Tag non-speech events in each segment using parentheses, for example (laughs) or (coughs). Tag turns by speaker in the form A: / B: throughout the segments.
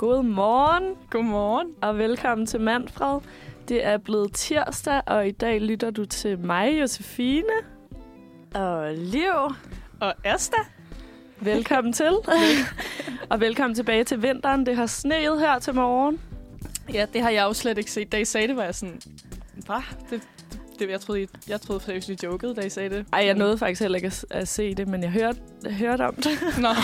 A: God morgen
B: Godmorgen.
A: og velkommen til Manfred. Det er blevet tirsdag, og i dag lytter du til mig, Josefine.
C: Og Liv.
B: Og Asta.
A: Velkommen til. og velkommen tilbage til vinteren. Det har sneet her til morgen.
B: Ja, det har jeg jo slet ikke set. Da I sagde det, var jeg sådan... Hvad? Det, det, jeg troede, I, jeg troede seriøst, I jokede, da I sagde det.
A: Ej, jeg nåede faktisk heller ikke at, at se det, men jeg hørte, jeg hørte om det.
B: Nå. (laughs)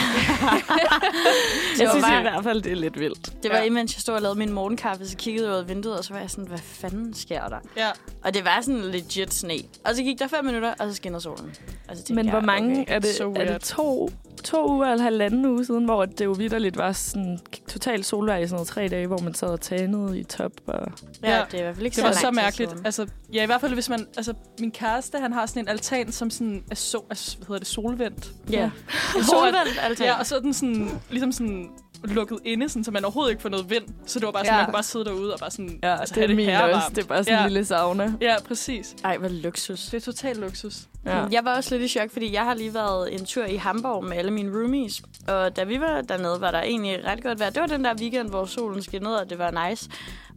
A: Jeg
C: var
A: synes
C: bare-
A: i hvert fald, det er lidt vildt.
C: Det var
B: Ja.
C: imens jeg stod og lavede min morgenkaffe, så kiggede jeg ud af vinduet, og så var jeg sådan, hvad fanden sker der?
B: ja.
C: Og det var sådan legit sne. Og så gik der fem minutter, og så skinner solen. Og så
A: Men
C: jeg,
A: hvor mange
C: okay.
A: er det?
B: so
A: er det to, to uger eller halvanden uge siden, hvor det jo vidderligt var sådan totalt solvejr i sådan noget tre dage, hvor man sad og tanede i top. Og...
C: Ja,
B: Ja,
C: det er i hvert fald ikke
B: Det var
C: så,
B: så
C: lang tid
B: mærkeligt. Altså, ja, i hvert fald hvis man... Altså, min kæreste, han har sådan en altan, som sådan er, so, er hvad hedder det, solvendt.
C: Ja. (laughs)
B: En
C: Solvendt, altså.
B: Ja, og så er den sådan, ligesom sådan lukket inde, sådan, så man overhovedet ikke får noget vind. Så det var bare sådan,
A: Ja.
B: man kunne bare sidde derude og bare sådan...
A: Ja,
B: altså,
A: det er
B: have
A: min også. Det er bare sådan en
B: Ja.
A: lille sauna.
B: Ja, præcis.
C: Ej, hvor luksus.
B: Det er total luksus.
A: Ja.
C: Jeg var også lidt i chok, fordi jeg har lige været en tur i Hamburg med alle mine roomies. Og da vi var dernede, var der egentlig ret godt vejr. Det var den der weekend, hvor solen skinnede, og det var nice.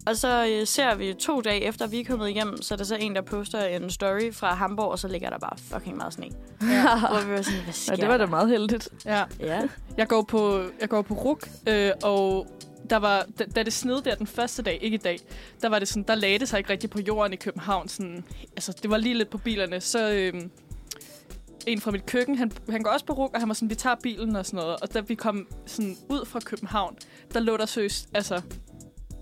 C: Og så øh, ser vi to dage efter, vi er kommet igennem, så er der så en, der poster en story fra Hamburg, og så ligger der bare fucking meget sne.
B: Ja. (laughs)
C: Hvor vi var sådan, hvad sker
A: Ja, det var da meget heldigt.
B: ja.
C: Ja.
B: Jeg går på, jeg går på RUK, øh, og der var, da, da det sned der den første dag, ikke i dag, der var det sådan, der lagde det sig ikke rigtig på jorden i København. Sådan, altså, det var lige lidt på bilerne. Så øh, en fra mit køkken, han, han går også på RUK, og han var sådan, vi tager bilen og sådan noget. Og da vi kom sådan ud fra København, der lå der søst, altså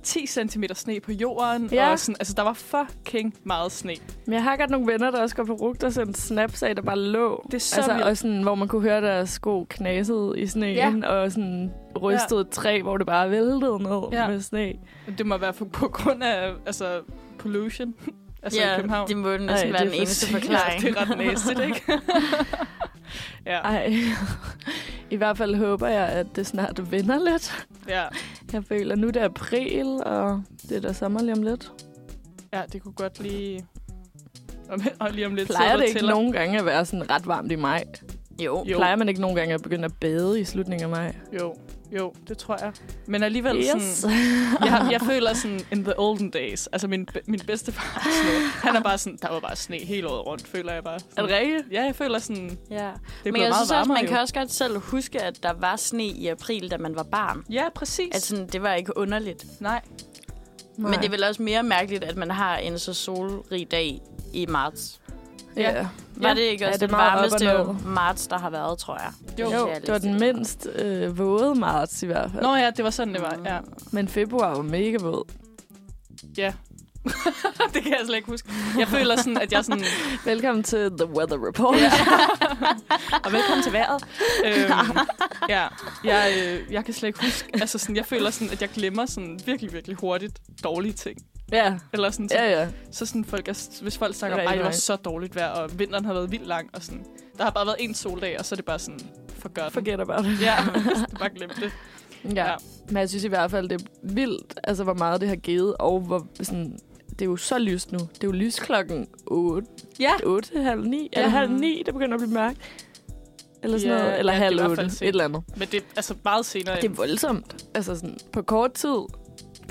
B: 10 cm sne på jorden.
A: Ja.
B: Og sådan, altså, der var fucking meget sne.
A: Men jeg har godt nogle venner, der også går på RUG, der sendte snaps af, der bare lå.
B: Det er så
A: altså,
B: vildt.
A: og sådan, hvor man kunne høre deres sko knasede i sneen, ja. og sådan rystede et træ, hvor det bare væltede ned ja.
B: Ja.
A: med sne.
B: Det må være på, på grund af altså, pollution. (laughs) altså i
C: ja,
B: København.
C: det må næsten
A: Ej,
C: være den
A: for
C: eneste
A: sygt. (laughs)
C: forklaring.
B: Det er ret næstigt, ikke? (laughs) ja.
A: Ej. I hvert fald håber jeg, at det snart vender lidt.
B: Ja.
A: Jeg føler, nu er det april, og det er da sommer lige om lidt.
B: Ja, det kunne godt lige... Om, og lige om lidt
A: Plejer det ikke
B: tæller.
A: nogen gange at være sådan ret varmt i maj?
C: Jo.
B: Jo.
A: Plejer man ikke nogen gange at begynde at bade i slutningen af maj?
B: Jo, jo, det tror jeg. Men alligevel
A: Yes.
B: sådan... Jeg, jeg føler sådan, in the olden days, altså min, min sådan noget, (laughs) han er bare sådan, der var bare sne hele året rundt, føler jeg bare.
A: Er
B: Sådan,
A: det rigtigt?
B: ja, jeg føler sådan, det
C: Ja.
B: er
C: Men jeg
B: meget
C: synes også, man
B: jo.
C: kan også godt selv huske, at der var sne i april, da man var barn.
B: Ja, præcis.
C: At sådan, det var ikke underligt.
B: Nej,
C: Men det er vel også mere mærkeligt, at man har en så solrig dag i marts.
A: Ja.
C: Var det ikke
A: Ja,
C: også
A: det
C: den varmeste marts, der har været, tror jeg?
B: Jo.
A: Jo, det var den mindst øh, våde marts i hvert fald.
B: Nå ja, det var sådan, det var. Ja.
A: Men februar var mega våd.
B: ja. (laughs) det kan jeg slet ikke huske. Jeg føler sådan, at jeg sådan...
A: Velkommen til The Weather Report.
B: Ja. (laughs) og velkommen til vejret. Øhm, ja, jeg, øh, jeg kan slet ikke huske... Altså sådan, jeg føler sådan, at jeg glemmer sådan virkelig, virkelig hurtigt dårlige ting.
A: Ja.
B: Eller sådan, så,
A: Ja, ja.
B: så sådan folk er, hvis folk snakker om, ej, det var så dårligt vejr, og vinteren har været vildt lang, og sådan. Der har bare været en soldag, og så er det bare sådan, forgør den.
A: Forget about it.
B: Ja, (laughs) bare glem det.
A: Ja.
B: Ja.
A: Men jeg synes i hvert fald, det er vildt, altså hvor meget det har givet, og hvor sådan, det er jo så lyst nu. Det er jo lys klokken 8,
B: Ja.
A: 8 halv 9.
B: Ja.
A: Eller halv 9, det begynder at blive mørkt. Eller sådan
B: Ja,
A: noget. Eller
B: ja,
A: halv
B: i hvert
A: 8,
B: fald
A: et eller andet.
B: Men det er altså meget senere.
A: Det er voldsomt. Altså sådan, på kort tid.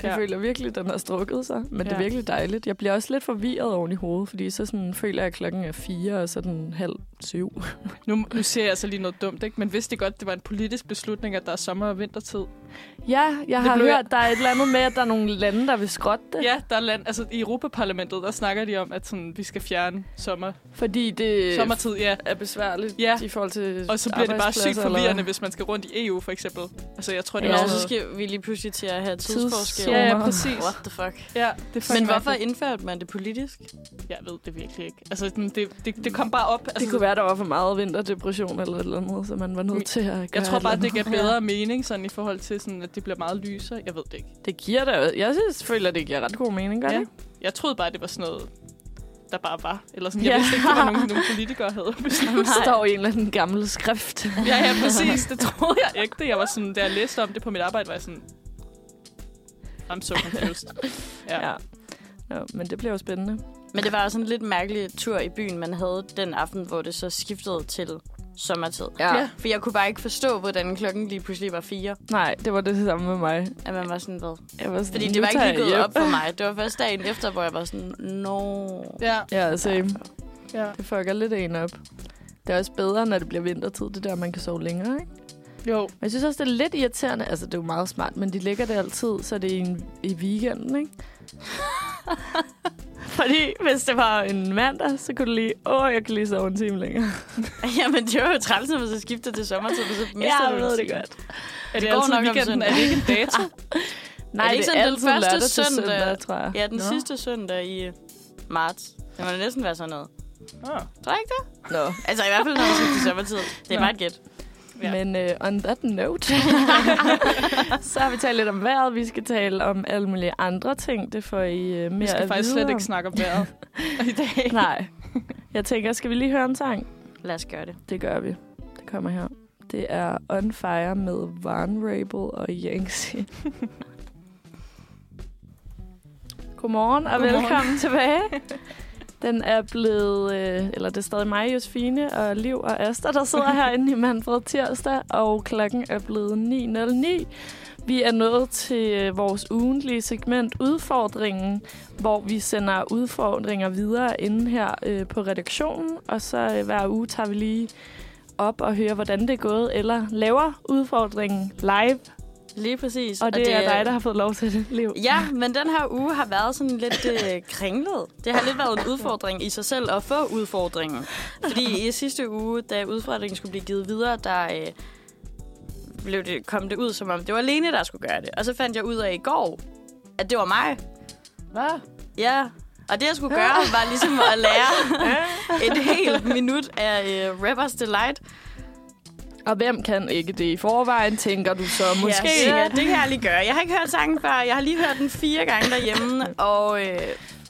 A: Jeg
B: Ja.
A: føler virkelig, at den har strukket sig. Men ja. det er virkelig dejligt. Jeg bliver også lidt forvirret oven i hovedet, fordi så sådan, føler jeg, at klokken er 4, og så den halv 7.
B: Nu, nu siger jeg altså lige noget dumt, ikke? Men vidste I godt, det var en politisk beslutning, at der er sommer- og vintertid?
A: Ja, jeg
B: Det
A: har hørt, der er et eller andet med, at der er nogle lande, der vil skrotte det.
B: Ja, der er land, altså i Europaparlamentet, der snakker de om, at sådan, vi skal fjerne sommer,
A: Fordi det
B: sommertid, ja.
A: er besværligt
B: Ja.
A: i forhold til
B: Og så bliver det bare sygt forvirrende,
A: eller-
B: hvis man skal rundt i EU, for eksempel. Altså, jeg tror, det
C: Ja,
B: er
C: og
B: også
C: så skal vi lige pludselig til at have
A: Tids-
C: tidsforskel.
B: Ja, ja, præcis.
C: What the fuck?
B: Ja, det er
C: Men hvorfor indførte man det politisk?
B: Jeg ved det virkelig ikke. Altså, det, det, det kom bare op. Altså,
A: Det kunne være, der var for meget vinterdepression eller et eller andet, så man var nødt til at gøre
B: Jeg tror bare, det giver
A: andet.
B: bedre mening, sådan i forhold til, sådan, at det bliver meget lysere. Jeg ved det ikke.
A: Det giver da... Jeg synes, føler, det giver ret god mening, gør
B: Ja.
A: det?
B: Jeg troede bare, det var sådan noget, der bare var. Eller sådan, jeg
A: Ja.
B: vidste ikke, det var nogen, (laughs) nogle politikere havde besluttet. (laughs)
A: Det står i en eller anden gammel skrift.
B: Ja, ja, præcis. (laughs) Det troede jeg ikke. Det. Jeg var sådan, da jeg læste om det på mit arbejde, var jeg sådan... I'm so confused. Ja.
A: ja. Nå, men det bliver jo spændende.
C: Men det var også en lidt mærkelig tur i byen, man havde den aften, hvor det så skiftede til sommertid.
A: Ja.
B: Ja.
C: For jeg kunne bare ikke forstå, hvordan klokken lige pludselig var fire.
A: Nej, det var det samme med mig.
C: At man var sådan, hvad?
A: Jeg var sådan,
C: Fordi det var ikke lige gået
A: hjem.
C: op for mig. (laughs) Det var først dagen efter, hvor jeg var sådan, no.
B: Ja,
A: Ja, same.
B: ja.
A: Det fucker lidt en op. Det er også bedre, når det bliver vintertid. Det er der, man kan sove længere, ikke?
B: Jo,
A: Men jeg synes også, det er lidt irriterende. Altså, det er jo meget smart, men de lægger det altid, så det er i, en, i weekenden, ikke? (laughs) Fordi hvis det var en mandag, så kunne du lige, åh, jeg kan lige sove en time længere. (laughs)
C: Jamen, det var jo træls, når man så skifter til sommertid, og så mister du en time.
B: er det,
C: Det går
B: altid weekenden? Er det ikke en dato? (laughs)
A: Nej,
C: ikke
A: det
C: sådan
A: er
C: den første søndag?
A: søndag, tror jeg.
C: Ja, den
B: Nå.
C: sidste søndag i marts. Det må næsten være sådan noget.
B: Ah.
C: Tror jeg ikke det?
A: Nå.
C: Altså i hvert fald, når man skifter til sommertid. Det er
B: Nå.
C: bare et gæt.
B: Ja.
A: Men uh, on that note, (laughs) så har vi talt lidt om vejret. Vi skal tale om alle mulige andre ting. Det får I uh, mere
B: Vi skal
A: at
B: faktisk
A: vide
B: slet ikke snakke om vejret i dag. (laughs)
A: Nej. Jeg tænker, skal vi lige høre en sang?
C: Lad os gøre det.
A: Det gør vi. Det kommer her. Det er On Fire med Vulnerable og Yangtze. (laughs) Godmorgen og
B: Godmorgen.
A: velkommen tilbage. Den er blevet, øh, eller det er stadig mig, Josefine og Liv og Asta, der sidder (laughs) herinde i Manfred Tirsdag, og klokken er blevet 9.09. Vi er nået til øh, vores ugentlige segment Udfordringen, hvor vi sender udfordringer videre inden her øh, på redaktionen, og så øh, hver uge tager vi lige op og hører, hvordan det er gået, eller laver udfordringen live,
C: Lige præcis.
A: og det, det er dig, der har fået lov til det, Liv.
C: Ja, men den her uge har været sådan lidt øh, kringlet. Det har lidt været en udfordring i sig selv at få udfordringen. Fordi i sidste uge, da udfordringen skulle blive givet videre, der øh, blev det, kom det ud, som om det var Lene, der skulle gøre det. Og så fandt jeg ud af i går, at det var mig.
B: Hvad?
C: Ja, og det jeg skulle gøre, var ligesom at lære (laughs) et helt minut af øh, Rappers Delight.
A: Og hvem kan ikke det i forvejen, tænker du så måske?
C: Ja, det kan jeg lige gøre. Jeg har ikke hørt sangen før. Jeg har lige hørt den fire gange derhjemme. (laughs) Og øh,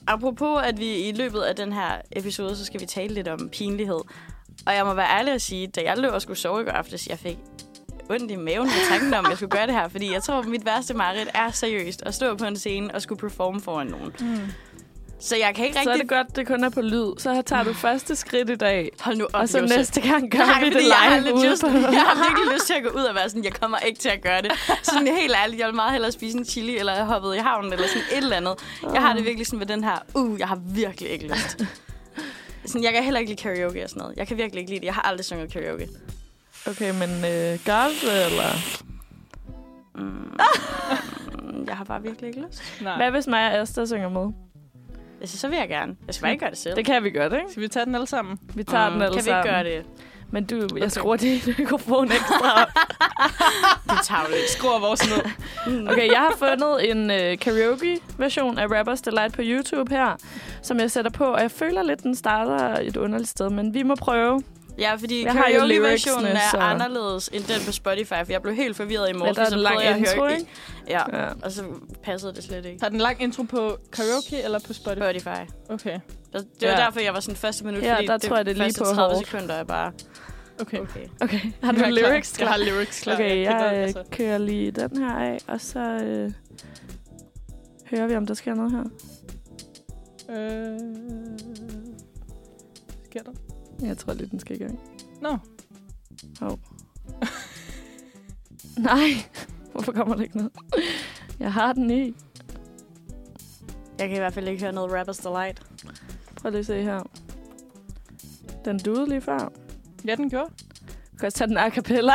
C: apropos, at vi i løbet af den her episode, så skal vi tale lidt om pinlighed. Og jeg må være ærlig at sige, da jeg løb og skulle sove i går aftes, jeg fik ondt i maven med tanken om, at jeg skulle gøre det her. Fordi jeg tror, at mit værste mareridt er seriøst at stå på en scene og skulle performe foran nogen.
B: Mm.
C: Så jeg kan ikke
A: Så er
C: rigtig...
A: det godt, det kun er på lyd. Så tager du første skridt i dag,
C: Hold nu op,
A: og så
C: Josef.
A: næste gang gør
C: Nej,
A: vi det
C: fordi jeg har,
A: live ude på... (laughs)
C: jeg har virkelig lyst til at gå ud og være sådan, jeg kommer ikke til at gøre det. Sådan helt ærligt, jeg vil meget hellere spise en chili, eller hoppet i havnen, eller sådan et eller andet. Jeg har det virkelig sådan med den her, uh, jeg har virkelig ikke lyst. Sådan, jeg kan heller ikke lide karaoke og sådan noget. Jeg kan virkelig ikke lide det. Jeg har aldrig sunget karaoke.
A: Okay, men øh, gør det, eller?
C: Mm, (laughs) jeg har bare virkelig ikke lyst.
B: Nej.
A: Hvad hvis mig og Asta synger med?
C: Altså, så vil jeg gerne. Jeg skal bare ikke gøre det selv.
A: Det kan vi godt, ikke?
B: Skal vi tage den alle sammen?
A: Vi tager
C: Mm,
A: den alle
C: Kan vi
A: sammen.
C: ikke gøre det?
A: Men du, jeg
B: Okay.
A: skruer din (laughs) mikrofon ekstra op. (laughs)
C: Det er tavligt.
B: Skruer vores ned. (laughs)
A: Okay, jeg har fundet en øh, karaoke-version af Rappers Delight på YouTube her, som jeg sætter på, og jeg føler lidt, den starter et underligt sted, men vi må prøve.
C: Ja, fordi
A: Jeg
C: karaoke-versionen er
A: så-
C: anderledes end den på Spotify, for jeg blev helt forvirret i morges,
A: der er
C: så prøvede jeg at
A: intro,
C: høre...
A: ikke?
C: Ja,
A: Ja.
C: og så passede det slet ikke.
B: Har den lang intro på karaoke eller på Spotify?
C: Spotify.
B: Okay.
C: Det det var
A: Ja.
C: derfor, jeg var sådan første minut,
A: Ja,
C: fordi
A: der tror jeg, det er lige
C: første
A: på
C: 30
A: hårdt.
C: sekunder er bare...
B: Okay.
C: Okay.
A: Okay, (laughs) har du
B: Jeg er klar.
A: lyrics
B: Jeg har lyrics klar.
A: Okay, jeg
B: altså.
A: øh, kører lige den her af, og så øh, hører vi, om der sker noget her.
B: Øh... Sker der?
A: Jeg tror lige, den skal i gang.
B: Nå. (laughs)
A: Nej, hvorfor kommer der ikke noget? Jeg har den i.
C: Jeg kan i hvert fald ikke høre noget Rappers Delight.
A: Prøv lige at se her. Den duede lige før.
B: Ja, den gjorde.
A: Du kan også tage den a cappella.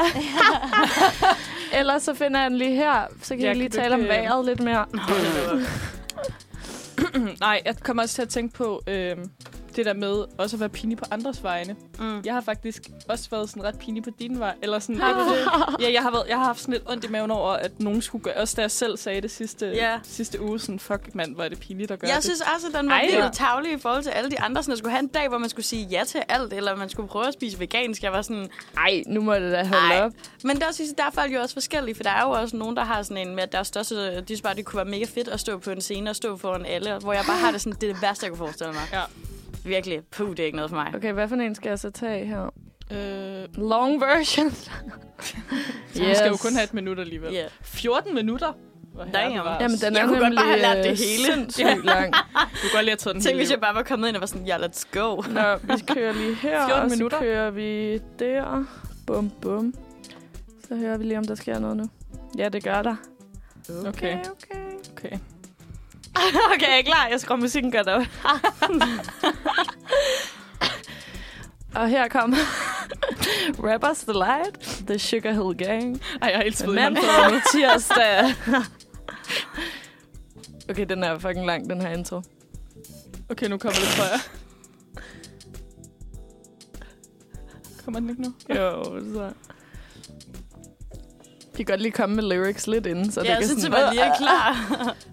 A: (laughs) (laughs) Ellers så finder jeg den lige her. Så kan
B: Ja,
A: jeg lige tale om vejret lidt mere. (clears throat)
B: Nej, jeg kommer også til at tænke på øh, det der med også at være pinlig på andres vegne.
C: Mm.
B: Jeg har faktisk også været sådan ret pinlig på din vej. Eller sådan,
A: du
B: det? (laughs) Ja, jeg har, været, jeg har haft sådan lidt ondt i maven over, at nogen skulle gøre. Også da jeg selv sagde det sidste,
C: Ja.
B: sidste uge, sådan, fuck mand, hvor er det pinligt at gøre
C: Jeg
B: det.
C: synes også, at den var
A: ja.
C: tavlig i forhold til alle de andre. Sådan, at skulle have en dag, hvor man skulle sige ja til alt, eller man skulle prøve at spise vegansk. Jeg var sådan...
A: Ej, nu må det da holde
C: Ej.
A: op.
C: Men der, synes der er folk jo også forskellige, for der er jo også nogen, der har sådan en med, at deres største... De synes bare, det kunne være mega fedt at stå på en scene og stå foran alle, hvor jeg bare har det sådan, det er det værste, jeg kunne forestille mig.
B: Ja.
C: Virkelig, puh, det er ikke noget for mig.
A: Okay, hvad for en skal jeg så tage her?
B: Øh,
A: Long version. (laughs)
B: så yes. vi skal jo kun have et minut alligevel.
C: Ja.
B: 14 minutter?
C: Damn.
A: Jamen, den
C: Jeg
A: er
C: kunne godt bare have
A: nemlig,
C: lært det
A: øh,
C: hele.
A: sindssygt lang. (laughs)
B: Du kunne godt lige have taget den
C: Tænk, hvis jeg bare var kommet ind og var sådan, ja, let's go.
A: Nå, vi kører lige her, (laughs)
B: 14
A: og så
B: minutter.
A: kører vi der. Bum, bum. Så hører vi lige, om der sker noget nu. Ja, det gør der.
B: Okay.
A: okay.
B: Okay.
A: okay, jeg er klar. Jeg skruer musikken godt op. og her kommer (laughs) Rappers Delight, The Sugar Hill Gang.
B: Ej, jeg er helt
A: mand på tirsdag. (laughs) okay, den er fucking lang, den her intro.
B: Okay, nu kommer det, tror jeg. Kommer den ikke nu?
A: Jo, så... De kan godt lige komme med lyrics lidt inden, så
C: Så
A: det
C: ja,
A: kan
C: så
A: sådan...
C: man lige er klar. (laughs)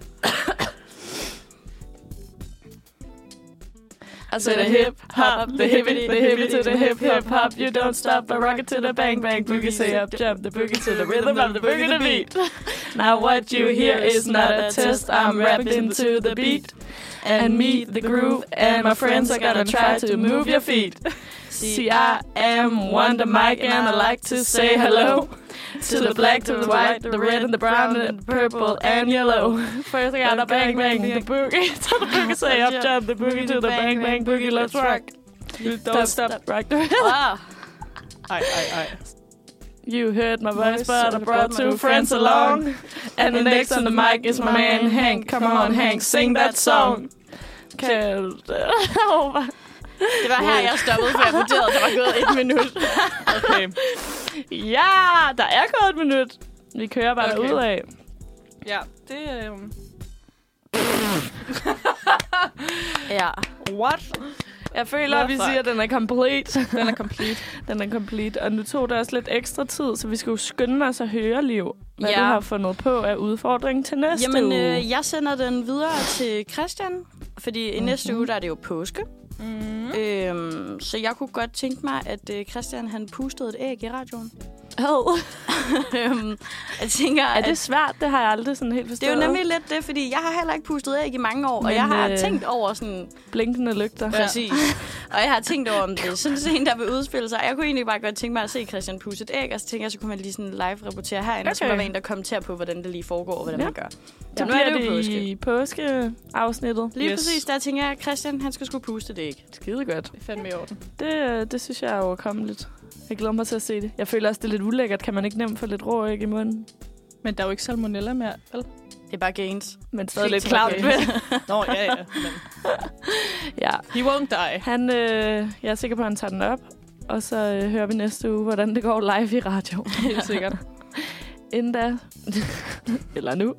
A: I said a hip hop, the hippity, the hippity to the hip hip hop. You don't stop the rocket to the bang bang boogie. Say up, jump the boogie to the rhythm of the boogie to beat. Now what you hear is not a test. I'm rapping to the beat and meet the groove. And my friends are gonna try to move your feet. See, I am Wonder Mike, and I like to say hello to the black, to the white, the red, and the brown, and the purple, and yellow. First I gotta bang bang the boogie (laughs) to the boogie, say up jump the boogie to the bang bang boogie. Let's rock.
B: You
A: Don't stop, rock the
C: Wow.
B: Ej, ej, ej.
A: You heard my voice, but I brought two friends along. And the next on the mic is my man Hank. Come on, Hank, sing that song. Kan... (laughs) Oh,
C: Det var her, jeg stoppede, for jeg vurderede, at der var gået et minut.
B: Okay. (laughs)
A: ja, der er gået et minut. Vi kører bare
B: Okay.
A: okay. af.
B: Ja, det er... Um... (laughs)
C: Ja.
B: What?
A: Jeg føler, at vi
B: Hvorfor?
A: siger, at den er complete.
B: Den er (laughs) complete.
A: Den er complete. Og nu tog det også lidt ekstra tid, så vi skal jo skynde os at høre, Liv, hvad
C: Ja.
A: du har fundet på af udfordringen til næste
C: Jamen,
A: uge.
C: øh, jeg sender den videre til Christian, fordi i næste uge, der er det jo påske.
B: Mm.
C: Øhm, så jeg kunne godt tænke mig, at øh, Christian han pustede et æg i radioen.
A: Ad.
C: Øhm, jeg tænker,
A: Er
C: at
A: det svært? Det har jeg aldrig sådan helt
C: det
A: forstået.
C: er jo nemlig lidt det, fordi jeg har heller ikke pustet æg i mange år,
A: Men,
C: og jeg har
A: øh,
C: tænkt over sådan,
A: Blinkende lygter.
C: ja. præcis, og jeg har tænkt over, om det er sådan en, der vil udspille sig. Jeg kunne egentlig bare godt tænke mig at se Christian puste et æg, og så tænker jeg, så kunne man lige sådan live-rapportere herinde, okay. og så kunne der være en, der kommenterer på, hvordan det lige foregår, og hvordan
A: Ja.
C: man gør.
A: Så
C: nu er det jo
A: det
C: påske.
A: i påskeafsnittet.
C: Lige
B: Yes.
C: præcis, der tænker jeg, at Christian han skal skulle puste det æg.
A: Skide godt.
B: Det er fandme i orden.
A: Det, det synes jeg er overkommeligt. Jeg glæder mig til at se det. Jeg føler også, det er lidt ulækkert. Kan man ikke nemt få lidt rå æg i munden?
B: Men der er jo ikke salmonella mere, vel?
C: Det er bare gains.
A: Men stadig lidt klart. (laughs)
B: Nå, ja, ja. Men (laughs)
A: ja.
B: he won't die.
A: Han, øh, jeg er sikker på, at han tager den op. Og så øh, hører vi næste uge, hvordan det går live i radio. (laughs)
B: Helt sikkert.
A: Inden da, eller nu,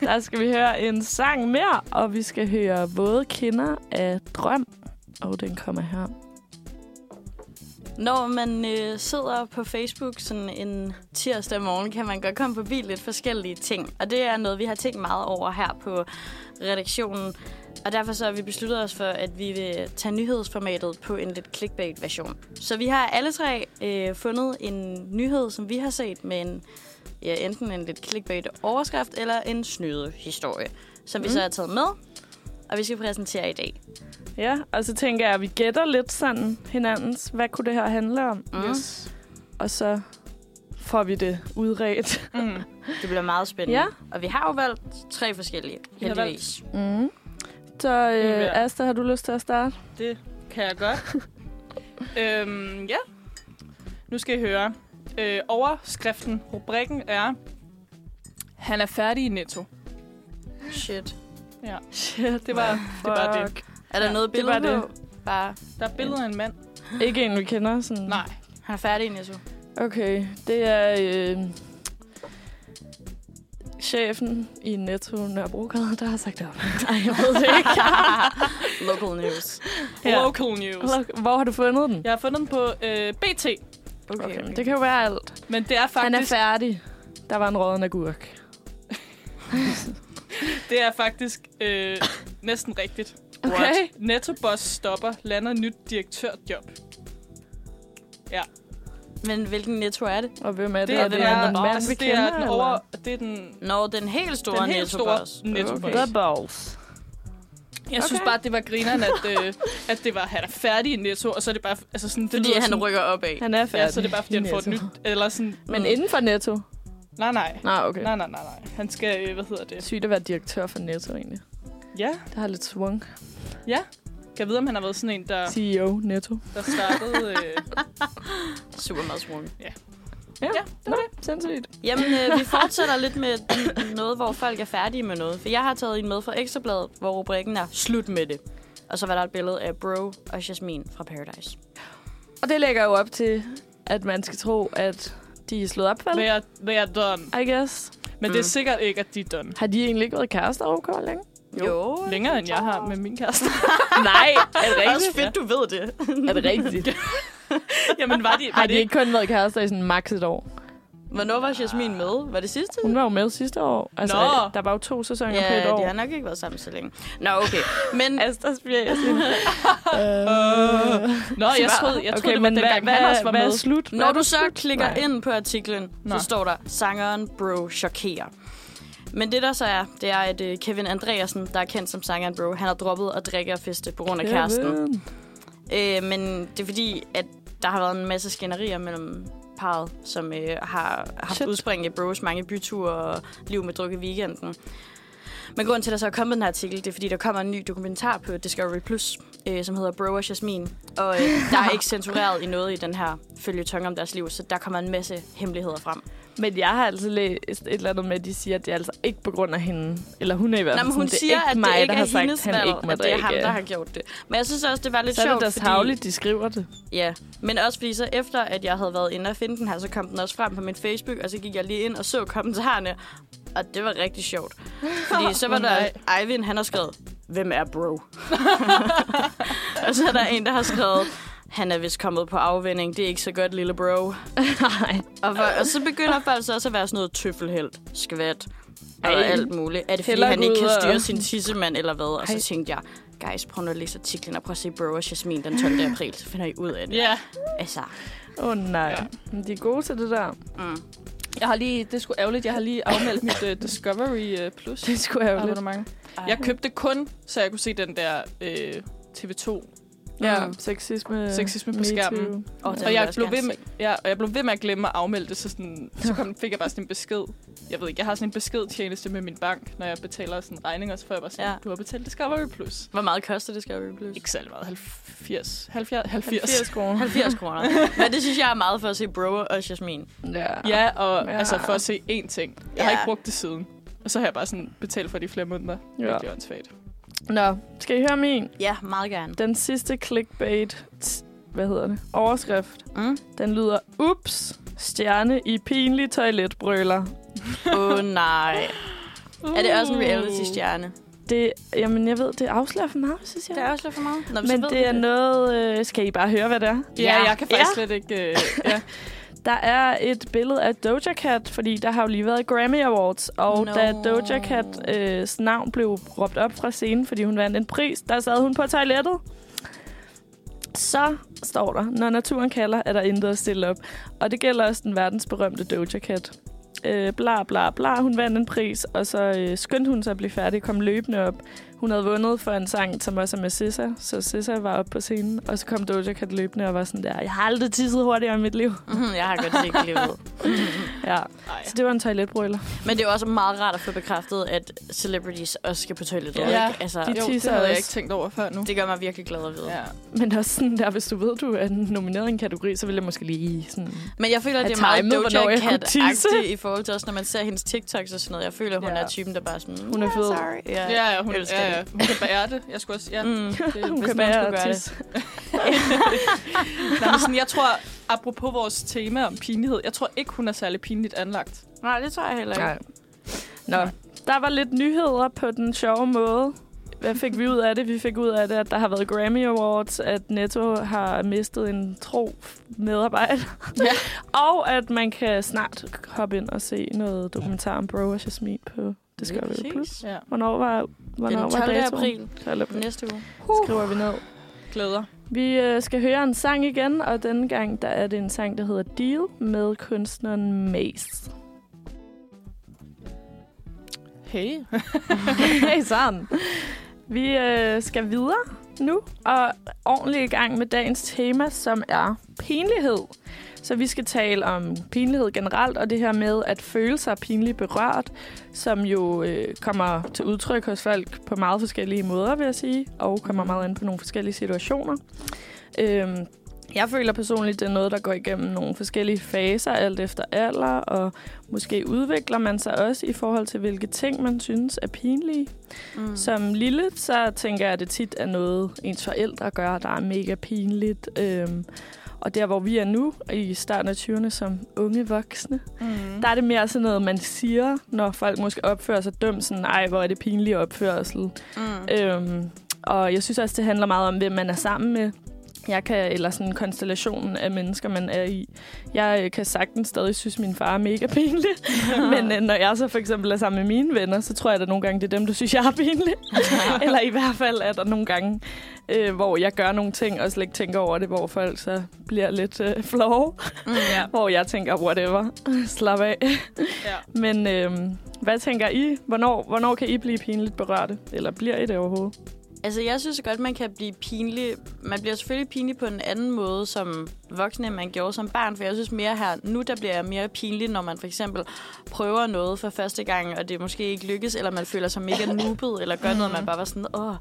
A: der skal vi høre en sang mere. Og vi skal høre Våde kinder af Drøm. Og den kommer her.
C: Når man øh, sidder på Facebook sådan en tirsdag morgen, kan man godt komme forbi lidt forskellige ting. Og det er noget, vi har tænkt meget over her på redaktionen. Og derfor så har vi besluttet os for, at vi vil tage nyhedsformatet på en lidt clickbait-version. Så vi har alle tre øh, fundet en nyhed, som vi har set med en, ja, enten en lidt clickbait-overskrift eller en snyde historie, som mm. vi
A: Mm.
C: så har taget med, og vi skal præsentere i dag.
A: Ja, og så tænker jeg, at vi gætter lidt sådan hinandens. Hvad kunne det her handle om?
C: Mm.
B: Yes.
A: Og så får vi det udredt.
B: Mm. (laughs)
C: Det bliver meget spændende.
A: Ja.
C: Og vi har jo valgt tre forskellige, heldigvis.
A: Mm. Så øh. Asta, har du lyst til at starte?
B: Det kan jeg godt. (laughs) øhm, ja. Nu skal I høre. Øh, overskriften, rubrikken er... Han er færdig i Netto.
C: Shit.
B: Ja.
A: Shit,
B: Det var, det var det.
C: Er der
A: Ja,
C: noget
A: det
C: billede
A: var det.
C: Bare,
B: Der er billeder af en mand.
A: Ikke en, vi kender. Sådan.
B: Nej.
C: han er færdig, Netto.
A: Okay, det er øh, chefen i Netto Nørrebrogade, der har sagt det op. (laughs) Nej, jeg ved det ikke. (laughs)
C: Local news.
A: Ja.
B: Local news.
A: Hvor har du fundet den?
B: Jeg har fundet den på øh, BT.
C: Okay,
A: Okay, men det kan jo være alt.
B: Men det er faktisk,
A: Han er færdig. Der var en råden agurk. (laughs)
B: det er faktisk øh, næsten rigtigt.
A: Okay.
B: Netto Boss stopper, lander nyt direktørjob.
C: Men hvilken Netto er det?
A: Og hvem er det?
B: Det,
A: er
B: er,
A: det
B: det, er,
A: en mand,
B: altså,
A: vi
B: det er
A: kender,
B: den
A: eller?
B: over, det er den,
C: Nå, den helt store
B: den helt
C: Netto
B: store
C: Boss.
B: Netto
A: Okay.
B: Boss.
A: The balls.
B: Jeg synes
A: Okay.
B: bare, det var grineren, at, øh, at det var, han er færdig i Netto, og så er det bare, altså sådan, det
C: Fordi han
B: sådan,
C: rykker opad.
A: Han er færdig.
B: Ja, så er det bare, fordi han får et
A: Netto.
B: nyt, eller sådan,
A: Men
C: Mm.
A: inden for Netto?
B: Nej, nej.
A: Nej, okay.
B: Nej, nej, nej, nej. Han skal, øh, hvad hedder det?
A: Sygt at være direktør for Netto, egentlig.
B: Ja,
A: Det har lidt swung.
B: ja. Kan jeg vide, om han har været sådan en, der,
A: CEO Netto.
B: der startede... Øh, (laughs)
C: Super meget swung.
A: Ja,
B: Ja,
A: det var det. Sindssygt.
C: Jamen, øh, vi (laughs) fortsætter lidt med noget, hvor folk er færdige med noget. For jeg har taget en med fra Ekstrabladet, hvor rubrikken er Slut med det. Og så var der et billede af Bro og Jasmine fra Paradise.
A: Og det lægger jo op til, at man skal tro, at de er slået op, vel?
B: they, are, they are done.
A: I guess.
B: Men det er sikkert ikke, at de er done.
A: Har de egentlig ikke været kærester OK længe?
C: Jo.
B: Længere, end jeg har med min kæreste. (laughs)
A: Nej, er det
C: Det er også fedt, du ved det.
A: Er det rigtigt? (laughs)
B: Jamen, var de, var
A: Har
B: det
A: de ikke kun været kærester i sådan max et år?
C: Hvornår var Jasmine med? Var det sidste?
A: Hun var jo med sidste år. Altså,
B: Nå.
A: der var jo to sæsoner på et
C: Ja,
A: år.
C: de har nok ikke været sammen så længe. Nå, okay. Men (laughs)
A: Asta spiger jeg sådan.
B: Nå, jeg troede, jeg troede
A: okay,
B: det var
A: men
B: dengang,
A: hvad,
B: han også
A: hvad,
B: var
A: hvad er
B: med.
A: slut?
C: Når du så klikker
A: Nej.
C: ind på artiklen,
B: Nå.
C: så står der, sangeren Bro chokerer. Men det der så er, det er, at øh, Kevin Andreasen, der er kendt som sangeren Bro, han har droppet at drikke og feste på grund af kæresten.
A: Kevin.
C: Øh, men det er fordi, at der har været en masse skænderier mellem parret, som øh, har haft
A: Shit.
C: udspring i Bros mange byture og liv med druk i weekenden. Men grunden til, at der så er kommet den her artikel, det er, fordi der kommer en ny dokumentar på Discovery Plus, øh, som hedder Bro og Jasmine. Og øh, der er ikke (laughs) censureret i noget i den her følgetong om deres liv, så der kommer en masse hemmeligheder frem.
A: Men jeg har altså læst et eller andet med, at de siger, at det er altså ikke på grund af hende. Eller hun er i hvert
C: Nå,
A: fald
C: men hun
A: sådan,
C: siger,
A: det er
C: at
A: ikke
C: det
A: mig,
C: ikke
A: der
C: er
A: har sagt, at han ikke må
C: valg, at det er ham, der har gjort det. Men jeg synes også, det var lidt
A: Så er det
C: sjovt,
A: da
C: fordi...
A: de skriver det.
C: Ja, men også fordi så efter, at jeg havde været inde og finde den her, så kom den også frem på min Facebook, og så gik jeg lige ind og så kommentarerne, og det var rigtig sjovt. Fordi (laughs) så var der. Eivind, han har skrevet, hvem er bro? (laughs) og så er der en, der har skrevet, han er vist kommet på afvinding, det er ikke så godt, lille bro. (laughs)
A: Nej.
C: Og, for, og så begynder folk så også at være sådan noget tøffelhelt, skvat, og
A: Ej.
C: alt muligt. Er det fordi, han ikke kan
A: og-
C: styre sin tissemand eller hvad? Og så
A: Ej.
C: tænkte jeg, guys, prøv nu at læse artiklen og prøv at se Bro og Jasmine den 12. (laughs) april, så finder I ud af det.
B: Ja,
C: Altså,
A: Åh oh, nej.
B: Ja.
A: Men de er gode til det der.
C: mm.
B: jeg har lige, det sgu ærgerligt, jeg har lige afmeldt mit uh, Discovery uh, Plus
A: Det skulle lidt.
B: abonnement. Jeg købte det kun, så jeg kunne se den der øh, TV2
A: Ja,
C: Mm.
A: sexisme.
B: Sexisme på
A: Me
B: skærmen.
C: Og
B: Og jeg, blev ved med, ja, og jeg blev ved med at glemme at afmelde det, så, sådan, så kom, fik jeg bare sådan en besked. Jeg ved ikke, jeg har sådan en beskedtjeneste med min bank, når jeg betaler sådan regninger, så får jeg bare sådan,
C: Ja.
B: du har betalt Discovery Plus.
C: Hvor meget koster Discovery Plus?
B: Ikke særlig meget, 70, 70, 70.
A: 80 kroner. (laughs)
C: 70 kroner. Men det synes jeg er meget for at se Bro og Jasmine.
A: Ja.
B: Ja, og
A: Ja.
B: altså for at se én ting. Jeg har
C: Ja.
B: ikke brugt det siden. Og så har jeg bare sådan betalt for de flere måneder.
A: Ja.
B: Ja. Virkelig åndssvagt.
A: Nå, skal I høre min?
C: Ja, meget gerne.
A: Den sidste clickbait, hvad hedder det? Overskrift.
C: Mm.
A: Den lyder, ups, stjerne i pinlig toiletbrøler.
C: Åh oh, (laughs) nej. Er det også en reality-stjerne?
A: Det, jamen, jeg ved, det afslører for meget, synes jeg.
C: Det er lidt for meget. Nå,
A: Men
C: ved
A: det er noget... Øh, skal I bare høre, hvad det er?
B: Ja,
C: Ja.
B: jeg kan faktisk slet ikke... Øh, ja. (laughs)
A: Der er et billede af Doja Cat, fordi der har jo lige været Grammy Awards, og
C: Nå.
A: da Doja Cats navn blev råbt op fra scenen, fordi hun vandt en pris, der sad hun på toilettet. Så står der, når naturen kalder, er der intet at stille op. Og det gælder også den verdensberømte Doja Cat. Øh, bla bla bla, hun vandt en pris, og så øh, skyndte hun sig at blive færdig, kom løbende op. Hun havde vundet for en sang, som også er med SZA, så SZA var oppe på scenen, og så kom Doja Cat løbende og var sådan der, jeg har aldrig tisset hurtigere i mit liv.
C: Mhm, jeg har godt set livet. (laughs)
A: Ja,
B: Ej.
A: så det var en toiletbrøler.
C: Men det er også meget rart at få bekræftet, at celebrities også skal på toilettet.
B: Ja.
C: ikke? Altså,
A: De
B: Jo, det havde jeg
A: også.
B: ikke tænkt over før nu.
C: det gør mig virkelig glad at vide.
B: Ja.
A: Men også sådan der, hvis du ved, du er nomineret i en kategori, så vil jeg måske lige sådan...
C: Men jeg føler, at det er meget Doja. Cat-agtigt i forhold til også, når man ser hendes TikToks og sådan noget. Jeg føler, hun
A: Ja.
C: er typen, der bare sådan...
A: Hun er
C: "Yeah,
A: fed."
C: Ja,
B: Ja, hun, ja, ja,
C: det.
B: hun kan bære det. Jeg skulle også, ja.
C: Mm.
B: Det, (laughs)
A: Hun kan
C: skulle gøre
A: tisse. (laughs)
B: Nej, men sådan, jeg tror, apropos vores tema om pinlighed, jeg tror ikke, hun er særlig pinligt anlagt.
C: Nej, det tror jeg heller ikke.
A: Nej. Nå, der var lidt nyheder på den sjove måde. Hvad fik vi ud af det? Vi fik ud af det, at der har været Grammy Awards, at Netto har mistet en tro medarbejder.
B: Ja. (laughs)
A: og at man kan snart hoppe ind og se noget dokumentar om Bro og Jasmine på Discovery
C: Lige
A: Plus.
C: præcis.
B: Ja.
A: Hvornår var, hvornår
C: Den
A: var
C: 12.
A: datoen?
C: april
A: 12. april.
C: næste uge.
A: Skriver vi ned.
B: Glæder.
A: Vi øh, skal høre en sang igen, og denne gang der er det en sang, der hedder Deal med kunstneren Mace.
B: Hey. (laughs)
A: hey, sådan. Vi øh, skal videre nu, og ordentligt i gang med dagens tema, som er pinlighed. Så vi skal tale om pinlighed generelt, og det her med at føle sig pinligt berørt, som jo øh, kommer til udtryk hos folk på meget forskellige måder, vil jeg sige, og kommer meget an på nogle forskellige situationer. Øhm, jeg føler personligt, det er noget, der går igennem nogle forskellige faser, alt efter alder, og måske udvikler man sig også i forhold til, hvilke ting man synes er pinlige. Mm. Som lille, så tænker jeg, at det tit er noget, ens forældre gør, der er mega pinligt. Øhm, og der, hvor vi er nu, i starten af 20'erne som unge voksne,
B: Mm.
A: der er det mere sådan noget, man siger, når folk måske opfører sig dumt, sådan, ej, hvor er det pinlig opførsel.
C: Mm.
A: Øhm, og jeg synes også, det handler meget om, hvem man er sammen med. Jeg kan, eller sådan konstellationen af mennesker, man er i. Jeg øh, kan sagtens stadig synes, min far er mega pinlig. (laughs) Men øh, når jeg så for eksempel er sammen med mine venner, så tror jeg, at nogle gange, det er dem, der synes, jeg er pinlig. (laughs) eller i hvert fald er der nogle gange, øh, hvor jeg gør nogle ting, og slet ikke tænker over det, hvor folk så bliver lidt øh, flove.
C: Mm.
B: Ja. (laughs)
A: Hvor jeg tænker, whatever, slap af.
B: ja.
A: Men øh, hvad tænker I? Hvornår, hvornår kan I blive pinligt berørte? Eller bliver I det overhovedet?
C: Altså, jeg synes godt, man kan blive pinlig. Man bliver selvfølgelig pinlig på en anden måde som voksne, end man gjorde som barn. For jeg synes mere her, nu der bliver jeg mere pinlig, når man for eksempel prøver noget for første gang, og det måske ikke lykkes, eller man føler sig mega (laughs) noobet, eller gør noget, man bare var sådan, åh,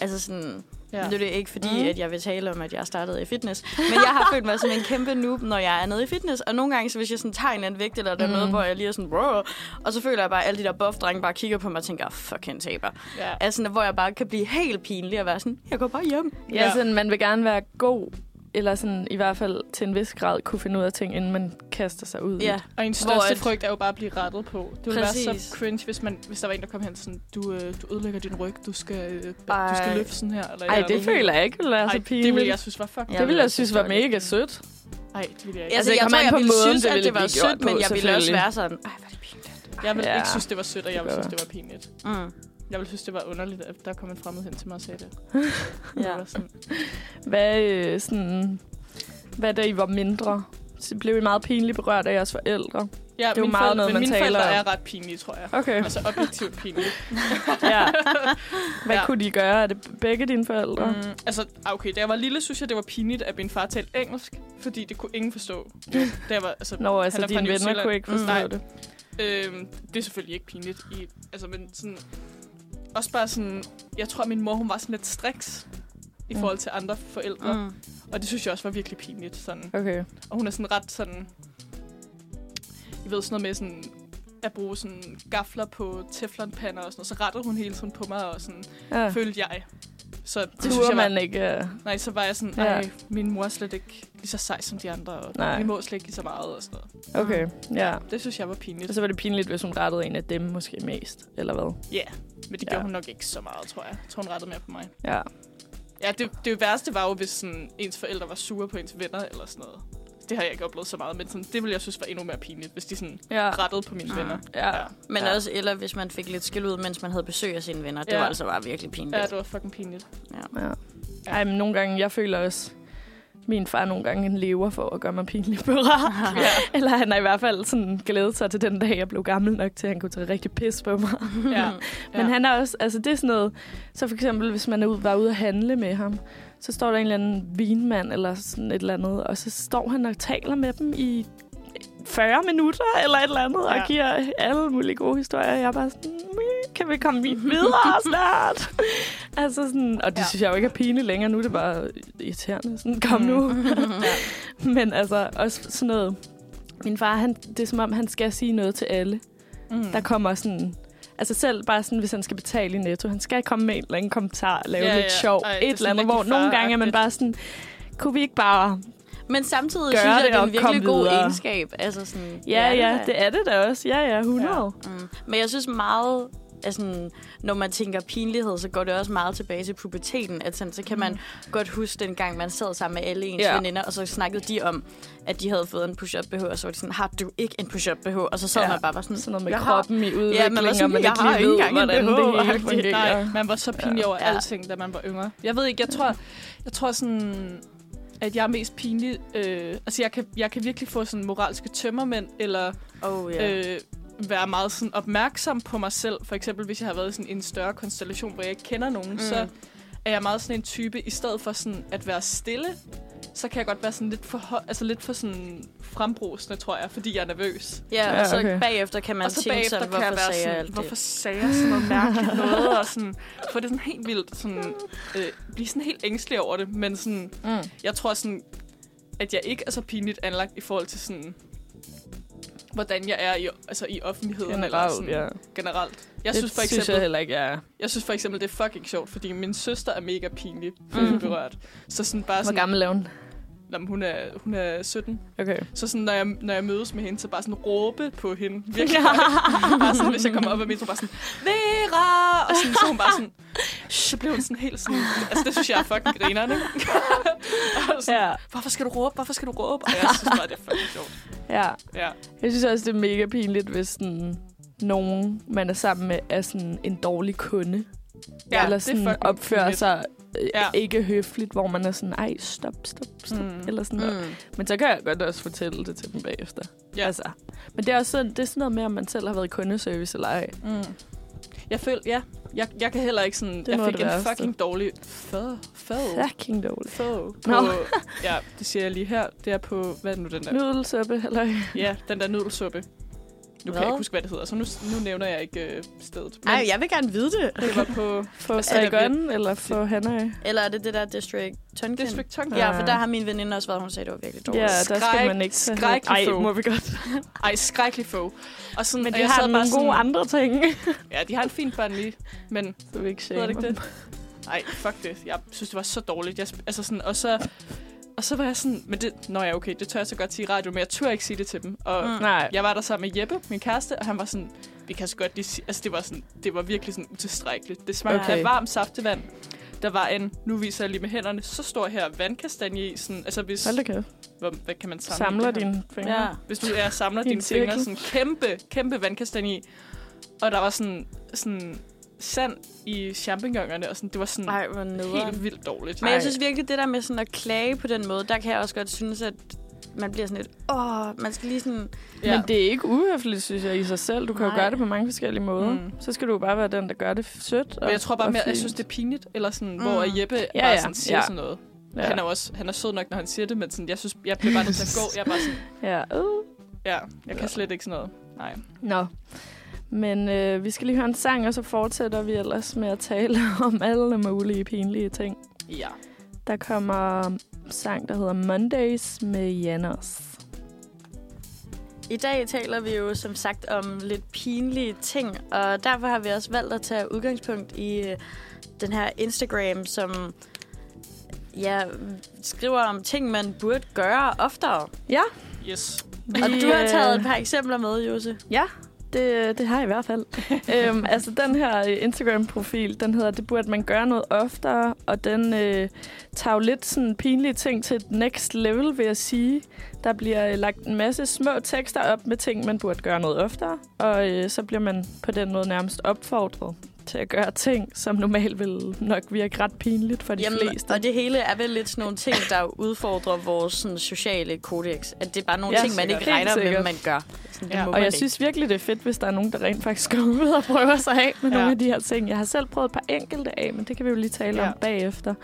C: altså sådan... Ja. Nu er det ikke fordi,
A: Mm.
C: at jeg vil tale om, at jeg startede i fitness. Men jeg har (laughs) følt mig som en kæmpe noob, når jeg er nede i fitness. Og nogle gange, så hvis jeg sådan tager en anden vægt, eller der er
A: Mm.
C: noget, hvor jeg lige er sådan, wow, og så føler jeg bare, at alle de der buff-drenge bare kigger på mig og tænker, fucking taber.
B: ja.
C: Altså, hvor jeg bare kan blive helt pinlig og være sådan, jeg går bare hjem.
A: Ja,
B: Ja.
A: sådan, man vil gerne være god, eller sådan, i hvert fald til en vis grad kunne finde ud af ting, inden man kaster sig ud. i
C: Ja,
A: det.
B: Og en
C: Hvor
B: største
C: at-
B: frygt er jo bare at blive rettet på. Det ville være
C: Præcis.
B: så cringe, hvis, man, hvis der var en, der kom hen sådan, du, øh, du ødelægger din ryg, du skal, øh, du skal løfte sådan her. Eller
A: Ej,
B: eller
A: det
B: noget.
A: føler jeg ikke ville være
B: Ej,
A: så
B: det
A: pinligt.
B: ville jeg synes var fucking.
C: Jeg
A: det ville jeg synes var
C: det var
A: mega sødt.
B: Nej, det ville jeg ikke.
C: Altså,
A: det
C: jeg
A: kommer
C: tror, jeg ville synes,
A: det
C: at det var sødt, men jeg ville også være sådan, ej, hvor er det pinligt.
B: Jeg ville
A: Ja.
B: ikke synes, det var sødt, og jeg ville
A: Det
B: synes, det var pinligt.
C: Mm.
B: Jeg ville synes, det var underligt, at der kom en fremmed hen til mig og sagde det. (laughs)
C: Ja.
B: Var sådan,
A: Hvad, øh, sådan, hvad da I var mindre? Så blev I meget pinligt berørt af jeres forældre?
B: ja,
A: er jo meget
B: forældre,
A: noget,
B: men
A: man
B: mine
A: taler
B: forældre er ret pinlige, tror jeg.
A: Okay,
B: Altså objektivt pinlige. (laughs)
A: ja. (laughs) Hvad
B: Ja.
A: kunne de gøre? Er det begge dine forældre?
B: Mm, altså, okay, da jeg var lille, synes jeg, det var pinligt, at min far talte engelsk, fordi det kunne ingen forstå. Da jeg var, altså,
A: Nå, altså dine venner kunne ikke
C: Mm,
A: forstå
B: nej.
A: det.
B: Øhm, det er selvfølgelig ikke pinligt. I, altså, men sådan, også bare sådan, jeg tror, at min mor hun var sådan lidt striks i
A: Mm.
B: forhold til andre forældre. Mm.
C: Mm.
B: Og det synes jeg også var virkelig pinligt. Sådan.
A: Okay.
B: Og hun er sådan ret sådan... Jeg ved sådan noget med sådan at bruge sådan gafler på teflonpander og sådan noget. Så rettede hun hele tiden på mig, og sådan
A: Ja.
B: følte jeg. Så det synes
A: Turer
B: jeg var,
A: man ikke... Uh...
B: Nej, så var jeg sådan,
A: Ja.
B: min mor er slet ikke lige så sej som de andre, og
A: Nej.
B: vi må slet ikke lige så meget og sådan noget.
A: Okay, ja.
B: Det synes jeg var pinligt.
A: Og så var det pinligt, hvis hun rettede en af dem måske mest, eller hvad?
B: Ja, men det
A: Ja.
B: gjorde hun nok ikke så meget, tror jeg. Jeg tror, hun rettede mere på mig.
A: Ja.
B: Ja, det, det værste var jo, hvis sådan, ens forældre var sure på ens venner eller sådan noget. Det har jeg ikke oplevet så meget, men sådan, det ville jeg synes var endnu mere pinligt, hvis de sådan
A: Ja.
B: rettede på mine
C: Mm.
B: venner.
A: Ja.
C: Men
A: Ja.
C: også, eller hvis man fik lidt skæld ud, mens man havde besøg af sine venner. Det
B: Ja.
C: var altså bare virkelig pinligt.
B: Ja, det var fucking pinligt.
A: ja. Ej, men nogle gange, jeg føler også, min far nogle gange lever for at gøre mig pinligt berørt. (laughs)
B: Ja. (laughs)
A: Eller han har i hvert fald sådan glædet sig til den dag, jeg blev gammel nok til, at han kunne tage rigtig pis på mig.
B: ja. (laughs)
A: Men han er også, altså det er sådan noget, så for eksempel, hvis man er ude, var ude at handle med ham, så står der en eller anden vinmand eller sådan et eller andet, og så står han og taler med dem i 40 minutter eller et eller andet, ja. Og giver alle mulige gode historier. Jeg er bare sådan, "Mm, kan vi komme videre (laughs) snart? altså sådan, og det ja. Synes jeg jo ikke er pinligt længere. Nu er det bare irriterende. Sådan, kom nu. (laughs) (laughs) Men altså, også sådan noget... Min far, han, det er som om, han skal sige noget til alle.
B: Mm.
A: Der kommer sådan... Altså selv bare sådan, hvis han skal betale i netto, han skal komme med en eller anden kommentar, lave
B: Ja,
A: lidt
B: ja.
A: sjov,
B: Ej,
A: et eller andet, hvor nogle gange er man bare sådan, kunne vi ikke bare...
C: Men samtidig
A: Gør
C: synes jeg,
A: det
C: det er en virkelig god
A: videre.
C: egenskab. Altså sådan,
A: Ja, ja, det er det da også. Ja, ja, 100. Ja.
C: Mm. Men jeg synes meget, sådan, når man tænker pinlighed, så går det også meget tilbage til puberteten. At sådan, så kan man godt huske den gang, man sad sammen med alle ens
A: Ja.
C: ja. veninder, og så snakkede de om, at de havde fået en push-up BH, og så var de sådan, har du ikke en push-up BH? Og så sad
A: Ja.
C: ja. man bare var sådan,
A: Sådan noget med
C: jeg har-
A: kroppen i udvikling,
C: Ja, man sådan,
A: og man
C: jeg
A: ikke
C: har
A: lige ved, hvordan det hele (laughs) fungerer.
B: Nej, man var så pinlig over
C: Ja.
B: alting, da man var yngre. Jeg ved ikke, jeg tror, jeg tror sådan, at jeg er mest pinlig. Øh, altså, jeg kan, jeg kan virkelig få sådan moralske tømmermænd, eller
C: oh, ja.
B: øh, være meget sådan opmærksom på mig selv. For eksempel, hvis jeg har været i sådan en større konstellation, hvor jeg ikke kender nogen, mm. så er jeg meget sådan en type, i stedet for sådan at være stille, så kan jeg godt være sådan lidt for, altså lidt for sådan frembrusende, tror jeg, fordi jeg er nervøs.
C: Ja,
A: Ja,
C: og så
A: okay.
C: bagefter kan man
B: og så
C: tænke
B: jeg
C: hvorfor
B: være
C: sagde jeg
B: sådan,
C: alt
B: hvorfor sagde jeg sådan noget mærkeligt noget, og sådan, få det sådan helt vildt, sådan, øh, blive sådan helt ængstelig over det, men sådan,
A: Mm.
B: jeg tror sådan, at jeg ikke er så pinligt anlagt i forhold til sådan, hvordan jeg er i, altså i offentligheden. eller
A: Generelt,
B: sådan,
A: ja.
B: generelt. Jeg
A: det
B: synes for
A: synes
B: eksempel,
A: jeg heller ikke, jeg er.
B: jeg synes for eksempel, det er fucking sjovt, fordi min søster er mega pinlig
A: Mm.
B: berørt. Så sådan bare
A: Hvor
B: sådan,
A: gammel er hun?
B: Nå, men hun, er, hun er 17.
A: Okay.
B: Så sådan, når jeg, når jeg mødes med hende, så bare sådan råbe på hende. Virkelig højt. (laughs) bare sådan, hvis jeg kommer op af metro, bare sådan, Vera! Og sådan, så hun bare sådan, så blev hun sådan helt sådan, altså det synes jeg er fucking grinerne. og sådan,
A: Ja,
B: hvorfor skal du råbe? Hvorfor skal du råbe? Og jeg synes bare, det er fucking sjovt.
A: ja.
B: Ja.
A: Jeg synes også, det er mega pinligt, hvis sådan, nogen, man er sammen med, er sådan en dårlig kunde.
B: Ja,
A: eller
B: det er
A: sådan
B: fucking
A: opfører
B: pinligt.
A: sig øh,
B: Ja.
A: ikke høfligt, hvor man er sådan, ej, stop, stop, stop.
B: Mm.
A: Mm. Eller sådan noget.
C: Mm.
A: Men så kan jeg godt også fortælle det til dem bagefter.
B: Ja.
A: Altså. Men det er også sådan, det er sådan noget med, om man selv har været i kundeservice eller ej.
B: Mm. Jeg føler, ja, jeg, jeg kan heller ikke sådan,
A: Det
B: jeg fik
A: det
B: en
A: værste.
B: fucking dårlig fad, fad,
A: Fucking dårligt.
B: fad på,
A: Nå.
B: ja, det siger jeg lige her, det er på, hvad er nu den der?
A: Nudelsuppe, eller
B: Ja, den der nudelsuppe. Nu kan jeg ikke huske, hvad det hedder, så nu, nu nævner jeg ikke øh, stedet. Men
C: Ej, jeg vil gerne vide det.
B: det var på (laughs) det
A: Saigon, eller få Hanoi.
C: Eller er det det der District Tonkin?
B: District Tonkin.
C: Ja, for der har min veninde også været, hun sagde, det var virkelig
A: Ja,
C: dårligt.
A: der skal
B: Skræk-
A: man ikke
B: skrækkelig
A: Ej,
B: få.
A: må vi godt. (laughs)
B: Ej, skrækkelig få. Og sådan,
A: Men
B: og
A: de
B: jeg
A: har nogle
B: bare
A: gode
B: sådan,
A: andre ting. (laughs)
B: Ja, de har en fin bund lige, men
A: Så vi ikke
B: hedder det
A: shame
B: ikke det? Ej, fuck det. Jeg synes, det var så dårligt. Jeg, altså sådan, og så... Og så var jeg sådan, men det, nå ja, okay, det tør jeg så godt sige i radio, men jeg tør ikke sige det til dem. Og
C: Mm.
A: Nej.
B: jeg var der sammen med Jeppe, min kæreste, og han var sådan, vi kan så godt lige sige, altså det var, sådan, det var virkelig sådan utilstrækkeligt. Det smagte
A: Okay.
B: af varmt saftevand. Der var en, nu viser jeg lige med hænderne, så står her vandkastanje i, sådan, altså hvis,
A: Hold da
B: hvor, hvad kan man samle
A: Samler dine fingre.
C: Ja.
B: Hvis du er samler dine fingre, sådan kæmpe, kæmpe vandkastanje i, og der var sådan, sådan sand i champignonerne, og sådan, det var sådan
C: Ej, hvor nederen.
B: helt vildt dårligt.
C: Men jeg synes virkelig, det der med sådan at klage på den måde, der kan jeg også godt synes, at man bliver sådan lidt, åh, man skal lige sådan...
B: Ja.
A: Men det er ikke uhøfligt, synes jeg, i sig selv. Du kan jo
C: Nej.
A: gøre det på mange forskellige måder.
B: Mm.
A: Så skal du jo bare være den, der gør det sødt. Og,
B: Men jeg tror bare mere, jeg synes, det er pinligt, eller sådan,
C: Mm.
B: hvor Jeppe
A: Ja,
B: bare
A: ja,
B: sådan siger
A: ja.
B: sådan noget.
A: Ja.
B: Han er jo også han er sød nok, når han siger det, men sådan, jeg synes, jeg bliver bare nødt til at gå. Jeg er bare sådan, (laughs)
A: Ja, uh.
B: ja, jeg kan
A: Ja.
B: slet ikke sådan noget. Nej.
A: Nå. Men øh, vi skal lige høre en sang, og så fortsætter vi ellers med at tale (laughs) om alle mulige pinlige ting.
B: Ja.
A: Der kommer sang, der hedder Mondays med Janos.
C: I dag taler vi jo som sagt om lidt pinlige ting, og derfor har vi også valgt at tage udgangspunkt i øh, den her Instagram, som ja, skriver om ting, man burde gøre oftere.
A: Ja,
B: Yes.
C: Og du har
A: øh,
C: taget et par eksempler med, Jose.
A: Ja, det, det har jeg i hvert fald. (laughs) øhm, altså, den her øh, Instagram-profil, den hedder, det burde man gøre noget oftere, og den øh, tager jo lidt sådan pinlige ting til et next level, vil jeg sige. Der bliver øh, lagt en masse små tekster op med ting, man burde gøre noget oftere, og øh, så bliver man på den måde nærmest opfordret til at gøre ting, som normalt vil nok virke ret pinligt for de
C: Jamen,
A: fleste.
C: og det hele er vel lidt sådan nogle ting, der udfordrer vores sådan, sociale kodex. At det er bare nogle
A: Ja,
C: ting, man
A: sikkert.
C: ikke regner med, man gør. Sådan,
B: Ja,
A: Og jeg
C: ikke.
A: synes virkelig, det er fedt, hvis der er nogen, der rent faktisk går (laughs) ud og prøver sig af med ja. nogle af de her ting. Jeg har selv prøvet et par enkelte af, men det kan vi jo lige tale. Ja. om bagefter.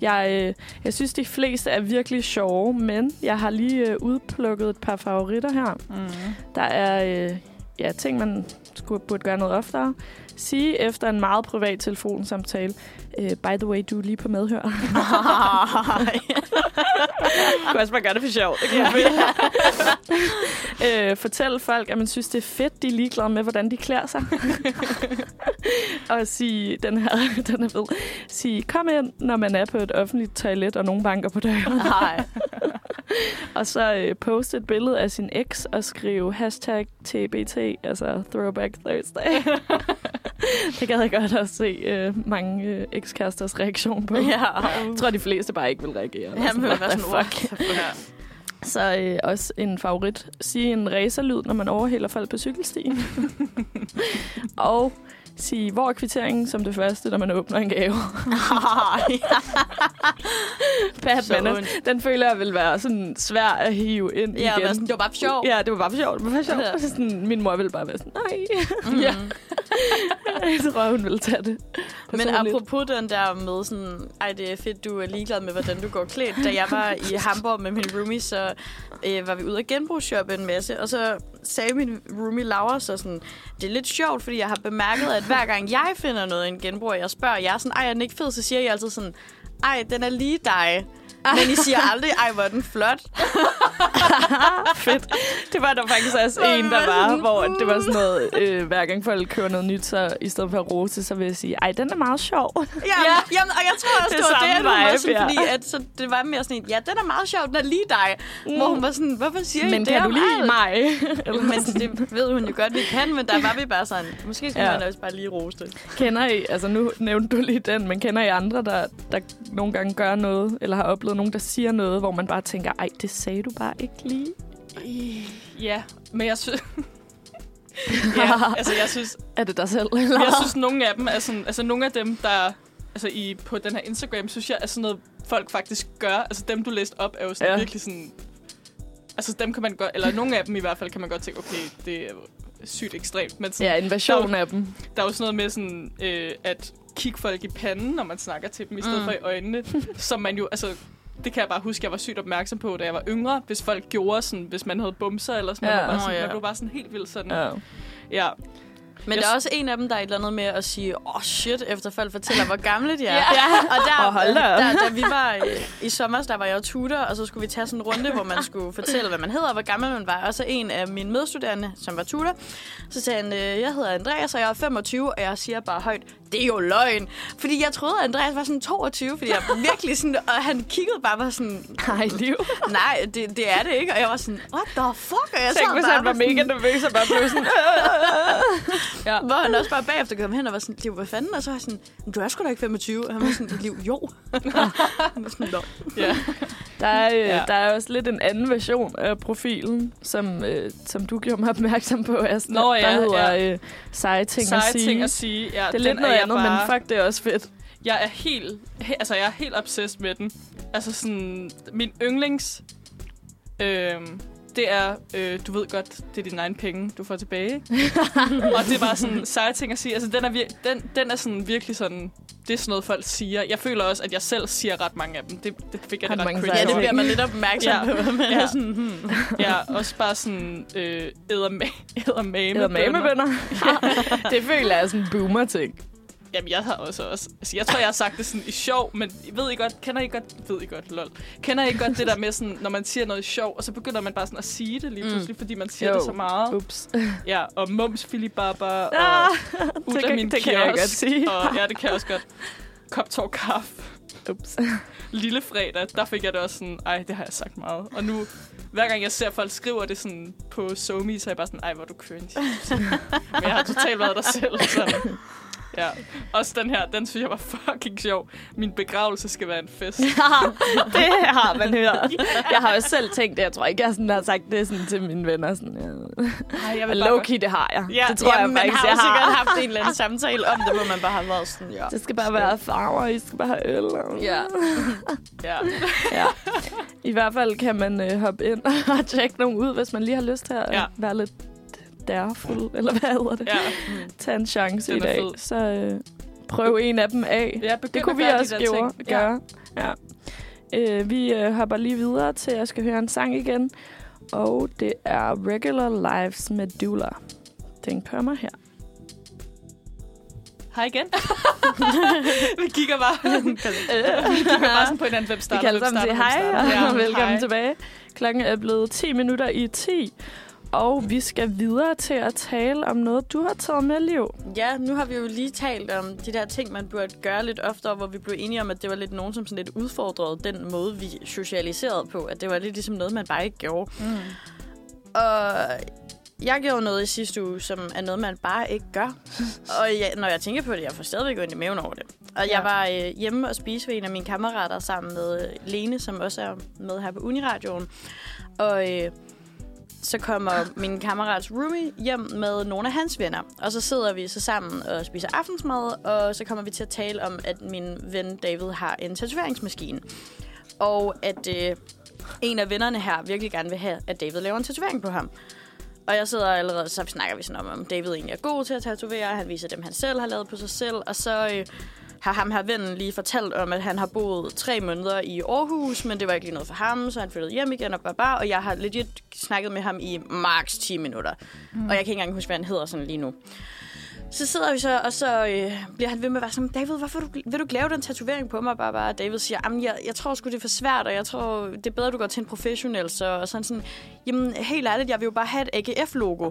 A: Jeg, øh, jeg synes, de fleste er virkelig sjove, men jeg har lige øh, udplukket et par favoritter her.
B: Mm.
A: Der er øh, ja, ting, man skulle, burde gøre noget oftere. Sige efter en meget privat telefonsamtale, øh, by the way, du er lige på medhør.
C: Nej. (laughs) (laughs)
A: kunne også bare gøre det for sjov. Jeg (laughs) øh, fortælle folk, at man synes, det er fedt, de er ligeglade med, hvordan de klæder sig. og sige, den her, den er fed. Sige, kom ind, når man er på et offentligt toilet, og nogen banker på døren.
C: Nej.
A: og så øh, poste et billede af sin eks og skrive hashtag TBT, altså Throwback Thursday. (laughs) det gad jeg godt at se øh, mange øh, ekskæresters reaktion på.
C: Ja.
A: Jeg tror, de fleste bare ikke vil reagere.
C: Ja, men hvad sådan,
A: fuck. (laughs) Så øh, også en favorit. Sige en racerlyd, når man overhælder folk på cykelstien. (laughs) og sige, hvor er kvitteringen som det første, når man åbner en gave. (laughs)
C: Ondt.
A: Den føler jeg vil være sådan svær at hive ind
C: Ja,
A: igen.
C: sådan, det var bare for sjov.
A: Ja, det var bare for sjovt. Det var bare for sjovt.
C: Ja.
A: Sådan, min mor ville bare være sådan, nej.
C: Mm.
A: Ja. (laughs) jeg tror, hun ville tage det.
C: Men apropos den der med sådan, ej det er fedt, du er ligeglad med, hvordan du går klædt. Da jeg var i Hamburg med min roomie, så øh, var vi ude at genbrugsshoppe en masse, og så sagde min roomie Laura så sådan, det er lidt sjovt, fordi jeg har bemærket, at hver gang jeg finder noget i en genbrug, og jeg spørger jer sådan, ej er den ikke fed, så siger jeg altid sådan, ej den er lige dig. Men I siger aldrig, ej hvor er den flot. (laughs)
A: Fedt. Det var der faktisk også en, der var, hvor det var sådan noget, øh, hver gang folk køber noget nyt, så i stedet for at rose, så vil jeg sige, ej, den er meget sjov.
C: Jamen, (laughs) ja. jamen, og jeg tror også,
A: Det
C: det,
A: er
C: var det, at hun var sådan,
A: ja.
C: fordi at, så det var mere sådan en, ja, den er meget sjov, den er lige dig. Mm. Hvor hun var sådan, hvorfor siger I
A: Men
C: det
A: kan du lide mig? (laughs)
C: Men det ved hun jo godt, vi kan, men der var vi bare sådan, måske skulle
A: Ja.
C: ja. man også bare lige rose det.
A: Kender I, altså nu nævnte du lige den, men kender I andre, der, der nogle gange gør noget, eller har oplevet nogen, der siger noget, hvor man bare tænker, ej, det sagde du bare ikke lige?
B: Ja, men jeg synes... (laughs) (laughs) ja, altså jeg synes,
A: Er det dig selv? Eller?
B: jeg synes nogle af dem er sådan, altså nogle af dem, der altså i, på den her Instagram, synes jeg er sådan noget, folk faktisk gør. Altså dem, du læste op, er jo sådan
A: Ja.
B: virkelig sådan... Altså dem kan man godt, eller nogle af dem i hvert fald, kan man godt tænke, okay, det er sygt ekstremt. Men sådan,
A: Ja, en version af dem.
B: der er jo sådan noget med sådan, øh, at kigge folk i panden, når man snakker til dem, i stedet
C: mm.
B: for i øjnene. som man jo, altså, det kan jeg bare huske, jeg var sygt opmærksom på, da jeg var yngre. Hvis folk gjorde sådan, hvis man havde bumser eller sådan
A: Ja.
B: noget. Man, sådan,
C: ja.
B: man blev bare sådan helt vildt sådan.
A: Ja.
B: ja.
C: Men
B: Jeg
C: der er også en af dem, der er et eller andet med at sige, åh oh, shit, efter folk fortæller, hvor gamle de er. (laughs)
B: Ja.
C: Og der,
A: Åh, hold da
C: der, da vi var øh, i sommer, der var jeg tutor, og så skulle vi tage sådan en runde, hvor man skulle fortælle, hvad man hedder og hvor gammel man var. Og så en af mine medstuderende, som var tutor, så sagde han, øh, jeg hedder Andreas, og jeg er 25, og jeg siger bare højt, det er jo løgn. Fordi jeg troede, at Andreas var sådan 22, fordi jeg var (laughs) virkelig sådan, og han kiggede bare var sådan,
A: Ej, liv.
C: nej, det, det er det ikke. Og jeg var sådan, what the fuck? Og jeg
A: Tænk, hvis han var
C: sådan-
A: mega nervøs og bare blev sådan... (laughs)
B: ja.
C: Hvor han også bare bagefter kom hen og var sådan, Liv, hvad fanden? Og så var jeg sådan, "Men du er sgu da ikke 25. Og han var sådan, Liv, jo. (laughs) Han var sådan,
B: ja.
A: Der er, øh,
B: Ja.
A: der er også lidt en anden version af profilen, som, øh, som du gjorde mig opmærksom på, Aston.
B: Nå,
A: der
B: ja,
A: hedder
B: ja.
A: øh, seje ting
B: Seje
A: at sige.
B: at sige. Ja,
A: det er lidt noget
B: jeg
A: andet,
B: bare,
A: men fuck, det er også fedt.
B: Jeg er helt, he, altså jeg er helt obsessed med den. Altså sådan, min yndlings, øh, det er, øh, du ved godt, det er dine egne penge, du får tilbage. (laughs) og det er bare sådan seje ting at sige. Altså den er, vir- den, den er sådan virkelig sådan, det er sådan noget, folk siger. Jeg føler også, at jeg selv siger ret mange af dem. Det, det fik jeg
A: Ret
B: det ret
A: mange
B: cringe
C: Ja, det bliver man lidt opmærksom
B: Ja.
C: på. Men
B: Ja.
C: ja. sådan, hmm.
B: Ja, også bare sådan øh, eddermame, eddermame,
A: Eddermame bønner. det føler jeg er sådan en boomer-ting.
B: Jamen, jeg har også også... Altså, jeg tror, jeg har sagt det sådan i sjov, men ved I godt, kender I godt... Ved I godt, lol. Kender I godt det der med sådan, når man siger noget sjov, og så begynder man bare sådan at sige det lige
C: Mm.
B: pludselig, fordi man siger
A: Jo.
B: det så meget.
A: Ups. (laughs)
B: Ja, og mums filibaba, og
A: Ah, (laughs)
B: ud
A: det
B: af
A: kan-
B: min
A: det kan jeg
B: kiosk,
A: godt sige.
B: Og, ja, det kan jeg også godt. Kop tår kaffe.
A: Ups. (laughs)
B: Lille fredag, der fik jeg det også sådan, ej, det har jeg sagt meget. Og nu, hver gang jeg ser folk skriver det sådan på SoMe, så er jeg bare sådan, ej, hvor er du cringe. Men jeg har totalt været der selv. Så. Ja, også den her, den synes jeg var fucking sjov. Min begravelse skal være en fest. (laughs)
A: det har man hørt. Jeg har også selv tænkt det. Jeg tror ikke, jeg sådan har sagt det sådan til mine venner. Sådan, ja.
B: Ej, jeg
A: Og low-key, det har jeg.
B: Ja,
A: det tror
C: Jamen,
A: jeg
C: man
A: faktisk,
C: har jo
A: jeg
C: sikkert
A: har.
C: haft en eller anden (laughs) samtale om det, hvor man bare har været sådan, ja.
A: Det skal bare være farver, I skal bare have øl.
C: Ja. (laughs)
B: Ja.
A: ja. I hvert fald kan man øh, hoppe ind og tjekke nogen ud, hvis man lige har lyst til at
B: ja.
A: være lidt derfuld, eller hvad hedder det?
B: ja.
A: Tag en chance i dag.
B: fed.
A: Så øh, prøv en af dem af.
B: ja
A: Det kunne vi
B: de
A: også gjorde,
B: ting.
A: gøre. Ja. Øh, vi øh, hopper lige videre til, at jeg skal høre en sang igen. Og det er Regular Lives med Dula. Den kommer her.
B: Hej igen. (laughs) vi kigger bare, vi kigger bare sådan på hinanden, hvem
A: Vi
B: starter,
A: kan alle sammen sige hej, og
B: Ja, (laughs)
A: velkommen
B: hej.
A: tilbage. Klokken er blevet 10 minutter i 10. Og vi skal videre til at tale om noget, du har taget med, Liv.
C: Ja, nu har vi jo lige talt om de der ting, man burde gøre lidt oftere, hvor vi blev enige om, at det var lidt nogen, som sådan lidt udfordrede den måde, vi socialiserede på. At det var lidt ligesom noget, man bare ikke gjorde.
B: Mm.
C: Og jeg gjorde noget i sidste uge, som er noget, man bare ikke gør. (laughs) Og jeg, når jeg tænker på det, jeg får stadigvæk ondt i maven over det. Og ja. Jeg var øh, hjemme og spise ved en af mine kammerater sammen med øh, Lene, som også er med her på Uniradioen. Og øh, så kommer min kammerats roomie hjem med nogle af hans venner. Og så sidder vi så sammen og spiser aftensmad, og så kommer vi til at tale om, at min ven David har en tatoveringsmaskine. Og at øh, en af vennerne her virkelig gerne vil have, at David laver en tatovering på ham. Og jeg sidder allerede, så snakker vi sådan om, om David egentlig er god til at tatovere. Han viser dem, han selv har lavet på sig selv. Og så øh, har ham her vennen lige fortalt om, at han har boet tre måneder i Aarhus, men det var ikke lige noget for ham, så han flyttede hjem igen og bare bare. Og jeg har legit snakket med ham i maks 10 minutter. Mm. Og jeg kan ikke engang huske, hvad han hedder sådan lige nu. Så sidder vi så, og så øh, bliver han ved med at være sådan, David, hvorfor du, vil du lave den tatovering på mig? Bare, bare. David siger, jamen, jeg, jeg tror sgu, det er for svært, og jeg tror, det er bedre, du går til en professionel. Så og sådan sådan, jamen, helt ærligt, jeg vil jo bare have et AGF-logo.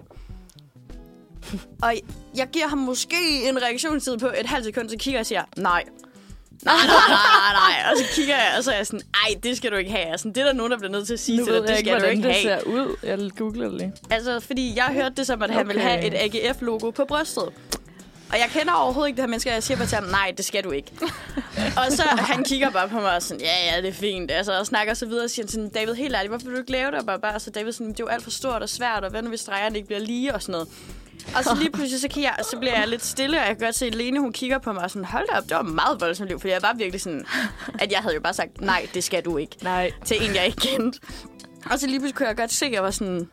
C: Og jeg giver ham måske en reaktionstid på et halvt sekund, så kigger jeg og siger, nej. Nej, (laughs) nej, nej, nej. Og så kigger jeg, og så er jeg sådan, ej, det skal du ikke have. Altså, det er der nogen, der bliver nødt til at sige
A: Nu
C: til dig, det skal du ikke
A: det
C: have.
A: ser ud. Jeg googler det lige.
C: Altså, fordi jeg hørte det som, at han okay. ville have et AGF-logo på brystet. Og jeg kender overhovedet ikke det her menneske, og jeg siger bare til ham, nej, det skal du ikke. (laughs) og så han kigger bare på mig og sådan, ja, ja, det er fint. Altså, og snakker så videre og siger sådan, David, helt ærligt, hvorfor vil du ikke lave det? Og bare, bare, så David sådan, det er jo alt for stort og svært, og hvad nu hvis stregerne ikke bliver lige og sådan noget. Og så lige pludselig, så, kan jeg, så bliver jeg lidt stille, og jeg kan godt se, at Lene, hun kigger på mig og sådan, hold da op, det var meget voldsomt liv, for jeg var virkelig sådan, at jeg havde jo bare sagt, nej, det skal du ikke
A: Nej.
C: til en, jeg ikke kendte. Og så lige pludselig kunne jeg godt se, at jeg var sådan,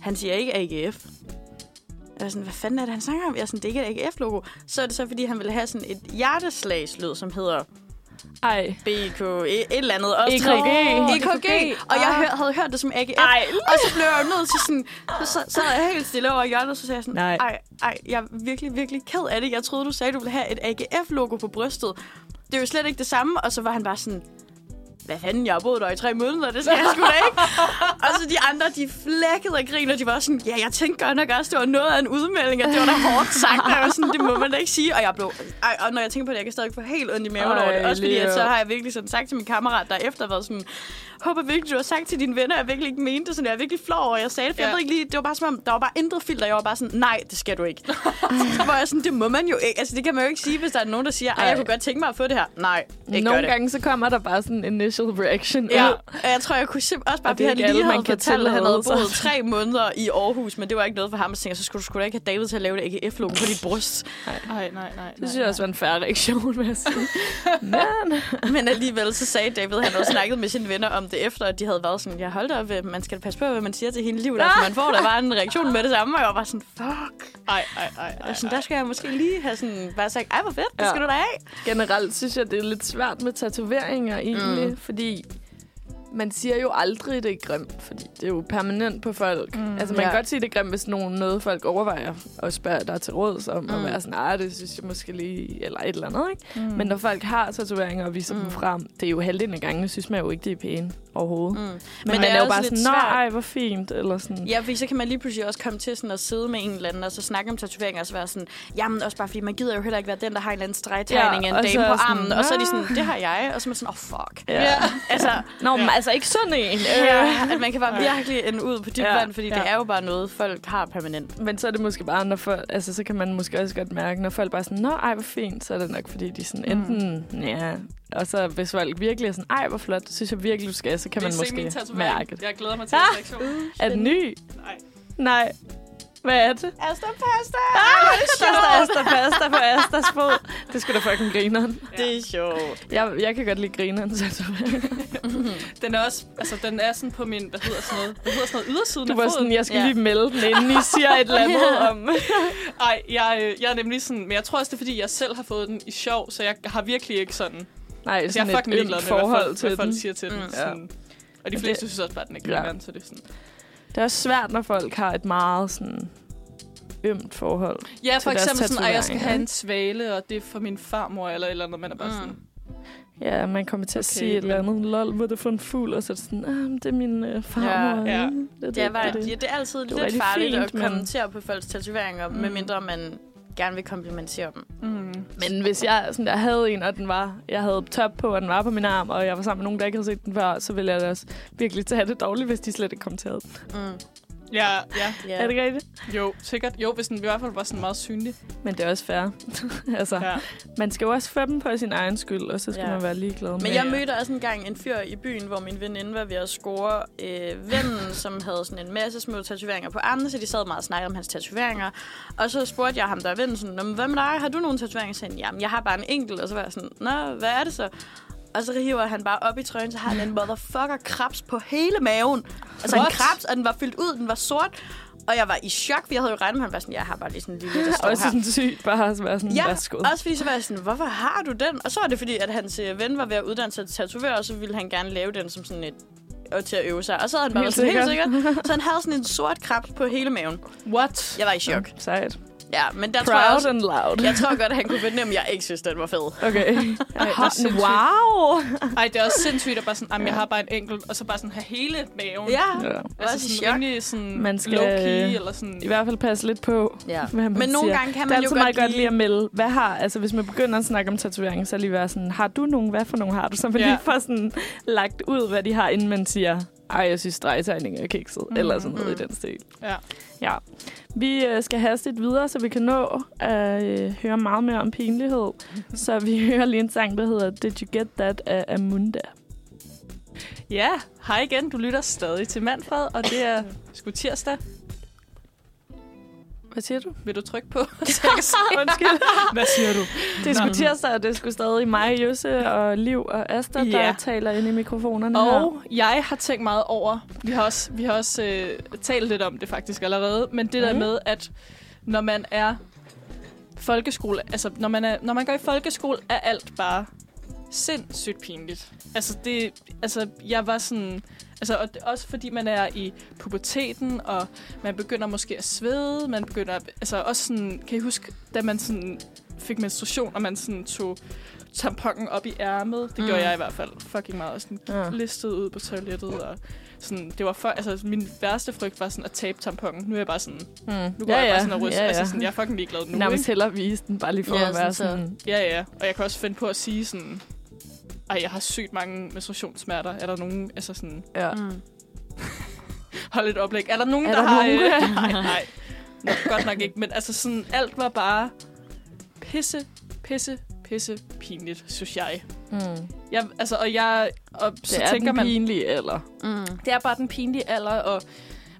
C: han siger ikke AGF. Jeg var sådan, hvad fanden er det, han snakker om? Jeg er sådan, det er ikke et AGF-logo. Så er det så, fordi han ville have sådan et hjerteslagslyd, som hedder
A: Ej.
C: BK, et, et eller andet. Også
A: EKG.
C: EKG.
A: EKG.
C: Og jeg
A: Ah.
C: hør, havde hørt det som AGF.
A: Ej.
C: Og så blev jeg nødt til sådan, så, er jeg helt stille over i hjørnet, og så sagde jeg sådan,
A: Nej.
C: ej, ej, jeg er virkelig, virkelig ked af det. Jeg troede, du sagde, du ville have et AGF-logo på brystet. Det er jo slet ikke det samme. Og så var han bare sådan, hvad fanden, jeg har boet der i tre måneder, det skal jeg sgu da ikke. (laughs) og så de andre, de flækkede og grinede, de var sådan, ja, jeg tænkte godt nok også, det var noget af en udmelding, og det var da hårdt sagt, og jeg var sådan, det må man da ikke sige. Og jeg blev, ej, og når jeg tænker på det, jeg kan stadig få helt ondt i maven over det. Også fordi, at så har jeg virkelig sådan sagt til min kammerat, der efter været sådan, håber virkelig, du har sagt til dine venner, at jeg virkelig ikke mente det, sådan, jeg er virkelig flov over, at jeg sagde det, for ja. Jeg ved ikke lige, det var bare som om, der var bare intet filter, jeg var bare sådan, nej, det skal du ikke. (laughs) så var jeg sådan, det må man jo ikke, altså det kan man jo ikke sige, hvis der er nogen, der siger, ej, jeg kunne godt tænke mig at få det her. Nej, ikke
A: Nogle
C: det.
A: gange så kommer der bare sådan en initial reaction
C: Ja,
A: ud.
C: og jeg tror, jeg kunne simpelthen også bare,
A: Og
C: fordi han
A: ikke
C: lige havde fortalt, at han havde boet tre måneder i Aarhus, men det var ikke noget for ham. Så tænkte så skulle du sgu da ikke have David til at lave det AGF-logo på dit bryst.
B: Nej, nej, nej.
A: Det synes jeg også var en færre reaktion, vil jeg sige. (laughs) Men,
C: Men alligevel så sagde David, han havde snakket med sine venner om det efter, at de havde været sådan, jeg holdt op, man skal passe på, hvad man siger til hele livet. Altså, man får der bare en reaktion med det samme, og jeg var sådan, fuck.
B: Ej, ej, ej, ej,
C: Altså, der skal jeg måske lige have sådan, bare sagt, ej, hvor fedt, det
A: Ja.
C: skal du da have.
A: generelt synes jeg, det er lidt svært med tatoveringer egentlig, mm. fordi man siger jo aldrig, det er grimt, fordi det er jo permanent på folk. Mm, altså, man
C: ja.
A: kan godt sige, det er grimt, hvis nogen, noget folk overvejer og spørger dig til råds om, mm. at være sådan, nej, det synes jeg måske lige, eller et eller andet, ikke? Mm. Men når folk har tatoveringer og viser mm. dem frem, det er jo halvdelen af gangene, synes man jo ikke, det er pæne overhovedet. Mm. Men,
C: Men
A: man
C: det
A: er,
C: er
A: jo bare sådan, nå,
C: svært.
A: ej, hvor fint, eller sådan.
C: Ja, fordi så kan man lige pludselig også komme til sådan at sidde med en eller anden, og så snakke om tatoveringer, og så være sådan, jamen også bare fordi man gider jo heller ikke være den, der har en eller anden stregtegning
A: Ja,
C: af en dame på
A: er sådan,
C: armen, og så er de
A: "Ah."
C: sådan, det har jeg, og så er man sådan, oh fuck.
A: Ja.
B: Ja.
C: Altså,
A: Nå, men
B: Ja.
A: Altså ikke sådan en.
C: ja, at man kan bare virkelig ende ud på dybt
A: Ja,
C: vand, fordi
A: ja.
C: det er jo bare noget, folk har permanent.
A: Men så er det måske bare, når folk, altså så kan man måske også godt mærke, når folk bare er sådan, nå, ej, hvor fint, så er det nok, fordi de sådan
B: Mm.
A: enten, ja, og så hvis folk virkelig er sådan, ej, hvor flot, det synes jeg virkelig, du skal, så kan man
B: Vil min
A: måske mærke det.
B: Jeg glæder mig til
A: Ah!
B: reaktion.
A: Er den ny?
B: Nej.
A: Nej. Hvad er det?
C: Asta pasta!
A: Asta, Asta, pasta på Astas fod. Det skulle da fucking grineren.
C: Det er sjovt.
A: Jeg, jeg kan godt lide grineren, så (laughs)
B: Den er også, altså den er sådan på min, hvad hedder sådan noget, hvad hedder sådan noget, ydersiden
A: du
B: af
A: var
B: foden.
A: sådan, jeg skal
C: Ja.
A: lige melde den, inden I siger et eller andet (laughs) om...
B: Ej, jeg, øh, jeg er nemlig sådan, men jeg tror også, det er, fordi jeg selv har fået den i sjov, så jeg har virkelig ikke sådan,
A: Nej,
B: altså jeg
A: sådan
B: er
A: et
B: fucking ligeglad
A: ømt
B: med, hvad
A: forhold
B: folk,
A: til
B: hvad folk
A: den.
B: siger til den.
C: Mm.
B: Sådan. Og de fleste
A: det-
B: synes også bare, at den er
A: Ja.
B: grineren, så det er sådan.
A: Det er også svært, når folk har et meget sådan ømt forhold.
B: Ja,
A: Til
B: for
A: deres
B: eksempel sådan, at jeg skal have en svale, og det er for min farmor, eller eller andet, man er bare
C: Mm.
B: sådan,
A: Ja, man kommer til at
B: Okay,
A: sige et eller andet. Lol, hvor det for en fugl? Og så er det sådan, ah, det er min øh, farmor.
B: Ja, ja.
A: Det, er
C: Det er, bare,
A: det.
C: ja, det er altid
A: Det
C: lidt farligt
A: fint,
C: at
A: men-
C: kommentere på folks tatoveringer,
B: Mm.
C: medmindre man gerne vil komplimentere dem.
B: mm.
A: Men hvis jeg sådan der havde en, og den var, jeg havde top på, og den var på min arm, og jeg var sammen med nogen, der ikke havde set den før, så ville jeg da også virkelig tage det dårligt, hvis de slet ikke kommenterede den.
C: Mm.
B: Ja, ja.
C: Ja.
A: Er det ikke rigtigt?
B: Jo, sikkert. Jo, hvis den i hvert fald var sådan meget synlig.
A: Men det er også fair. (laughs) altså, ja. Man skal jo også få dem på sin egen skyld, og så skal
C: Ja.
A: man være ligeglad med
C: Men jeg mødte også en gang en fyr i byen, hvor min veninde var ved at score øh, vennen, som havde sådan en masse små tatoveringer på armene, så de sad meget og snakkede om hans tatoveringer. Og så spurgte jeg ham, der er vennen, sådan, "Nå, men hvad med dig? Har du nogle tatoveringer? Så sagde han, jamen, jeg har bare en enkelt. Og så var jeg sådan, nå, hvad er det så? Og så hiver han bare op i trøjen, så har han en motherfucker krabs på hele maven. Altså
B: What?
C: en krabs, og den var fyldt ud, den var sort. Og jeg var i chok, for jeg havde jo regnet med, at han var sådan, jeg har bare lige sådan en lille, der (laughs) står
A: Også
C: her.
A: sådan sygt bare at være sådan,
C: Ja,
A: værsgo.
C: også fordi så var jeg sådan, hvorfor har du den? Og så var det fordi, at hans øh, ven var ved at uddanne sig til tatovør, og så ville han gerne lave den som sådan et og til at øve sig. Og så havde han bare
A: Helt
C: sådan,
A: sikkert.
C: helt sikkert. (laughs) Så han havde sådan en sort krab på hele maven.
B: What?
C: Jeg var i chok.
A: Sejt.
C: Ja, men der tror jeg
A: Proud
C: også,
A: and loud.
C: jeg tror godt, at han kunne fornemme, at jeg ikke synes, den var fed.
A: Okay.
B: Ej, det er
A: wow!
B: Ej, det er også sindssygt at bare sådan, jamen, jeg har bare en enkelt, og så bare sådan have hele maven.
C: Ja,
A: Ja.
C: jeg var
B: Altså
C: også i
B: sådan rimelig sådan
A: Man skal,
B: low-key, eller sådan...
A: I hvert fald passe lidt på,
C: Ja.
A: hvad man
C: Men nogle
A: siger.
C: gange kan
A: det er
C: man jo
A: altid meget
C: godt
A: godt lige at melde, hvad har, altså hvis man begynder at snakke om tatovering, så lige være sådan, har du nogen, hvad for nogen har du? Så man
B: Ja.
A: lige får sådan lagt ud, hvad de har, inden man siger, ej, jeg synes stregtegning er kikset, mm. eller sådan noget
C: Mm.
A: i den stil.
B: Ja.
A: Ja. Vi øh, skal hastigt videre, så vi kan nå at øh, høre meget mere om pinlighed. så vi (laughs) hører lige en sang, der hedder Did You Get That af Amunda.
B: Ja, hej igen. Du lytter stadig til Manfred, og det er sgu tirsdag.
A: Hvad siger du?
B: Vil du trykke på? (laughs)
A: Undskyld.
B: Hvad siger du?
A: Det er sgu
B: Nå.
A: tirsdag, og det er sgu stadig mig, Jøsse og Liv og Asta, der
B: Ja.
A: taler ind i mikrofonerne her.
B: Og jeg har tænkt meget over, vi har også, vi har også øh, talt lidt om det faktisk allerede, men det der
A: Mhm.
B: med, at når man er folkeskole, altså når man, er, når man går i folkeskole, er alt bare sindssygt pinligt. Altså det, altså jeg var sådan, altså og det, også fordi man er i puberteten, og man begynder måske at svede, man begynder, altså også sådan, kan I huske, da man sådan fik menstruation, og man sådan tog tamponen op i ærmet, det
C: Mm.
B: gjorde jeg i hvert fald fucking meget, og sådan
A: Ja.
B: listet ud på toilettet, og sådan, det var for, altså min værste frygt var sådan at tabe tamponen. Nu er jeg bare sådan,
A: Mm.
B: nu går ja, jeg bare sådan og ryster, ja, ja. altså sådan, jeg er fucking ligeglad nu,
A: Nærmest
B: ikke?
A: hellere vise den, bare lige for
C: Ja,
A: at være
C: sådan så-
A: sådan...
B: Ja, ja, og jeg kan også finde på at sige sådan, ej, jeg har sygt mange menstruationssmerter. Er der nogen, altså sådan,
A: Ja.
C: Mm. (laughs)
B: hold et oplæg. Er der nogen,
A: Er
B: der,
A: der
B: har...
A: nogen?
B: øh, (laughs) (laughs) nej, nej. Nå, godt nok ikke, men altså sådan, alt var bare pisse, pisse, pisse pinligt, synes jeg.
A: Mm.
B: jeg altså, og jeg, og så
A: Det er
B: tænker
A: den
B: man,
A: pinlige alder.
C: Mm.
B: det er bare den pinlige alder, og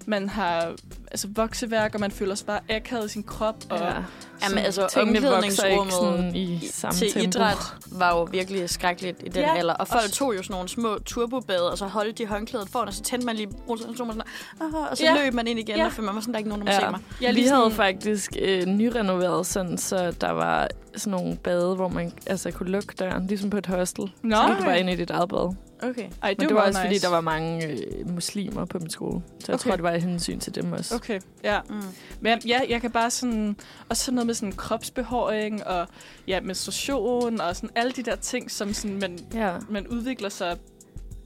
B: man har altså, vokseværk, og man føler sig bare akavet i sin krop. Og,
A: Ja.
C: Jamen, altså, omklædningsrummet
A: sådan i samme
C: til
A: tempo.
C: idræt var jo virkelig skrækkeligt i den
B: Ja,
C: alder. Og folk
B: og-
C: tog jo sådan nogle små turbobade, og så holdt de håndklædet foran, og så tændte man lige bruseren, og så, man sådan, "Åh," og så
B: Ja.
C: løb man ind igen,
B: Ja.
C: og for man var sådan, der er ikke nogen, der må se
A: Ja.
C: mig.
B: Jeg er
A: Vi
B: lige
A: havde
B: sådan-
A: faktisk øh, nyrenoveret sådan, så der var sådan nogle bade, hvor man altså, kunne lukke døren, ligesom på et hostel.
B: Nå,
A: Så gik du bare ind i dit eget bad.
C: Okay.
B: Ej, det,
A: Men det,
B: var,
A: var også, fordi
B: nice.
A: der var mange øh, muslimer på min skole. Så jeg
B: Okay.
A: tror, det var i hensyn til dem også.
B: Okay, ja.
C: Mm.
B: Men ja, jeg kan bare sådan... Også sådan noget med sådan kropsbehåring og ja, menstruation og sådan alle de der ting, som sådan, man,
A: Ja.
B: man udvikler sig...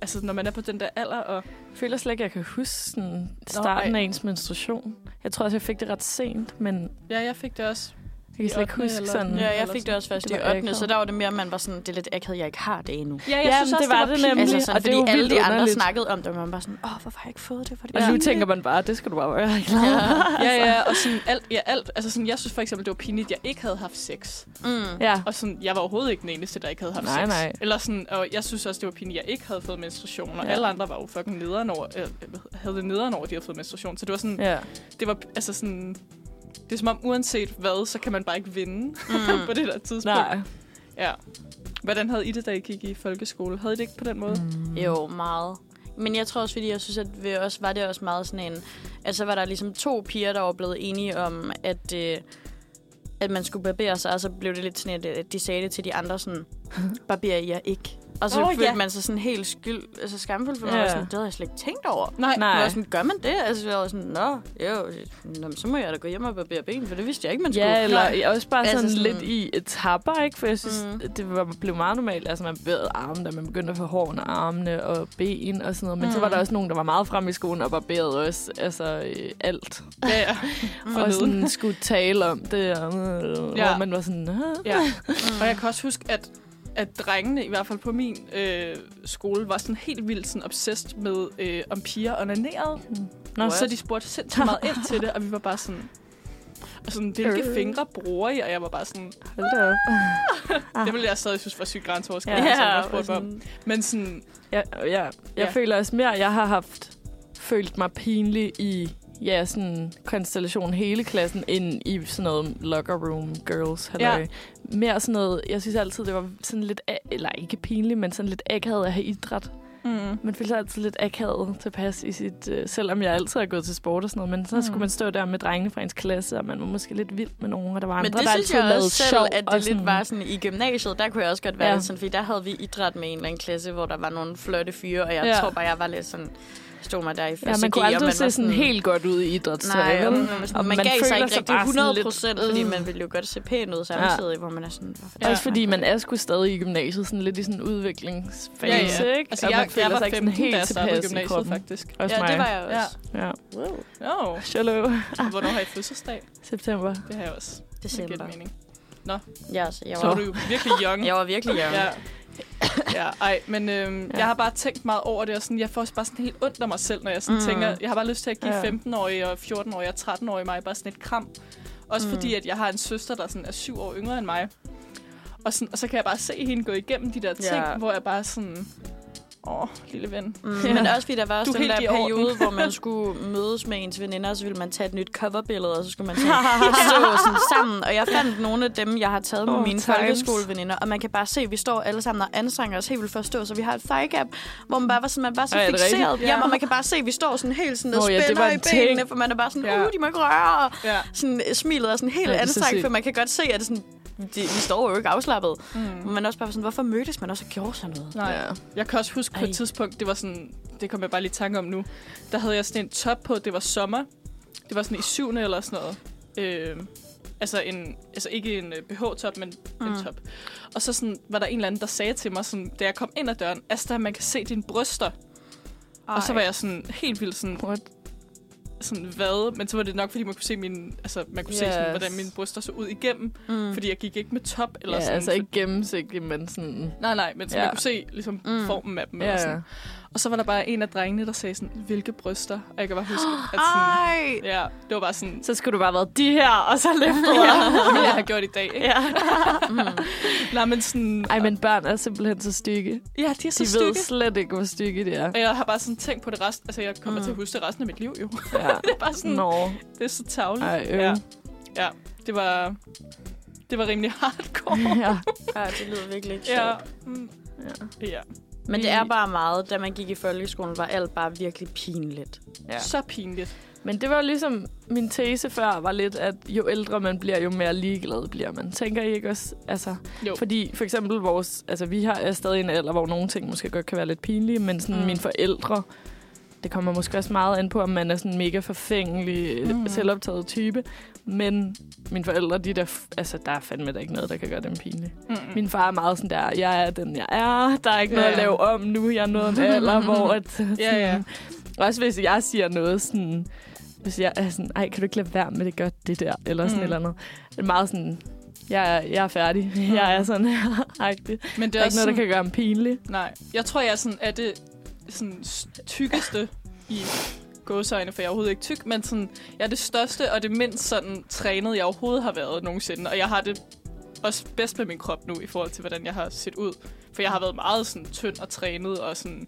B: Altså, når man er på den der alder, og...
A: Jeg føler slet ikke, jeg kan huske sådan, starten
B: ej.
A: af ens menstruation. Jeg tror også, jeg fik det ret sent, men
B: Ja, jeg fik det også.
A: Jeg kan slet ikke huske
B: eller-
A: sådan...
C: Ja, jeg fik det også først
A: Det
C: i
A: var
C: 8.
A: akavet.
C: Så der var det mere, at man var sådan, det er lidt akavet, jeg ikke har det endnu.
B: Ja, jeg
A: Ja,
B: synes også,
A: det var det nemlig.
C: Altså
A: og
C: sådan,
A: det er
C: fordi alle de andre
A: underligt.
C: snakkede om det, og man var sådan, åh, hvorfor har jeg ikke fået det? Er det
A: Og nu
C: pinligt."
A: tænker man bare, det skal du bare være glad.
C: Ja. (laughs)
B: ja, ja, og sådan alt, ja, alt. Altså sådan, jeg synes for eksempel, det var pinligt, at jeg ikke havde haft sex.
C: Mm.
A: Ja.
B: Og sådan, jeg var overhovedet ikke den eneste, der ikke havde haft
A: Nej,
B: sex.
A: nej.
B: Eller sådan, og jeg synes også, det var pinligt, at jeg ikke havde fået menstruation. Og
A: Ja.
B: ja. alle andre var jo fucking nederen over, øh, havde det nederen over, at de havde fået menstruation. Så det var sådan,
A: Ja.
B: det var altså sådan... Det er som om, uanset hvad, så kan man bare ikke vinde mm. (laughs) på det der tidspunkt.
A: Nej.
B: Ja. Hvordan havde I det, da I gik i folkeskole? Havde I det ikke på den måde?
A: Mm.
C: Jo, meget. Men jeg tror også, fordi jeg synes, at vi også, var det også meget sådan en... Altså var der ligesom to piger, der var blevet enige om, at, øh, at man skulle barbere sig, og så blev det lidt sådan, at de sagde det til de andre sådan, barberer I jer ikke? Og så oh, følte
B: ja.
C: man sig sådan helt skyld, altså skamfuld, for man
A: Ja.
C: var sådan, det havde jeg slet ikke tænkt over.
B: Nej.
A: Nej.
C: Jeg var sådan, gør man det? Altså, jeg var sådan, nå, jo, nå, så må jeg da gå hjem og barbere ben, for det vidste jeg ikke, man skulle.
A: Ja, eller
B: Nej.
A: også bare
C: Altså
A: sådan,
C: sådan-
A: lidt i etapper, ikke? For jeg synes,
C: Mm.
A: det var, blev meget normalt. Altså, man bevægede armene, da man begyndte at få hår under armene og ben og sådan noget. Men mm. så var
C: Mm.
A: der også nogen, der var meget frem i skolen og barberede også altså, øh, alt.
B: Ja, ja. (laughs)
C: Mm.
B: For
A: og sådan skulle tale om det, og, øh,
B: Ja.
A: hvor man var sådan...
B: Ja. (laughs)
C: Mm.
B: Og jeg kan også huske, at at drengene, i hvert fald på min øh, skole, var sådan helt vildt sådan obsessed med, øh, om piger onanerede.
A: Nå,
B: Så de spurgte sindssygt meget ind til det, og vi var bare sådan... Og sådan, hvilke
A: Øh.
B: fingre bruger I? Og jeg var bare sådan,
A: hold da op. Ah.
B: det ville jeg stadig synes var sygt grænseoverskridende,
A: Ja,
B: ja,
C: Ja,
B: jeg
C: sådan,
B: Men sådan,
A: Ja, ja. Jeg
B: Ja.
A: føler også mere, at jeg har haft følt mig pinlig i ja, sådan konstellation hele klassen, end i sådan noget locker room girls. Halløj.
B: Ja.
A: Mere sådan noget, jeg synes altid, det var sådan lidt, eller ikke pinligt, men sådan lidt akavet at have idræt.
B: Mm.
A: Man føler sig altid lidt akavet tilpas i sit... Øh, selvom jeg altid har gået til sport og sådan noget, men så
B: Mm.
A: skulle man stå der med drengene fra ens klasse, og man var måske lidt vild med nogen, og der var andre,
C: Men det
A: der
C: synes jeg også selv,
A: sjov.
C: at det lidt var sådan i gymnasiet. Der kunne jeg også godt være
A: Ja.
C: sådan, fordi der havde vi idræt med en eller anden klasse, hvor der var nogle flotte fyre, og jeg
A: ja.
C: tror bare, jeg var lidt sådan, stod mig der i første
A: Ja, man kunne aldrig
C: man
A: se
C: var
A: sådan helt godt ud i idrætstøj,
C: Nej, og
A: vel?
C: man, sådan, og man, man gav sig ikke rigtig
A: bare sådan
C: 100
A: lidt,
C: procent, fordi man ville jo godt se pæn ud samtidig, hvor man er sådan...
B: Ja.
A: Også fordi man er sgu stadig i gymnasiet, sådan lidt i sådan en udviklingsfase,
B: Ja, ja.
A: ikke?
B: Altså,
A: Og
B: jeg,
A: man føler
B: jeg var
A: sig ikke
B: 15,
A: sådan
B: da jeg
A: helt tilpas i
B: gymnasiet,
A: kroppen.
B: faktisk.
A: Også
C: Ja,
A: mig.
C: det var jeg også.
A: Ja.
B: Wow.
A: Oh, Shallow.
B: Hvornår har I fødselsdag?
A: September.
B: Det har jeg også. Det
C: December.
B: giver mening.
C: Ja, altså, jeg
B: Så var
C: var,
B: du jo virkelig young. (laughs)
C: jeg var virkelig young.
B: Ja. Ja, ej, men øhm,
A: Ja.
B: jeg har bare tænkt meget over det, og sådan, jeg får også bare sådan helt ondt af mig selv, når jeg sådan
C: Mm.
B: tænker, jeg har bare lyst til at give
A: Ja.
B: ja. 15-årige og 14-årige og 13-årige mig bare sådan et kram. Også
C: Mm.
B: fordi, at jeg har en søster, der sådan er syv år yngre end mig. Og, sådan, og så kan jeg bare se hende gå igennem de der ting,
C: ja.
B: hvor jeg bare sådan, åh, lille ven.
C: Mm,
A: Ja.
C: Men også fordi der var også
B: Du
C: den der periode, hvor man skulle (laughs) mødes med ens veninder, og så ville man tage et nyt coverbillede, og så skulle man (laughs) sådan stå sådan sammen. Og jeg fandt nogle af dem, jeg har taget med
A: Oh,
C: oh, mine
A: times.
C: folkeskoleveninder, og man kan bare se, at vi står alle sammen og anstrenger os helt vildt for at stå, så vi har et thigh gap, hvor man bare var, sådan, man var så
A: det
C: fixeret. Ja,
B: Ja.
C: og man kan bare se, at vi står sådan helt sådan og
A: Nå, ja,
C: spænder i
A: en
C: benene, for man er bare sådan,
B: Ja.
C: uh, de må ikke røre. Og
B: Ja.
C: sådan, smilet er sådan helt
A: Ja,
C: ja,
A: så
C: anstrengt, for man kan godt se, at det sådan, de, vi står jo ikke afslappet.
B: Mm.
C: Men også bare sådan, hvorfor mødtes man også og gjorde sådan noget?
B: Nej.
A: Ja.
B: Jeg kan også huske på
C: Ej.
B: et tidspunkt, det var sådan, det kom jeg bare lige i tanke om nu, der havde jeg sådan en top på, det var sommer. Det var sådan i syvende eller sådan noget. Øh, altså, en, altså ikke en øh, BH-top, men mm. en top. Og så sådan, var der en eller anden, der sagde til mig, sådan, da jeg kom ind ad døren, Asta, man kan se dine bryster. Ej. Og så var jeg sådan helt vildt sådan,
A: What?
B: Sådan, hvad? Men så var det nok, fordi man kunne se, min, altså, man kunne yes. se sådan, hvordan mine bryster så ud igennem.
C: Mm.
B: Fordi jeg gik ikke med top. Eller
A: Ja,
B: sådan,
A: altså ikke gennemsigtigt, men sådan...
B: Nej, nej, men så
A: Ja.
B: man kunne se ligesom,
C: Mm.
B: formen af dem. Eller
A: Ja,
B: sådan. Og så var der bare en af drengene, der sagde sådan, hvilke bryster? Og jeg kan bare huske, at sådan,
C: Ej!
B: ja, det var bare sådan,
A: Så skulle du bare have været de her, og så løftet.
B: ja, det ville jeg have gjort i dag. Ikke?
A: ja.
C: Mm.
B: Nej, men sådan,
A: Ej, men børn er simpelthen så stykke.
B: ja, de er så
A: De
B: stykke.
A: ved slet ikke, hvor stykke de er.
B: Og jeg har bare sådan tænkt på det resten. Altså, jeg kommer
C: Mm.
B: til at huske det resten af mit liv, jo.
A: Ja. (laughs)
B: det er bare sådan,
A: Nå.
B: det er så tavligt.
A: Ej, øv.
B: Ja. ja, det var, det var rimelig hardcore.
A: ja. (laughs)
C: Ja, det lyder virkelig ikke
B: ja.
C: sjovt.
B: Mm.
A: ja.
B: ja.
C: Men det er bare meget, da man gik i folkeskolen, var alt bare virkelig pinligt.
A: Ja.
B: Så pinligt.
A: Men det var ligesom, min tese før var lidt, at jo ældre man bliver, jo mere ligeglad bliver man. Tænker I ikke også? Altså,
B: Jo.
A: fordi for eksempel vores, altså vi har er stadig en alder, hvor nogle ting måske godt kan være lidt pinlige, men sådan
C: Mm.
A: mm. mine forældre, det kommer måske også meget an på, om man er sådan en mega forfængelig,
C: Mm.
A: mm. selvoptaget type. Men mine forældre, de der, altså, der er fandme da ikke noget, der kan gøre dem pinlige.
B: Mm.
A: Min far er meget sådan der, jeg er den, jeg er. Der er ikke noget
B: Ja.
A: at lave om nu. Jeg er nået en alder, (laughs) hvor... At, sådan,
B: Ja, ja.
A: Også hvis jeg siger noget sådan... Hvis jeg er sådan, ej, kan du ikke lade være med det godt, det der? Eller sådan
B: Mm.
A: mm. eller andet. Det er meget sådan, jeg er, jeg er færdig. Jeg er sådan her. (laughs) agtig.
B: Men det
A: Der
B: er
A: er
B: også
A: ikke noget, der
B: sådan,
A: kan gøre ham pinlig.
B: Nej, jeg tror, jeg er, sådan, er det sådan tykkeste i gåseøjne, for jeg er overhovedet ikke tyk, men sådan, jeg er det største og det mindst sådan trænet, jeg overhovedet har været nogensinde. Og jeg har det også bedst med min krop nu, i forhold til, hvordan jeg har set ud. For jeg har været meget sådan tynd og trænet, og sådan,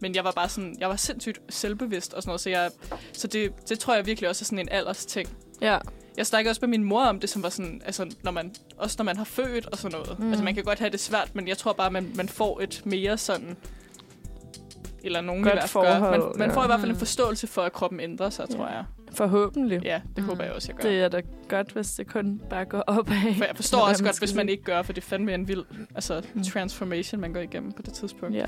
B: men jeg var bare sådan, jeg var sindssygt selvbevidst og sådan noget, så, jeg, så det, det tror jeg virkelig også er sådan en alders ting.
A: Ja.
B: Jeg snakker også med min mor om det, som var sådan, altså, når man, også når man har født og sådan noget.
A: Mm.
B: Altså, man kan godt have det svært, men jeg tror bare, man, man får et mere sådan, eller nogen
A: Godt
B: i hvert fald gør.
A: forhold,
B: Man, man
A: ja.
B: får i hvert fald en
C: Mm.
B: forståelse for, at kroppen ændrer sig, tror
A: Ja.
B: jeg.
A: Forhåbentlig.
B: Ja, det
C: Mm.
B: håber jeg også, jeg gør.
A: Det er da godt, hvis det kun bare går opad.
B: for jeg forstår også godt, hvis man ikke gør, for det er fandme en vild altså,
A: Mm.
B: transformation, man går igennem på det tidspunkt.
A: Ja.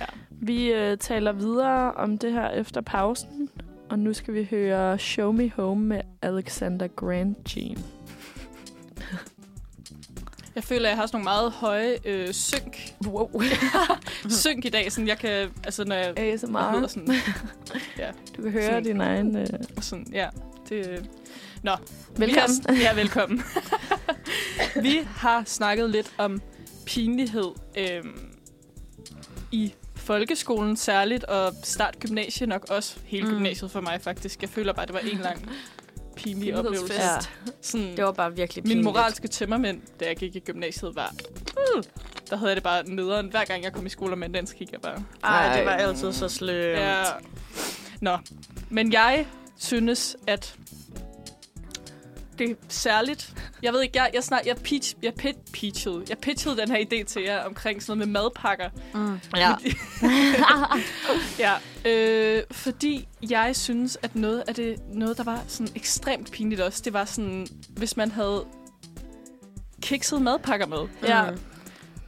B: Ja.
A: Vi øh, taler videre om det her efter pausen. Og nu skal vi høre Show Me Home med Alexander Grant Jean.
B: Jeg føler, at jeg har sådan nogle meget høje øh, synk,
A: Wow. (laughs)
B: synk i dag, sådan jeg kan, altså når jeg
A: ASMR.
B: hedder sådan,
A: Du kan høre
B: Sådan-
A: din egen... Øh...
B: sådan, ja, det, øh, Nå,
A: Velkommen.
B: Vi har, ja, velkommen. (laughs) vi har snakket lidt om pinlighed øhm, i folkeskolen særligt, og start gymnasiet nok også. Hele
C: Mm.
B: gymnasiet for mig faktisk. Jeg føler bare, det var en lang pinlig oplevelse.
A: Ja.
B: Sådan,
C: Det var bare virkelig
B: min
C: pinligt.
B: moralske tømmermænd, da jeg gik i gymnasiet, var... Uh, der havde jeg det bare nederen. Hver gang jeg kom i skole med en dansk, gik jeg bare...
C: Ej, det var altid så slømt.
B: Ja. Nå, men jeg synes, at det er særligt. Jeg ved ikke, jeg, jeg, snak, jeg, pitch, jeg pit, pitchede, jeg pitchede den her idé til jer omkring sådan noget med madpakker.
C: Mm. Ja. (laughs)
B: ja, øh, fordi jeg synes, at noget af det, noget, der var sådan ekstremt pinligt også, det var sådan, hvis man havde kikset madpakker med.
A: Ja.
C: Mm.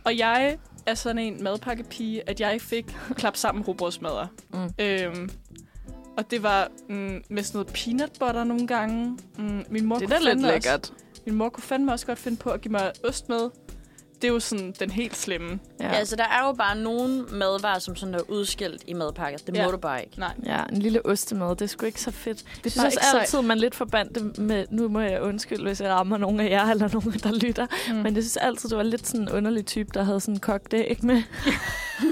B: Og jeg er sådan en madpakkepige, at jeg fik klap sammen robrødsmadder.
A: Mm.
B: Øhm, og det var mm, med sådan noget peanut butter nogle gange. Mm, min, mor
A: Det er
B: kunne
A: da lidt lækkert.
B: Også, min mor kunne fandme også godt finde på at give mig ost med. Det er jo sådan den helt slemme.
C: Ja. Altså, der er jo bare nogle madvarer, som sådan er udskilt i madpakker. Det må
B: Ja.
C: du bare ikke.
B: Nej.
A: Ja, en lille ostemad, det er sgu ikke så fedt. Jeg synes også
B: ikke sejt.
A: altid, man lidt forbandt det med, nu må jeg undskylde, hvis jeg rammer nogen af jer, eller nogen, der lytter,
B: Mm.
A: men jeg synes altid, du var lidt sådan en underlig type, der havde sådan en kogt æg med. (laughs)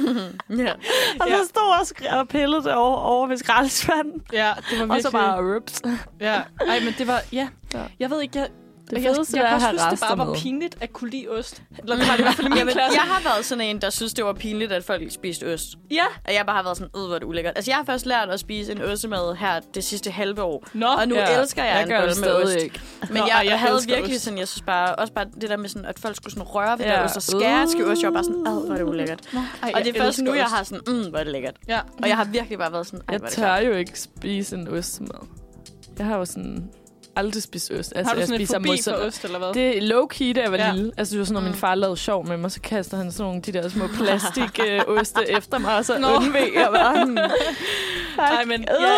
C: ja.
A: Og
B: Ja.
A: så stod og, skr- og pillede det over, over ved skraldespanden.
B: Ja, det var
A: Og
B: virkelig...
A: så bare rups.
B: Ja, ej, men det var... Ja,
A: Ja.
B: jeg ved ikke, jeg...
A: Det
B: jeg,
A: fedeste
B: jeg, kan også
A: have
B: huske, det bare var pinligt at kunne lide ost. Eller det var det i hvert fald i min
C: Jamen,
B: klasse.
C: jeg har været sådan en, der synes, det var pinligt, at folk spiste ost.
B: Ja.
C: Og jeg bare har været sådan, øh, hvor det ulækkert. Altså, jeg har først lært at spise en ostemad her det sidste halve år.
B: Nå,
C: Og nu
A: Ja,
C: elsker jeg,
A: jeg
C: en bolle
A: det
C: med ost.
A: ikke.
C: Men
B: Nå,
C: jeg, jeg
B: jeg
C: havde virkelig
B: ost.
C: sådan, jeg synes bare, også bare det der med sådan, at folk skulle sådan røre ved
A: Ja.
C: der ost og skære til ost. Jeg var bare sådan, ad, hvor det ulækkert.
B: Ej,
C: Og det er først nu, jeg har sådan, mm, hvor er det lækkert.
B: Ja.
C: Og jeg har virkelig bare været sådan,
A: Jeg tør jo ikke spise en ostemad. Jeg har jo sådan aldrig spist ost. Altså,
B: Har du
A: jeg
B: sådan en
A: spiser
B: fobi for ost, eller hvad?
A: Det er low-key, da jeg var
B: Ja.
A: ja. lille. Altså, det var sådan, når min
C: Mm.
A: far lavede sjov med mig, så kaster han sådan nogle de der små plastikoste (laughs) efter mig, og så
B: Nå.
A: undveg jeg bare. sådan, (laughs)
B: Ej, men
A: øh.
B: ja,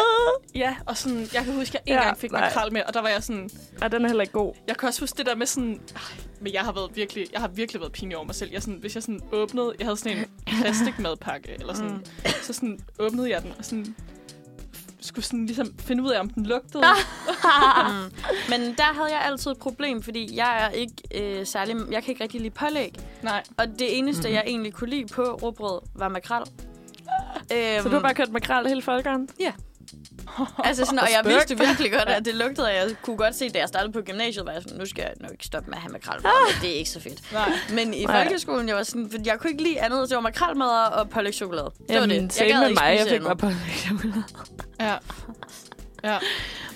B: ja, og sådan, jeg kan huske, at jeg en
A: Ja,
B: gang fik
A: nej.
B: makrel med, og der var jeg sådan,
A: Ej, den er heller ikke god.
B: jeg kan også huske det der med sådan, men jeg har været virkelig, jeg har virkelig været pinlig over mig selv. Jeg sådan, hvis jeg sådan åbnede, jeg havde sådan en (laughs) plastikmadpakke, eller sådan,
C: Mm.
B: så sådan åbnede jeg den, og sådan skulle sådan ligesom finde ud af, om den lugtede. (laughs)
C: mm. Men der havde jeg altid et problem, fordi jeg er ikke øh, særlig... Jeg kan ikke rigtig lide pålæg.
B: Nej.
C: Og det eneste,
A: Mhm.
C: mm-hmm. jeg egentlig kunne lide på råbrød, var makrel. Øhm,
A: Så du har bare kørt makrel hele folkeren? (laughs)
C: Altså sådan, og jeg vidste virkelig godt, at det lugtede, og jeg kunne godt se, da jeg startede på gymnasiet, var jeg sådan, nu skal jeg nok ikke stoppe med at have makrelmad, ah. det er ikke så fedt.
B: Nej.
C: Men i
A: Nej.
C: folkeskolen, jeg var sådan, fordi jeg kunne ikke lide andet, så det var makrelmad og pålægtschokolade. Det var det.
A: same
C: gad
A: med
C: ikke
A: mig. Jeg fik bare pålæg.
B: Ja. Ja.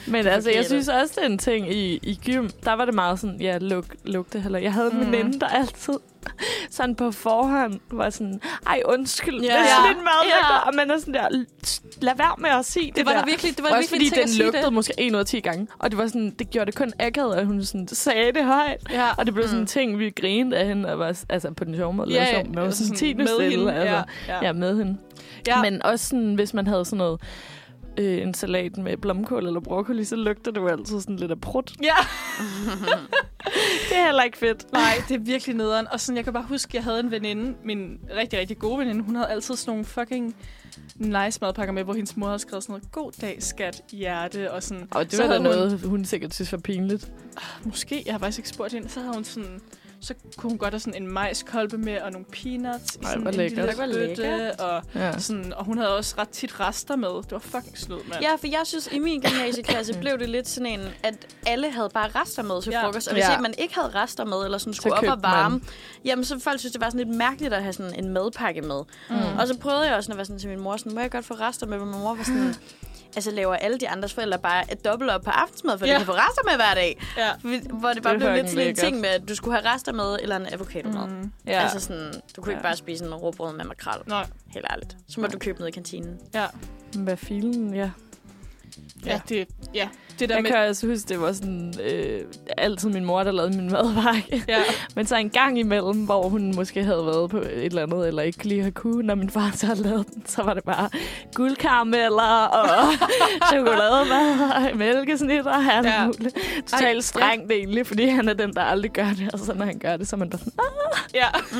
A: Men altså, jeg synes også, det er en ting i, i gym. Der var det meget sådan, ja, luk, lugte heller. Jeg havde en mm. veninde, der altid (laughs) sådan på forhånd var sådan, ej, undskyld,
C: Ja.
A: det er sådan en mad,
C: Ja.
A: og man er sådan der, lad være med at sige det,
B: Det var
A: der.
B: virkelig, det var
A: Også
B: virkelig
A: fordi den lugtede
B: det.
A: måske en ud af 10 gange. Og det var sådan, det gjorde det kun akavet, at hun sådan sagde det højt.
B: Ja.
A: Og det blev sådan
C: Mm.
A: en ting, vi grinede af hende, og var, altså på den sjove måde,
B: Ja,
A: sjov, men var sådan
B: sådan
A: 10
B: med
A: stille,
B: hende,
A: altså.
B: ja,
A: Ja,
B: ja.
A: med hende.
B: Ja.
A: Men også sådan, hvis man havde sådan noget, øh, en salat med blomkål eller broccoli, så lugter det jo altid sådan lidt af prut.
B: Ja. (laughs)
A: Det er heller ikke fedt.
B: Nej, det er virkelig nederen. Og sådan, jeg kan bare huske, at jeg havde en veninde, min rigtig, rigtig gode veninde, hun havde altid sådan nogle fucking nice madpakker med, hvor hendes mor havde skrevet sådan noget, god dag, skat, hjerte, og sådan.
A: Og det
B: Så
A: var da
B: havde hun-
A: noget, hun sikkert synes var pinligt.
B: Måske, jeg har faktisk ikke spurgt hende, så havde hun sådan, så kunne hun godt have sådan en majskolbe med, og nogle peanuts i
A: Ej,
B: sådan en lille
C: lækkert.
B: og,
A: Ja.
B: sådan, og hun havde også ret tit rester med. Det var fucking snyd, mand.
C: Ja, for jeg synes, i min gymnasieklasse (clears throat) blev det lidt sådan en, at alle havde bare rester med til
B: Ja.
C: frokost. Og hvis
A: Ja.
C: ikke man ikke havde rester med, eller sådan skulle op
A: købte
C: og varme,
A: man.
C: jamen så folk synes, det var sådan lidt mærkeligt at have sådan en madpakke med.
B: Mm.
C: Og så prøvede jeg også at være sådan til min mor, sådan, må jeg godt få rester med, men min mor var sådan, (clears throat) altså laver alle de andres forældre bare et dobbelt op på aftensmad, for ja. De kan få rester med hver dag.
B: Ja.
C: Hvor det bare
A: Det
C: blev lidt sådan en ting med, at du skulle have rester med, eller en avocado med. Mm.
A: Ja.
C: Altså sådan, du kunne ikke
A: Ja.
C: bare spise en råbrød med makrel,
B: Nej,
C: helt ærligt. Så må du købe noget i kantinen.
B: ja.
A: Hvad filen, ja.
B: Ja,
A: Ja.
B: det, ja. det der
A: Jeg
B: med...
A: kan også huske, det var sådan øh, altid min mor, der lavede min madpakke.
B: Ja. (laughs)
A: Men så en gang imellem, hvor hun måske havde været på et eller andet, eller ikke lige havde kunne, når min far så havde lavet den, så var det bare guldkarameller og (laughs) chokolademad og mælkesnitter og alt
B: Ja.
A: ja. muligt. Totalt strengt egentlig, fordi han er den, der aldrig gør det. Og så når han gør det, så er man bare sådan,
B: Ja.
C: Mm.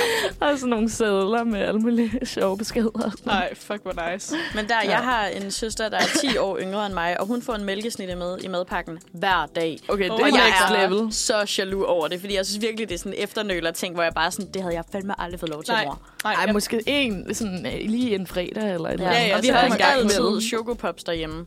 C: (laughs)
A: og sådan nogle sædler med alle mulige (laughs) sjove beskeder.
B: Nej, fuck, hvor nice.
C: Men der,
A: Ja.
C: jeg har en søster, der er 10 år yngre end mig, og hun får en mælkesnitte med i madpakken hver dag.
A: Okay, det
B: Og
A: er next
C: er
A: level.
C: så jaloux over det, fordi jeg synes virkelig, det er sådan en efternøler ting, hvor jeg bare sådan, det havde jeg fandme aldrig fået lov til,
B: Nej.
C: mor.
B: Nej,
A: Ej,
B: jeg-
A: måske en, sådan, øh, lige en fredag eller et eller
C: Ja,
A: andet.
C: ja, og vi har
A: en gang
C: altid
A: imellem.
C: chokopops derhjemme.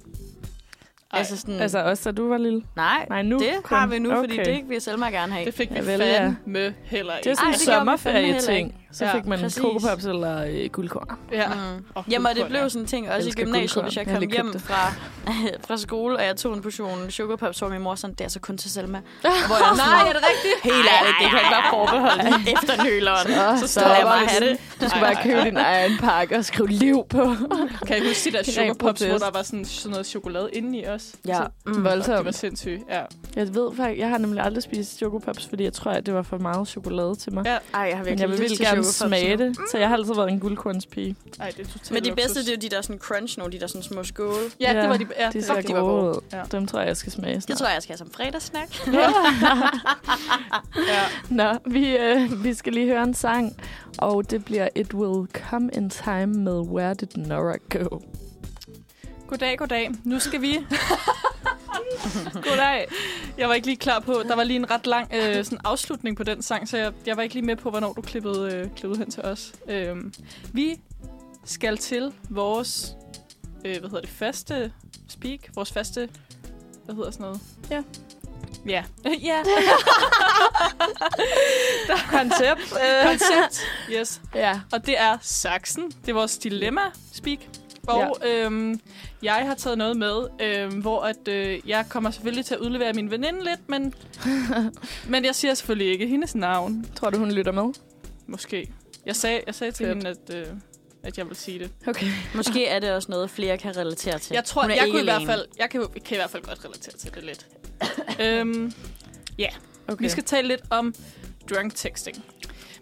B: Ej,
C: Altså sådan,
A: Altså også, da du var lille.
C: nej,
A: Nej, nu
C: det
A: kun.
C: har vi nu, fordi
A: Okay.
C: det vil Selma gerne have.
B: Det fik vi
A: Ja, vel, ja.
B: fandme heller ikke.
A: Det er sådan en
C: fandme
A: sommerferie-ting. Så
B: Ja,
A: fik man
C: præcis.
A: kokopops eller øh, guldkorn.
B: Ja.
C: Mm.
B: Og
C: Jamen, og det blev sådan en ting også i gymnasiet,
A: guldkorn.
C: hvis jeg
A: Jeg
C: kom
A: lige
C: hjem fra, (laughs) fra skole, og jeg tog en portion Sugar Pops, så var min mor sådan, det er altså kun til Selma. (laughs) Hvor jeg sådan,
B: Nej, er det rigtigt?
C: Helt ærligt, det kan ikke være forbeholdt (laughs) efter nøleren.
A: Så,
C: Så lad mig have det.
A: Du skal bare købe din egen pakke og skrive liv på.
B: Kan I huske de der
A: Det er
B: sugar
A: ren
B: pops, hvor der var sådan, sådan noget chokolade inde i os?
C: Ja.
B: Så,
C: Mm.
B: det var
A: Voldsomt.
B: sindssygt, ja.
A: Jeg ved faktisk, jeg har nemlig aldrig spist chokopops, fordi jeg tror, at det var for meget chokolade til mig.
B: Ja.
C: Ej, jeg har virkelig
A: jeg vil
C: til
A: gerne smage det, så jeg har altid været en guldkornspige.
B: Ej, det er totalt
C: Men de bedste,
B: luksus.
C: det er jo de der sådan crunch nogle, de der sådan små skåle.
B: Ja, det var de, ja,
A: de
B: det var de var
A: gode.
B: Ja.
A: Dem tror jeg, jeg skal smage
C: Det
A: snart.
C: tror jeg, jeg skal have som fredagssnack. (laughs)
B: Ja.
A: Nå, vi, øh, vi skal lige høre en sang, og det bliver It Will Come In Time med Where Did Nora Go?
B: Goddag, goddag. Nu skal vi... (laughs) (laughs) goddag. Jeg var ikke lige klar på... Der var lige en ret lang øh, sådan afslutning på den sang, så jeg, jeg var ikke lige med på, hvornår du klippede, øh, klippede hen til os. Øh, vi skal til vores... Øh, hvad hedder det? Faste speak. Vores faste... Hvad hedder sådan noget?
A: Ja.
B: Ja. (laughs) ja. (laughs)
A: Koncept.
B: Koncept. Yes.
A: ja.
B: Og det er Saxen. Det er vores dilemma-speak. Og ja. øhm, jeg har taget noget med, øhm, hvor at, øh, jeg kommer selvfølgelig til at udlevere min veninde lidt, men, (laughs) men jeg siger selvfølgelig ikke hendes navn.
A: Tror du, hun lytter med?
B: Måske. Jeg sagde, jeg sagde til
A: Fedt.
B: hende, at, øh, at jeg vil sige det.
A: Okay. (laughs)
C: Måske er det også noget, flere kan relatere til.
B: Jeg tror, jeg kunne i hvert fald, jeg kan, kan i hvert fald godt relatere til det lidt. (laughs) øhm,
A: okay.
B: Vi skal tale lidt om drunk texting.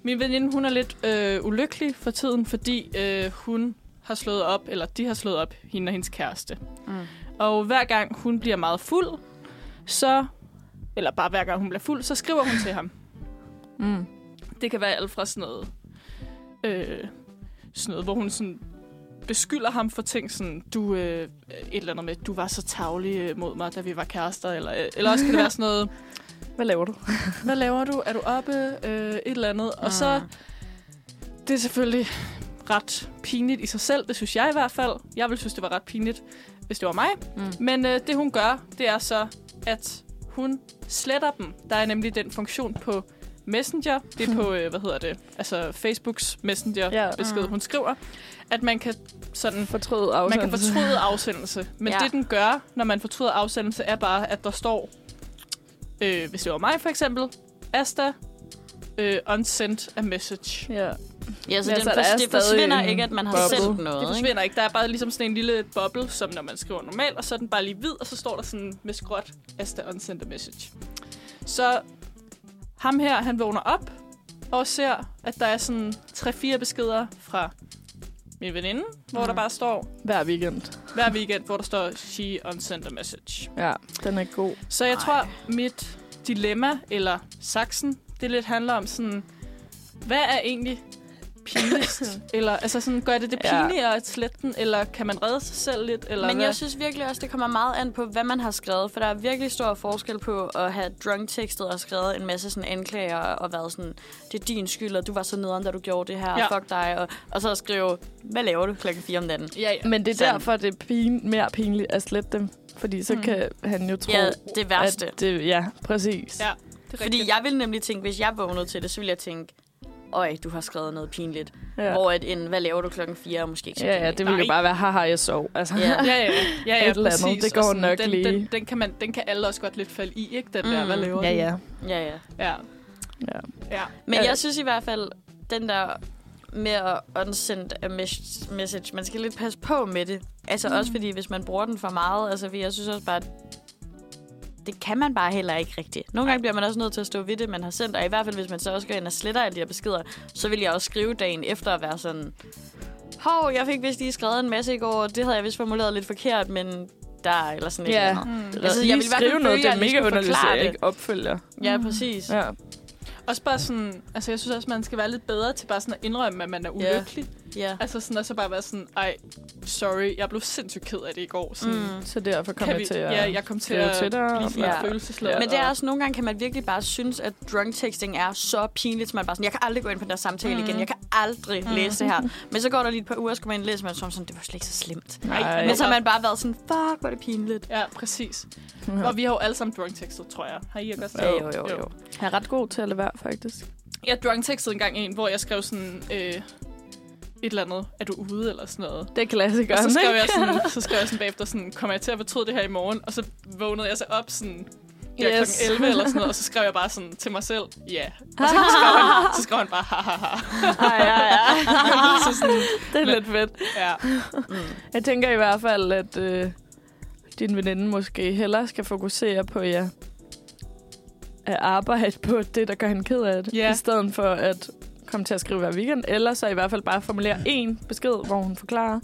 B: Min veninde, hun er lidt øh, ulykkelig for tiden, fordi øh, hun har slået op, eller de har slået op, hende og hendes kæreste.
C: Mm.
B: Og hver gang hun bliver meget fuld, så, eller bare hver gang hun bliver fuld, så skriver hun til ham. (laughs)
A: Mm.
B: Det kan være alt fra sådan noget, øh, sådan noget hvor hun sådan beskylder ham for ting, sådan, du, øh, et eller andet med, du var så tavlig øh, mod mig, da vi var kærester, eller, øh, eller også kan det være sådan noget, (laughs)
A: Hvad laver du?
B: hvad laver du? Er du oppe? Øh, et eller andet. Og så,
C: Ah.
B: det er selvfølgelig ret pinligt i sig selv. Det synes jeg i hvert fald. Jeg ville synes, det var ret pinligt, hvis det var mig.
C: Mm.
B: Men øh, det, hun gør, det er så, at hun sletter dem. Der er nemlig den funktion på Messenger. Det er på, (laughs) øh, hvad hedder det? Altså Facebooks Messenger-besked,
C: Ja.
B: hun skriver. At man kan sådan
A: Fortryd
B: man
A: afsendelse.
B: kan fortryde (laughs) afsendelse. Men
C: ja.
B: det, den gør, når man fortryder afsendelse, er bare, at der står, øh, hvis det var mig for eksempel, Asta, øh, unsent a message.
A: Ja.
C: Ja, så den
A: altså,
C: for, det forsvinder ikke, at man har
A: bubble.
C: sendt
B: Det
C: noget. ikke?
B: forsvinder ikke. Der er bare ligesom sådan en lille boble, som når man skriver normalt, og så er den bare lige hvid, og så står der sådan med skråt, Asta unsent a message. Så ham her, han vågner op og ser, at der er sådan 3-4 beskeder fra min veninde, hvor
C: Mm.
B: der bare står,
A: Hver weekend.
B: hver weekend, hvor der står, she unsent a message.
A: Ja, den er god.
B: Så jeg
C: Ej.
B: tror, mit dilemma, eller saksen, det lidt handler om sådan, hvad er egentlig pinligst? (laughs) eller altså sådan, gør det det
A: Ja.
B: pinligere at slette den, eller kan man redde sig selv lidt? Eller
C: Men
B: hvad?
C: jeg synes virkelig også, det kommer meget an på, hvad man har skrevet. For der er virkelig stor forskel på at have drunk tekstet og skrevet en masse sådan anklager og været sådan, det er din skyld, og du var så nederen, da du gjorde det her,
B: Ja.
C: ja. fuck dig. Og, og så at skrive, hvad laver du klokken 4 om natten?
B: Ja, ja.
A: Men det er
C: Sådan.
A: derfor, det er pin, mere pinligt at slette dem. Fordi så
B: Mm.
A: kan han jo tro,
C: Ja, det værste.
A: at det... Ja, præcis.
B: Ja, det er
C: Fordi jeg ville nemlig tænke, hvis jeg vågnede til det, så ville jeg tænke, øj, du har skrevet noget pinligt.
A: Ja,
C: Ja. Hvor at en, hvad laver du klokken 4, er måske ikke så
A: ja, ja det ville jo bare være, haha, jeg sov. Altså.
C: Ja. (laughs)
B: Ja, ja, ja, ja, ja
A: Et eller andet. Det går nok
B: den,
A: lige.
B: Den, den, kan man, den kan alle også godt lidt falde i, ikke? Den der,
C: Mm.
B: hvad laver
A: ja,
B: du?
A: ja.
C: Ja, ja.
B: Ja,
A: ja.
B: ja.
C: Men
A: Ja.
C: jeg synes i hvert fald, den der med at unsend a mes- message, man skal lidt passe på med det. Altså mm. også fordi, hvis man bruger den for meget, altså jeg synes også bare, det kan man bare heller ikke rigtigt. Nogle gange bliver man også nødt til at stå ved det, man har sendt, og i hvert fald hvis man så også går ind og sletter alle de her beskeder, så vil jeg også skrive dagen efter at være sådan, hov, jeg fik vist lige skrevet en masse i går, og det havde jeg vist formuleret lidt forkert, men der eller sådan et
A: Ja.
C: eller andet.
B: Mm.
A: Altså, jeg vil
C: i hvert fald
A: skrive noget, det er
C: at
A: mega underligt,
C: forklare
A: jeg
C: det.
A: ikke opfølger.
C: Ja,
B: Mm.
C: præcis.
A: Ja.
B: Også bare sådan, altså jeg synes også, man skal være lidt bedre til bare sådan at indrømme, at man er ulykkelig.
C: Ja.
B: Altså sådan, og så bare være sådan, ej, sorry, jeg blev sindssygt ked af det i går. Sådan,
C: Mm.
A: Så derfor kom jeg
B: vi,
A: til at
B: ja, jeg kom til at
A: til dig.
B: blive sådan
C: Ja.
B: følelsesladet.
C: Men det er
B: og-
C: også, nogle gange kan man virkelig bare synes, at drunk texting er så pinligt, så man bare sådan, jeg kan aldrig gå ind på den der samtale mm. igen, jeg kan aldrig mm. læse det her. Men så går der lige et par uger, så man ind og læser, man som sådan, det var slet ikke så slemt.
A: Nej.
C: Men så har man bare været sådan, fuck, hvor er det pinligt.
B: Ja, præcis. Og vi har jo alle sammen drunk-tekstet, tror jeg. Har I ikke også
C: Ja,
B: det?
C: jo, jo, jo.
A: Jeg er ret god til at lade være, faktisk.
B: Jeg drunk-tekstede engang en, hvor jeg skrev sådan... Øh, et eller andet, er du ude eller sådan noget.
A: Det er klassikeren,
B: Og så skrev, jeg sådan, (laughs) så skrev jeg sådan bagefter sådan, kommer jeg til at fortryde det her i morgen? Og så vågnede jeg så op sådan, ja,
A: Yes.
B: yes. 11 eller sådan noget, og så skrev jeg bare sådan til mig selv, ja. Og så skrev han, så skrev han bare, ha, ha, ha.
A: Ej, ja, ja. (laughs)
B: Så sådan,
A: Det er lidt fedt.
B: ja.
A: Jeg tænker i hvert fald, at øh, din veninde måske hellere skal fokusere på ja, at arbejde på det, der gør hende ked af det,
B: Ja.
A: i stedet for at komme til at skrive hver weekend, eller så i hvert fald bare formulere en besked, hvor hun forklarer,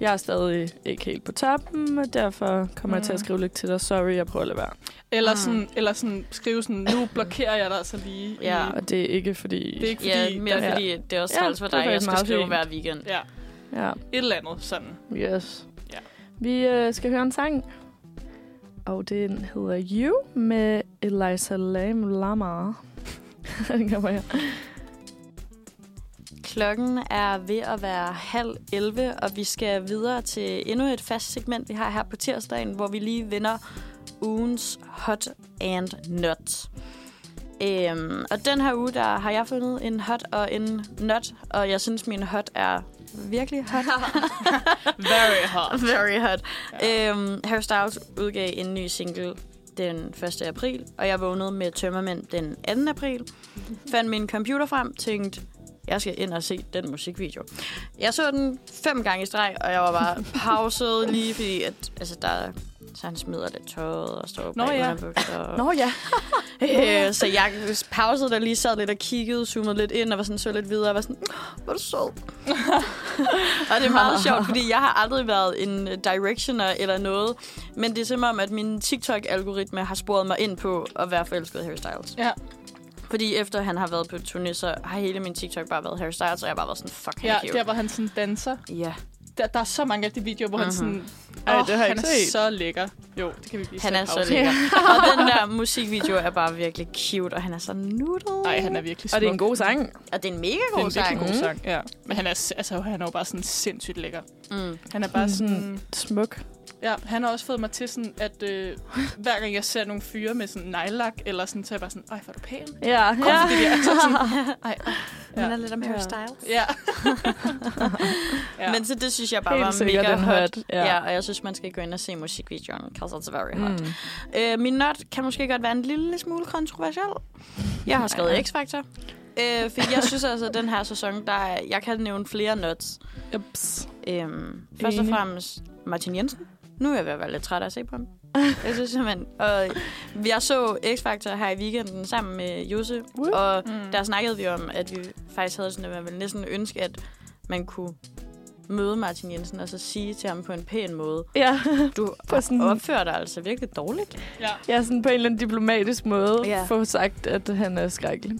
A: jeg er stadig ikke helt på toppen, og derfor kommer mm. jeg til at skrive lidt til dig. Sorry, jeg prøver at lade være.
B: Eller,
C: Mm.
B: sådan, eller sådan skrive sådan, nu blokerer jeg dig altså lige.
C: Ja.
A: Og det er ikke fordi...
B: Det er ikke
C: Ja,
B: fordi,
C: mere
B: der,
C: fordi det er også
A: Ja,
C: træls for
A: det er
C: dig, jeg skal skrive
A: fint.
C: hver weekend.
B: Ja,
A: Ja,
B: et eller andet sådan.
A: yes.
B: Ja.
A: Vi øh, skal høre en sang, og den hedder You med Eliza Lam Lama. (laughs) den kommer her.
C: Klokken er ved at være halv 11, og vi skal videre til endnu et fast segment, vi har her på tirsdagen, hvor vi lige vinder ugens Hot and Not. Øhm, og den her uge, der har jeg fundet en hot og en not, og jeg synes, min hot er virkelig hot. (laughs)
B: Very hot. (laughs)
C: Very hot.
B: Ja.
C: Øhm, Harry Styles udgav en ny single den 1. april, og jeg vågnede med tømmermænd den 2. april. Fandt min computer frem, tænkte, jeg skal ind og se den musikvideo. Jeg så den fem gange i streg, og jeg var bare pauset lige, fordi at, altså, der, så han smider lidt tøjet og står
B: Nå,
C: bag
B: ja.
C: Og,
A: Nå ja. (laughs)
C: øh, så jeg pausede der lige, sad lidt og kiggede, zoomede lidt ind og var sådan, så lidt videre og var sådan, "Åh, hvor er du sød. (laughs) og det er meget sjovt, (laughs) fordi jeg har aldrig været en directioner eller noget, men det er som om, at min TikTok-algoritme har sporet mig ind på at være forelsket i Harry Styles.
B: Ja.
C: Fordi efter han har været på turné, så har hele min TikTok bare været Harry Styles, og jeg har bare været sådan, fuck, han
B: Ja,
C: er cute.
B: der hvor han sådan danser.
C: Ja,
B: Der, der er så mange af de videoer, hvor mm-hmm. han sådan...
A: Ej, det har jeg
B: han
A: ikke
B: er
A: set.
B: så lækker. Jo, det kan vi blive
C: han er så lækker. (laughs) og den der musikvideo er bare virkelig cute, og han er så nuttet.
B: Nej, han er virkelig smuk.
A: Og det er en god sang.
C: Og det er en mega
B: det er
C: god
B: en
C: sang.
B: virkelig god
A: Mm.
B: sang, ja. Men han er, s- altså, han er jo bare sådan sindssygt lækker.
C: Mm.
B: Han er bare
A: Mm.
B: sådan...
A: Smuk.
B: Ja, han har også fået mig til sådan, at øh, hver gang jeg ser nogle fyre med sådan nejlak, eller sådan, så er jeg bare sådan, ej, hvor er du pæn.
A: Ja,
B: Kun
A: ja.
B: fordi de er så sådan, ej, åh,
C: Ja.
B: Ja.
C: er lidt om Harry. Styles.
B: ja. (laughs) ja.
C: Men så det synes jeg bare
A: Helt
C: var
A: sikkert
C: mega hot.
A: hot, ja.
C: Ja. og jeg synes, man skal gå ind og se musikvideoen, because it's very hot.
A: Mm.
C: Øh, min not kan måske godt være en lille smule kontroversiel. Jeg har skrevet X-Factor. Øh, for jeg synes altså, at den her sæson, der er, jeg kan nævne flere nuts.
A: Ups.
C: Øhm, først og fremmest Martin Jensen. Nu er jeg ved at være lidt træt af at se på ham. (laughs) Jeg synes simpelthen... Og jeg så X-Factor her i weekenden sammen med Jose, og
B: Mm.
C: der snakkede vi om, at vi faktisk havde sådan, at man ville næsten ønske, at man kunne møde Martin Jensen og så sige til ham på en pæn måde,
A: Ja.
C: du (laughs)
A: På sådan-
C: opfører dig altså virkelig dårligt.
B: ja.
A: ja, sådan på en eller anden diplomatisk måde
C: ja.
A: få sagt, at han er skrækkelig.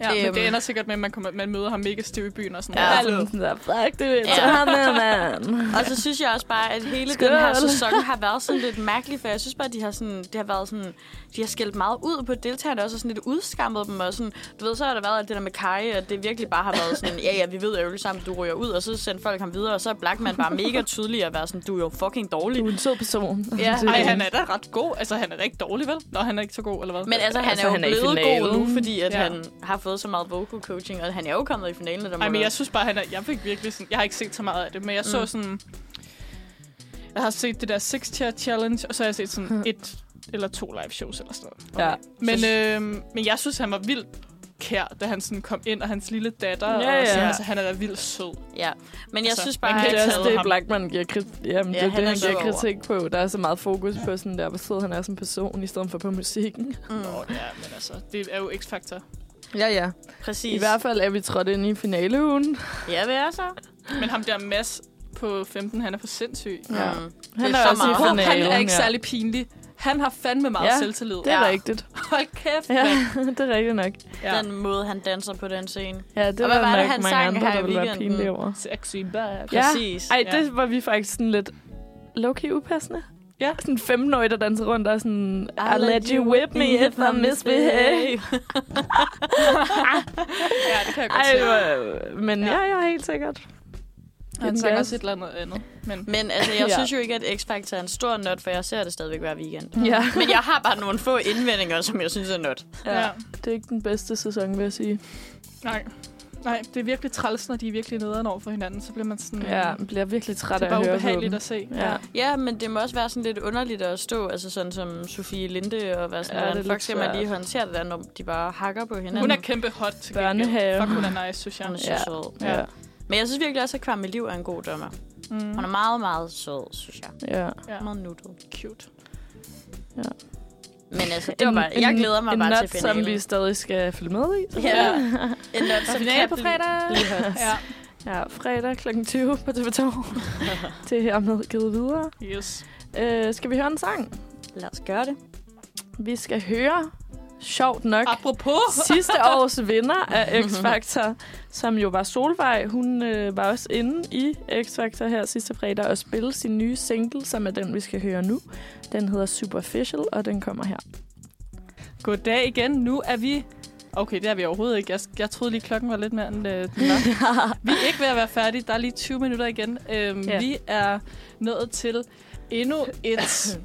B: Ja men
C: Øhm.
B: det ender sikkert med, at man, kommer, man møder ham mega stiv i byen og sådan
C: Ja.
B: ja.
A: Ja, sådan, der, fuck, det er
C: Ja.
A: så ham mand.
C: Og så synes jeg også bare, at hele
A: Skål.
C: den her sæson har været sådan lidt mærkelig, for jeg synes bare, at de har, sådan, det har været sådan, de har skældt meget ud på deltagerne, også og sådan lidt udskammet dem, og sådan, du ved, så har der været alt det der med Kai, at det virkelig bare har været sådan, ja, ja, vi ved jo sammen, du ryger ud, og så sender folk ham videre, og så er Blackman bare mega tydelig at være sådan, du er jo fucking dårlig.
A: Du er en sød person.
C: Ja.
B: Ej, han er da ret god. Altså, han er da ikke dårlig, vel? Nå, han er ikke så god, eller hvad?
C: Men altså, han
A: Altså,
C: er jo
A: han er
C: blevet god nu, fordi at
B: Ja.
C: han har fået så meget vocal coaching, og han er jo kommet i finalen. Der må
B: Ej, men jeg synes bare, han er... Jeg fik virkelig sådan... Jeg har ikke set så meget af det, men jeg så
C: Mm.
B: sådan... Jeg har set det der Six Chair Challenge, og så har jeg set sådan (laughs) et eller to live shows eller sådan noget.
A: Ja.
B: Men,
C: Så-
B: øh, men jeg synes, han var vildt kær, da han sådan kom ind, og hans lille datter.
A: Ja,
B: og sådan,
A: ja.
B: altså, han er da vildt sød.
C: Ja, men jeg
B: Altså,
C: synes
B: man
C: bare,
B: kan
A: Det er også det,
B: ham.
A: Blackman giver kritik. Jamen,
C: Ja,
A: det er
C: han
A: det,
C: er
A: han giver
C: så over.
A: kritik på. Der er så meget fokus på sådan der, hvor sød han er som person, i stedet for på musikken.
C: Mm,
B: Nå, ja, men altså, det er jo X-Factor.
A: Ja, ja.
C: præcis.
A: I hvert fald er vi trådt ind i finaleugen.
C: Ja, det er så.
B: Men ham der Mads på 15, han er for sindssyg.
A: Ja.
C: Mm.
A: Han
C: er
A: er,
C: så
A: også
C: meget.
B: Han
A: finalen.
B: er ikke
A: ja.
B: særlig pinlig. Han har fandme meget
A: Ja,
B: selvtillid.
A: Det er
C: Ja.
A: rigtigt.
B: Hold kæft,
A: Ja, (laughs) det er rigtigt nok.
B: Ja.
C: Den måde, han danser på den scene.
A: Ja, det
C: Og
A: var,
C: hvad var det,
A: nok
C: han
A: mange
C: sang
A: andre,
C: her
A: der
C: i
A: ville være pinlige over.
B: Sexy bad.
A: Ja.
C: Præcis.
A: Ej,
B: Ja.
A: det var vi faktisk sådan lidt low-key upassende.
B: Ja.
A: Sådan en 15-årig, der danser rundt og sådan, I, let you whip me if I misbehave. (laughs)
B: Ja, det kan jeg godt
A: Ej,
B: se.
A: men
B: Ja.
A: ja, helt sikkert.
B: Han sang også et eller andet andet. Men
C: Men altså, jeg (laughs)
A: Ja.
C: synes jo ikke, at X-Factor er en stor not, for jeg ser det stadigvæk hver weekend.
A: Ja.
C: Men jeg har bare nogle få indvendinger, som jeg synes er not.
A: ja.
B: ja.
A: Det er ikke den bedste sæson, vil jeg sige.
B: Nej. Nej, det er virkelig træls, når de er virkelig nederen over for hinanden. Så bliver man sådan...
A: Ja, jeg bliver virkelig træt
B: det er
A: af at
B: bare
A: høre på
B: ubehageligt
A: dem.
B: at se.
A: Ja.
C: Ja, men det må også være sådan lidt underligt at stå, altså sådan som Sofie Linde, og være sådan,
A: Ja,
C: ja,
A: det er
C: hvordan skal man lige håndtere det der, når de bare hakker på hinanden.
B: Hun er kæmpe hot til
A: Børnehave.
B: gengæld. Fuck, hun er nice, synes jeg.
C: Hun er så
A: Ja.
C: sød.
A: Ja.
B: Ja.
C: Men jeg synes virkelig også, at Kwame Liv er en god dommer.
B: Mm.
C: Hun er meget, meget sød, synes jeg.
A: ja.
B: Ja.
C: Meget nuttet.
B: Cute.
C: Men altså, det var bare, jeg glæder mig
A: en
C: bare
A: nut,
C: til finalen.
A: som vi stadig skal følge med i.
C: Ja, en not, som
B: finale på fredag.
C: hot. (laughs)
B: Ja.
A: Ja, fredag kl. 20 på TV2. (laughs) det er hermed givet videre.
B: Yes.
A: Øh, skal vi høre en sang?
C: Lad os gøre det.
A: Vi skal høre, sjovt nok,
B: Apropos. (laughs)
A: sidste års vinder af X-Factor, som jo var Solvej. Hun øh, var også inde i X-Factor her sidste fredag og spille sin nye single, som er den, vi skal høre nu. Den hedder Superficial, og den kommer her.
B: Goddag igen. Nu er vi... Okay, det er vi overhovedet ikke. Jeg, jeg troede lige, klokken var lidt mere, end øh, den var. (laughs) vi er ikke ved at være færdige. Der er lige 20 minutter igen. Øhm,
A: Ja.
B: Vi er nået til endnu et (coughs)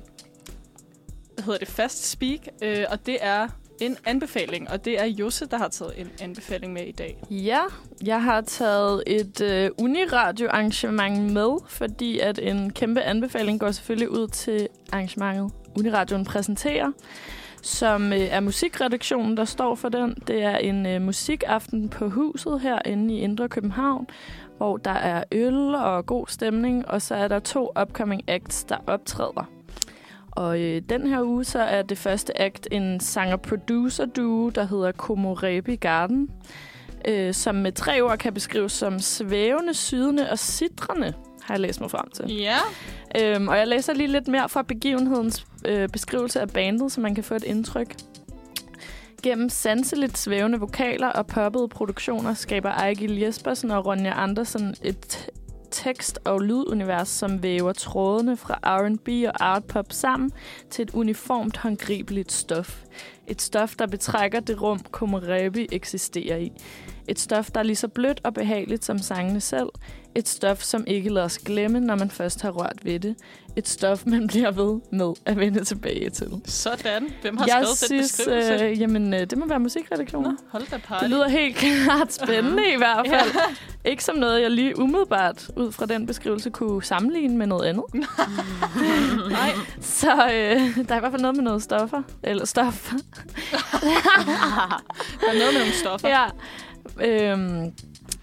B: hvad hedder det, fast speak, øh, og det er en anbefaling, og det er Josse, der har taget en anbefaling med i dag.
A: Ja, jeg har taget et øh, Uniradio-arrangement med, fordi at en kæmpe anbefaling går selvfølgelig ud til arrangementet Uniradioen præsenterer, som øh, er musikredaktionen, der står for den. Det er en øh, musikaften på huset herinde i Indre København, hvor der er øl og god stemning, og så er der to upcoming acts, der optræder. Og øh, den her uge, så er det første act en sanger-producer-duo, der hedder Komorebi Garden, øh, som med tre ord kan beskrives som svævende, sydende og sidrende, har jeg læst mig frem til.
B: Ja.
A: Øhm, og jeg læser lige lidt mere fra begivenhedens øh, beskrivelse af bandet, så man kan få et indtryk. Gennem sanseligt svævende vokaler og poppede produktioner skaber Ejgil Jespersen og Ronja Andersen et tekst- og lydunivers, som væver trådene fra R&B og artpop sammen til et uniformt håndgribeligt stof. Et stof, der betrækker det rum, Komorebi eksisterer i. Et stof, der er lige så blødt og behageligt som sangene selv. Et stof, som ikke lader os glemme, når man først har rørt ved det. Et stof, (laughs) man bliver ved med at vende tilbage til.
B: Sådan. Hvem har
A: Jeg
B: skrevet den
A: synes,
B: beskrivelse?
A: øh, jamen, øh, det må være musikredaktionen.
B: Nå, hold da party.
A: Det lyder helt klart spændende i hvert fald. Ikke som noget, jeg lige umiddelbart ud fra den beskrivelse kunne sammenligne med noget andet. (laughs)
B: Nej.
A: Så øh, der er i hvert fald noget med noget stoffer. Eller stof. (laughs)
B: Der er noget med nogle stoffer.
A: ja. Øhm,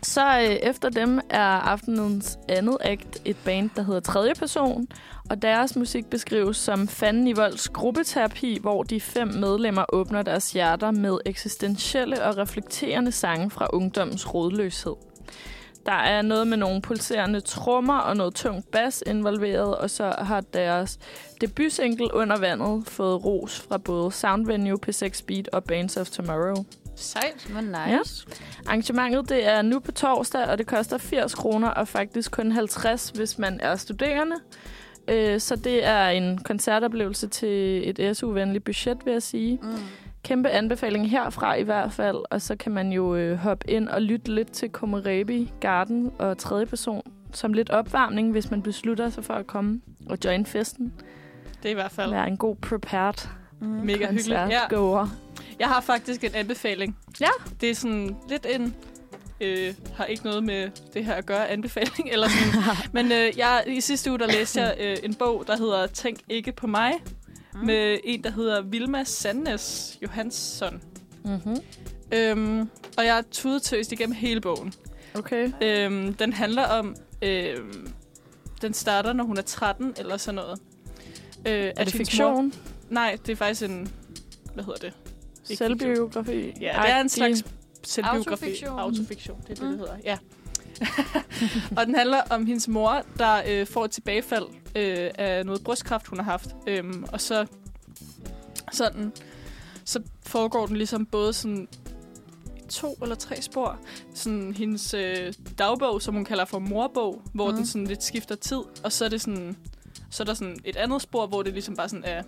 A: så øh, efter dem er aftenens andet akt et band, der hedder Tredje Person. Og deres musik beskrives som Fanden i Volds gruppeterapi, hvor de fem medlemmer åbner deres hjerter med eksistentielle og reflekterende sange fra ungdommens rådløshed. Der er noget med nogle pulserende trommer og noget tungt bas involveret, og så har deres debutsingle Under Vandet fået ros fra både Soundvenue, P6 Beat og Bands of Tomorrow.
B: Sejt.
C: Hvor nice.
A: Ja. Arrangementet det er nu på torsdag, og det koster 80 kroner, og faktisk kun 50, hvis man er studerende. Øh, Så det er en koncertoplevelse til et SU-venligt budget, vil jeg sige.
C: Mm.
A: Kæmpe anbefaling herfra i hvert fald, og så kan man jo øh, hoppe ind og lytte lidt til Komorebi Garden og tredje person som lidt opvarmning, hvis man beslutter sig for at komme og join festen.
B: Det er i hvert fald
A: Være en god prepared
C: Mm.
B: mega hyggeligt. Ja. Jeg har faktisk en anbefaling.
A: Ja.
B: Det er sådan lidt en... Øh, har ikke noget med det her at gøre, anbefaling. Eller sådan. (laughs) Men øh, jeg, i sidste uge, der læste jeg øh, en bog, der hedder Tænk ikke på mig. Mm. Med en, der hedder Vilma Sandnes Johansson.
A: Mm-hmm.
B: Øhm, og jeg har tudetøst igennem hele bogen.
A: Okay.
B: Øhm, den handler om... Øhm, den starter, når hun er 13 eller sådan noget. Øh,
A: Er det fiktion?
B: Mor, nej, det er faktisk en... Hvad hedder det? Ikke
A: Selvbiografi?
B: Ja, det er en slags selvbiografi.
C: Autofiktion.
B: Autofiktion, det er det,
C: Mm.
B: det hedder. Ja. (laughs) og den handler om hendes mor, der øh, får et tilbagefald øh, af noget brystkræft, hun har haft. Øhm, og så sådan, så foregår den ligesom både sådan to eller tre spor. Sådan hendes øh, dagbog, som hun kalder for morbog, hvor
C: Mm.
B: den sådan lidt skifter tid. Og så er det sådan, så er der sådan et andet spor, hvor det ligesom bare sådan er,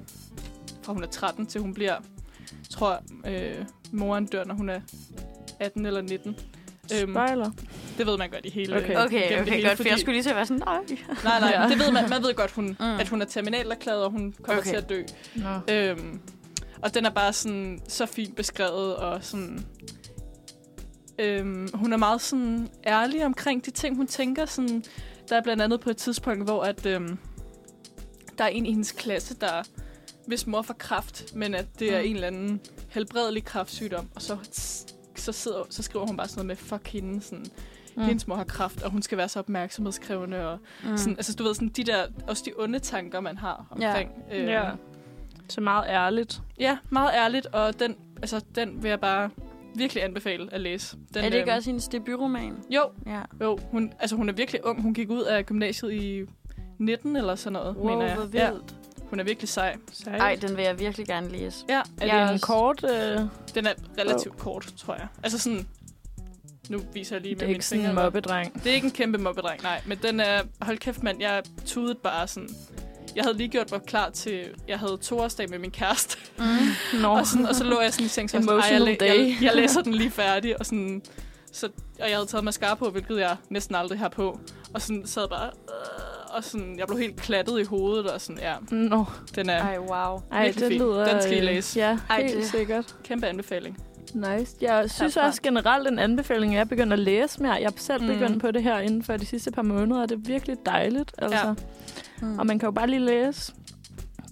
B: fra hun er 13 til hun bliver, tror, øh, moren dør, når hun er 18 eller 19. Øhm,
A: Spoiler.
B: det ved man godt i hele
A: Okay.
C: Okay,
B: det
C: okay,
B: hele,
C: godt, for jeg skulle lige til at være sådan, nej.
B: Nej, nej,
A: Ja.
B: det ved man. Man ved godt, hun,
C: Mm.
B: at hun er terminalerklæret, og hun kommer
C: Okay.
B: okay. til at dø.
A: Nå.
B: Øhm, og den er bare sådan så fint beskrevet, og sådan... Øhm, hun er meget sådan ærlig omkring de ting, hun tænker. Sådan, der er blandt andet på et tidspunkt, hvor at, øhm, der er en i hendes klasse, der hvis mor får kræft, men at det er
C: Mm.
B: en eller anden helbredelig kræftsygdom. Og så, så, sidder, så skriver hun bare sådan noget med, fuck hende, sådan, mm. hendes mor har kræft, og hun skal være så opmærksomhedskrævende. Og
C: Mm.
B: sådan, altså, du ved, sådan de der, også de onde tanker, man har omkring. øhm,
A: Ja. Så meget ærligt.
B: Ja, meget ærligt, og den, altså, den vil jeg bare virkelig anbefale at læse. Den,
C: er det ikke
B: øhm,
C: også hendes debutroman?
B: Jo,
C: Ja.
B: jo. Hun, altså, hun er virkelig ung. Hun gik ud af gymnasiet i 19 eller sådan noget,
C: Wow,
B: mener jeg.
C: hvor
B: Ja,
C: vildt.
B: Hun er virkelig sej.
A: Sejt.
C: Ej, den vil jeg virkelig gerne læse.
B: Ja,
A: er
C: jeg
A: det
C: er
A: en
C: også-
A: kort... Øh,
B: den er relativt kort, tror jeg. Altså sådan... Nu viser jeg lige
A: det
B: med
A: er
B: mine
A: ikke sådan en
B: fingre.
A: mobbedreng.
B: Det er ikke en kæmpe mobbedreng, nej. Men den er... Hold kæft, mand. Jeg tudede bare sådan... Jeg havde lige gjort mig klar til... Jeg havde toårsdag med min kæreste.
C: Mm.
A: Nå.
B: Og, sådan, og så lå jeg sådan i seng, så var jeg sådan,
A: Emotional
B: "Ej, jeg,
A: day."
B: jeg, jeg, læser den lige færdig, og sådan, så, og jeg havde taget mascara på, hvilket jeg næsten aldrig har på, og sådan sad bare, øh, og sådan, jeg blev helt klattet i hovedet, og sådan, ja,
A: Nå.
B: den er
C: Ej, wow.
A: Ej, det
B: fint.
A: lyder...
B: Den skal I
A: øh,
B: læse.
A: Ja,
C: Ej,
A: helt
C: det-
A: sikkert.
B: kæmpe anbefaling.
A: Nice. Jeg synes
C: Herfra.
A: også generelt en anbefaling, jeg er begyndt at læse mere. Jeg er selv
B: Mm.
A: begyndt på det her inden for de sidste par måneder, og det er virkelig dejligt. Altså.
B: Ja.
C: Mm.
A: Og man kan jo bare lige læse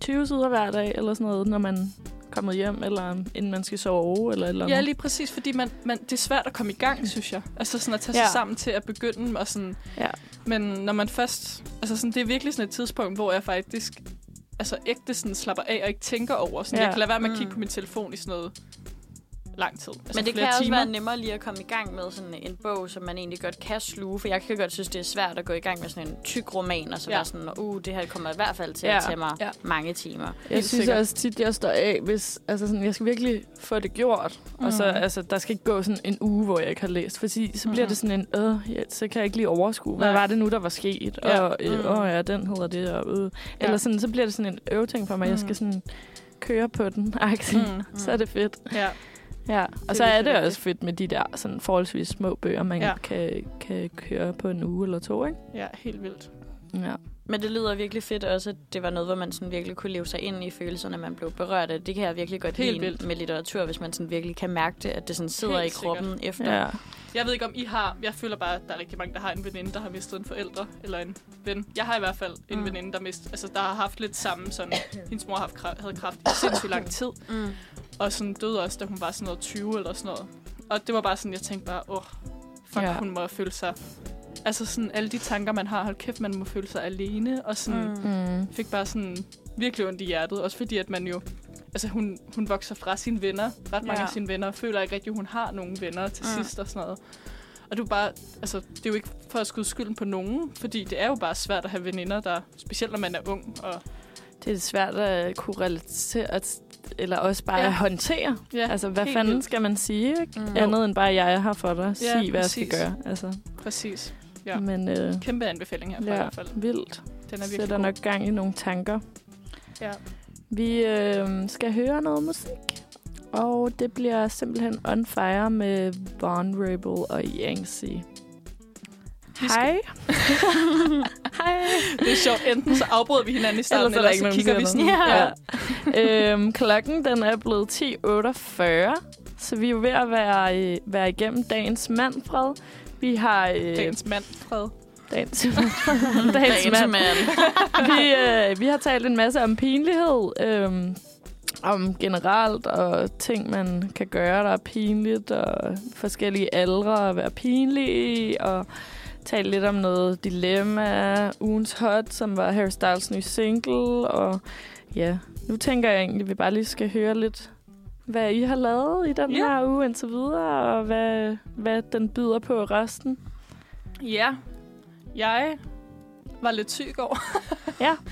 A: 20 sider hver dag, eller sådan noget, når man kommet hjem, eller inden man skal sove, eller eller andet.
B: Ja, lige præcis, fordi man, man, det er svært at komme i gang, synes jeg. Altså sådan at tage sig
A: Ja.
B: sammen til at begynde, og sådan,
A: Ja.
B: Men når man først, altså sådan, det er virkelig sådan et tidspunkt, hvor jeg faktisk, altså ægte sådan slapper af og ikke tænker over. Sådan,
A: Ja.
B: Jeg kan lade være med at
C: Mm.
B: kigge på min telefon i sådan noget lang tid. Altså
C: Men det kan også
B: timer.
C: være nemmere lige at komme i gang med sådan en bog, som man egentlig godt kan sluge. For jeg kan godt synes, det er svært at gå i gang med sådan en tyk roman, og så
B: Ja.
C: ja. være sådan, uh, det her kommer i hvert fald til
A: Ja.
C: at tage mig
B: Ja.
C: ja. mange timer.
A: Jeg
B: Helt
A: synes
B: sikkert.
A: også tit, jeg står af, hvis altså sådan, jeg skal virkelig få det gjort. Mm. Og så,
B: Mhm.
A: altså, der skal ikke gå sådan en uge, hvor jeg ikke har læst. Fordi så bliver
B: Mhm.
A: det sådan en, øh, ja, så kan jeg ikke lige overskue, hvad
B: Nej.
A: var det nu, der var sket?
B: Ja.
A: Og, øh,
C: Mm.
A: åh ja, den hedder det. Og, øh. Eller sådan, så bliver det sådan en øveting for mig. Jeg
B: Mm.
A: skal sådan køre på den. Mm.
B: Mm.
A: Så er det fedt.
B: Ja.
A: Ja, og så er det også fedt med de der sådan forholdsvis små bøger, man
B: Ja.
A: kan, kan køre på en uge eller to, ikke?
B: ja, helt vildt.
A: Ja.
C: Men det lyder virkelig fedt også, at det var noget, hvor man sådan virkelig kunne leve sig ind i følelserne, man blev berørt af. Det kan jeg virkelig godt
B: Helt
C: lide
B: vildt.
C: med litteratur, hvis man sådan virkelig kan mærke det, at det sådan sidder
B: Helt
C: i kroppen efter.
A: ja.
B: Jeg ved ikke, om I har... Jeg føler bare, at der er rigtig mange, der har en veninde, der har mistet en forældre eller en ven. Jeg har i hvert fald en
C: Mm.
B: veninde, der, mist, altså, der har haft lidt samme sådan... Hendes mor har haft kræft, havde kræft i sindssygt lang tid.
C: Mm.
B: Og sådan døde også, da hun var sådan noget 20 eller sådan noget. Og det var bare sådan, jeg tænkte bare, åh, fuck,
A: Ja.
B: hun må føle sig... Altså sådan alle de tanker, man har, hold kæft, man må føle sig alene. Og sådan, mm.
C: Mm.
B: Fik bare sådan virkelig ondt i hjertet. Også fordi, at man jo... Altså, hun, hun vokser fra sine venner, ret mange
C: Ja.
B: af sine venner, og føler ikke rigtig, at hun har nogen venner til
C: Mm.
B: sidst og sådan noget. Og det er bare, altså, det er jo ikke for at skyde skylden på nogen, fordi det er jo bare svært at have veninder, der, specielt når man er ung. Og,
A: Det er svært at kunne relatere, at, eller også bare
B: Ja.
A: ja. at håndtere.
B: ja,
A: Altså, hvad fanden
B: vildt.
A: skal man sige, ikke?
C: Mm.
A: Andet end bare, jeg er her for dig.
B: Ja,
A: Sig, hvad jeg skal gøre. Altså,
B: Præcis. Ja.
A: Men øh,
B: Kæmpe anbefaling herfra i
A: ja,
B: hvert fald.
A: vildt.
B: Den er virkelig
A: Sætter
B: god.
A: nok gang i nogle tanker.
B: Ja.
A: Vi øh, skal høre noget musik. Og det bliver simpelthen On Fire med Vulnerable og Yangtze. Hej. (laughs) Hej.
B: Det er sjovt. Enten så afbryder vi hinanden i starten,
A: Ellers er
B: eller,
A: der
B: eller
A: ikke
B: så kigger vi sådan.
A: noget. Ja. øhm, klokken den er blevet 10.48, så vi er jo ved at være, øh, være igennem dagens Manfred. Vi har... Øh,
B: Dagens mand, Fred.
A: dagens, (laughs) dagens
C: Dagens
A: mand.
C: mand. (laughs)
A: vi, øh, vi har talt en masse om pinlighed. Øh, om generelt og ting, man kan gøre, der er pinligt, og forskellige aldre at være pinlige og tale lidt om noget dilemma, ugens hot, som var Harry Styles nye single, og ja, nu tænker jeg egentlig, at vi bare lige skal høre lidt, hvad I har lavet i den
B: Ja.
A: her uge indtil videre, og hvad, hvad den byder på resten.
B: Ja, jeg var lidt syg i går.
A: Ja. (laughs)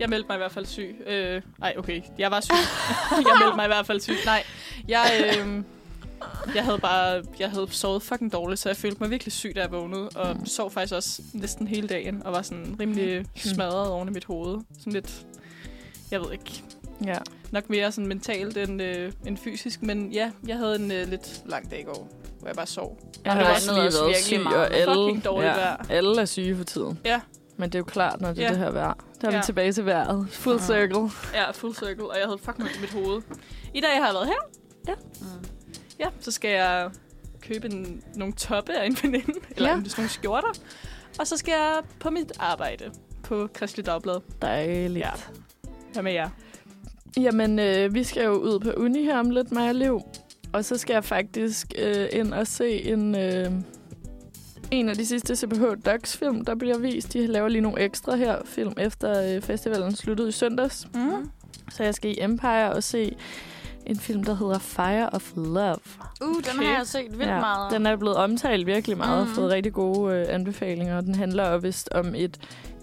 B: Jeg meldte mig i hvert fald syg. Øh, ej, okay. Jeg var syg. (laughs) jeg meldte mig i hvert fald syg. Nej, jeg, øh, jeg havde bare jeg havde sovet fucking dårligt, så jeg følte mig virkelig syg, da jeg vågnede. Og
A: Mm.
B: sov faktisk også næsten hele dagen, og var sådan rimelig smadret oven i mit hoved. Sådan lidt, jeg ved ikke,
A: Ja.
B: nok mere sådan mentalt end, øh, end fysisk. Men ja, jeg havde en øh, lidt lang dag i går, hvor jeg bare sov.
A: Jeg
C: det
A: har også lige været syg,
C: meget.
A: og alle,
B: Fucking dårligt vejr.
A: alle er syge for tiden.
B: Ja.
A: Men det er jo klart, når det er
B: Ja.
A: det her vejr. Der er
B: Ja.
A: vi tilbage til vejret. Full
C: Ja.
A: circle.
B: Ja, full circle, og jeg havde fucking mit hoved. I dag har jeg været her.
C: Mm.
B: Ja, så skal jeg købe en, nogle toppe af en veninde, (laughs) eller
A: Ja.
B: ja. nogle skjorter. Og så skal jeg på mit arbejde på Kristelig Dagblad.
A: Dejligt.
B: Ja. Hvad med jer?
A: Jamen, øh, vi skal jo ud på uni her om lidt, mig og Liv. Og så skal jeg faktisk øh, ind og se en, øh, en af de sidste CPH Docs film, der bliver vist. De laver lige nogle ekstra her film, efter øh, festivalen sluttede i søndags.
B: Mm.
A: Så jeg skal i Empire og se en film, der hedder Fire of Love.
C: Uh, den
B: Okay.
C: har jeg set vildt meget.
A: Den er blevet omtalt virkelig meget og
C: Mhm.
A: fået rigtig gode øh, anbefalinger. Den handler jo vist om et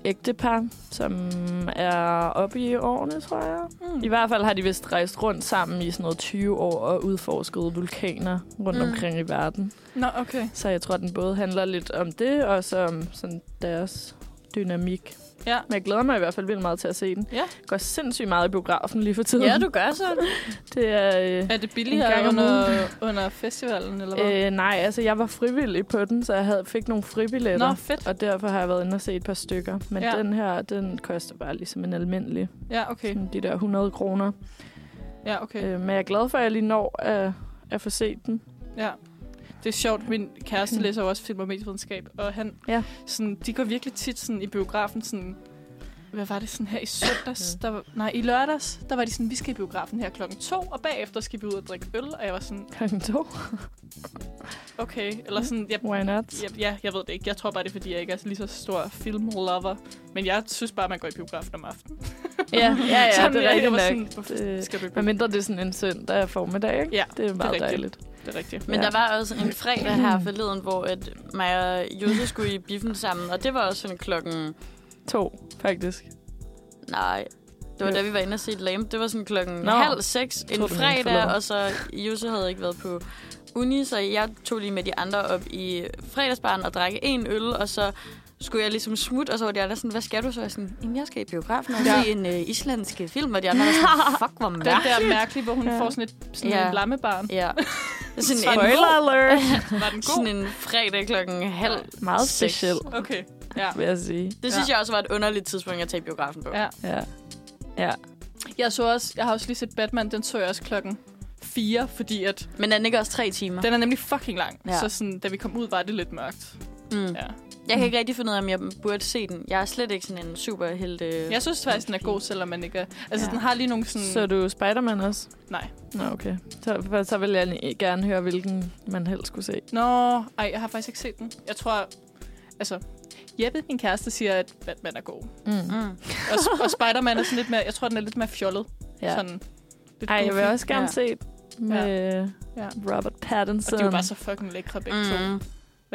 A: ægtepar, som er oppe i årene, tror jeg.
B: Mm.
A: I hvert fald har de vist rejst rundt sammen i sådan noget 20 år og udforsket vulkaner rundt
C: Mm.
A: mm. omkring i verden.
B: Nå, okay.
A: Så jeg tror, den både handler lidt om det, og så om sådan deres dynamik.
B: Ja.
A: Men jeg glæder mig i hvert fald vildt meget til at se den.
B: Ja.
A: Jeg går sindssygt meget i biografen lige for tiden.
C: Ja, du gør så. (laughs)
A: Det er... Øh,
B: Er det billigere under, under festivalen, eller hvad?
A: øh, nej, altså jeg var frivillig på den, så jeg havde, fik nogle fribilletter.
B: Nå, fedt.
A: Og derfor har jeg været inde og se et par stykker. Men
B: ja.
A: den her, den koster bare ligesom en almindelig.
B: Ja, okay.
A: Sådan de der 100 kroner.
B: Ja, okay.
A: Øh, men jeg er glad for, at jeg lige når at, at få set den.
B: Ja. Det er sjovt, min kæreste læser jo også film og medievidenskab, og han,
A: Ja.
B: sådan, de går virkelig tit sådan, i biografen sådan, hvad var det sådan her i søndags? Der var, nej, i lørdags, der var de sådan, vi skal i biografen her klokken to, og bagefter skal vi ud og drikke øl, og jeg var sådan,
A: Klokken to.
B: okay, eller sådan, jeg,
A: Why not?
B: jeg, ja, jeg ved det ikke. Jeg tror bare, det er, fordi jeg ikke er lige så stor filmlover. Men jeg synes bare, man går i biografen om aftenen.
A: Ja, ja, ja (laughs)
B: Sådan,
A: det er rigtigt nok.
B: sådan,
A: Det,
B: skal du
A: men mindre det er sådan en søndag formiddag, ikke?
B: Ja,
A: Det er meget
B: rigtigt.
A: dejligt.
B: Det er rigtigt.
C: Men
A: Ja.
C: der var også en fredag her forleden, hvor at mig og Jose skulle i biffen sammen, og det var også sådan klokken...
A: To, faktisk.
C: Nej, det var
A: Jo.
C: da vi var inde og se Lamp. Det var sådan klokken
A: Nå.
C: halv seks en fredag, og så Jose havde ikke været på uni, så jeg tog lige med de andre op i fredagsbaren og drak en øl, og så skulle jeg ligesom smutte, og så var de andre sådan, hvad skal du? Så jeg sådan, "Jamen, jeg skal i biografen og
B: Ja.
C: se en uh, islandsk film, og de andre var sådan, (laughs) fuck, hvor
B: Den
C: mærkeligt.
B: der mærkelige, hvor hun
A: Ja.
B: får sådan et sådan
C: Ja.
B: en lammebarn.
C: Ja. (laughs) Sådan
A: Spoiler alert! (laughs)
B: Var den
C: en, sådan
B: god?
C: en fredag klokken halv
A: Meget speciel,
B: Okay, ja.
A: vil jeg sige.
C: Det synes
B: Ja.
C: jeg også var et underligt tidspunkt at tage biografen på.
B: ja.
A: Ja. Ja.
B: Jeg, så også, jeg har også lige set Batman, den så jeg også klokken 4, fordi at
C: Men er den ikke også tre timer?
B: den er nemlig fucking lang.
C: Ja.
B: Så sådan, da vi kom ud, var det lidt mørkt.
C: Mm.
B: Ja.
C: Jeg kan ikke rigtig finde ud af, om jeg burde se den. Jeg er slet ikke sådan en superhelte...
B: Jeg synes faktisk, den er god, selvom man ikke er... Altså,
C: Ja.
B: den har lige nogle sådan...
A: Så er du Spider-Man også?
B: Nej.
A: Nå, okay. Så, så vil jeg gerne høre, hvilken man helst skulle se.
B: Nå, ej, jeg har faktisk ikke set den. Jeg tror... Altså, Jeppe, min kæreste, siger, at Batman er god.
A: Mm.
C: Mm.
B: Og, og (laughs) Spider-Man er sådan lidt mere... Jeg tror, den er lidt mere fjollet.
A: Ja.
B: Sådan lidt
A: Ej, jeg vil også gerne
C: Ja.
A: se med
B: Ja.
A: Robert
B: Og
A: Pattinson.
B: de er jo bare så fucking lækre begge to.
C: Mm.
B: Hvad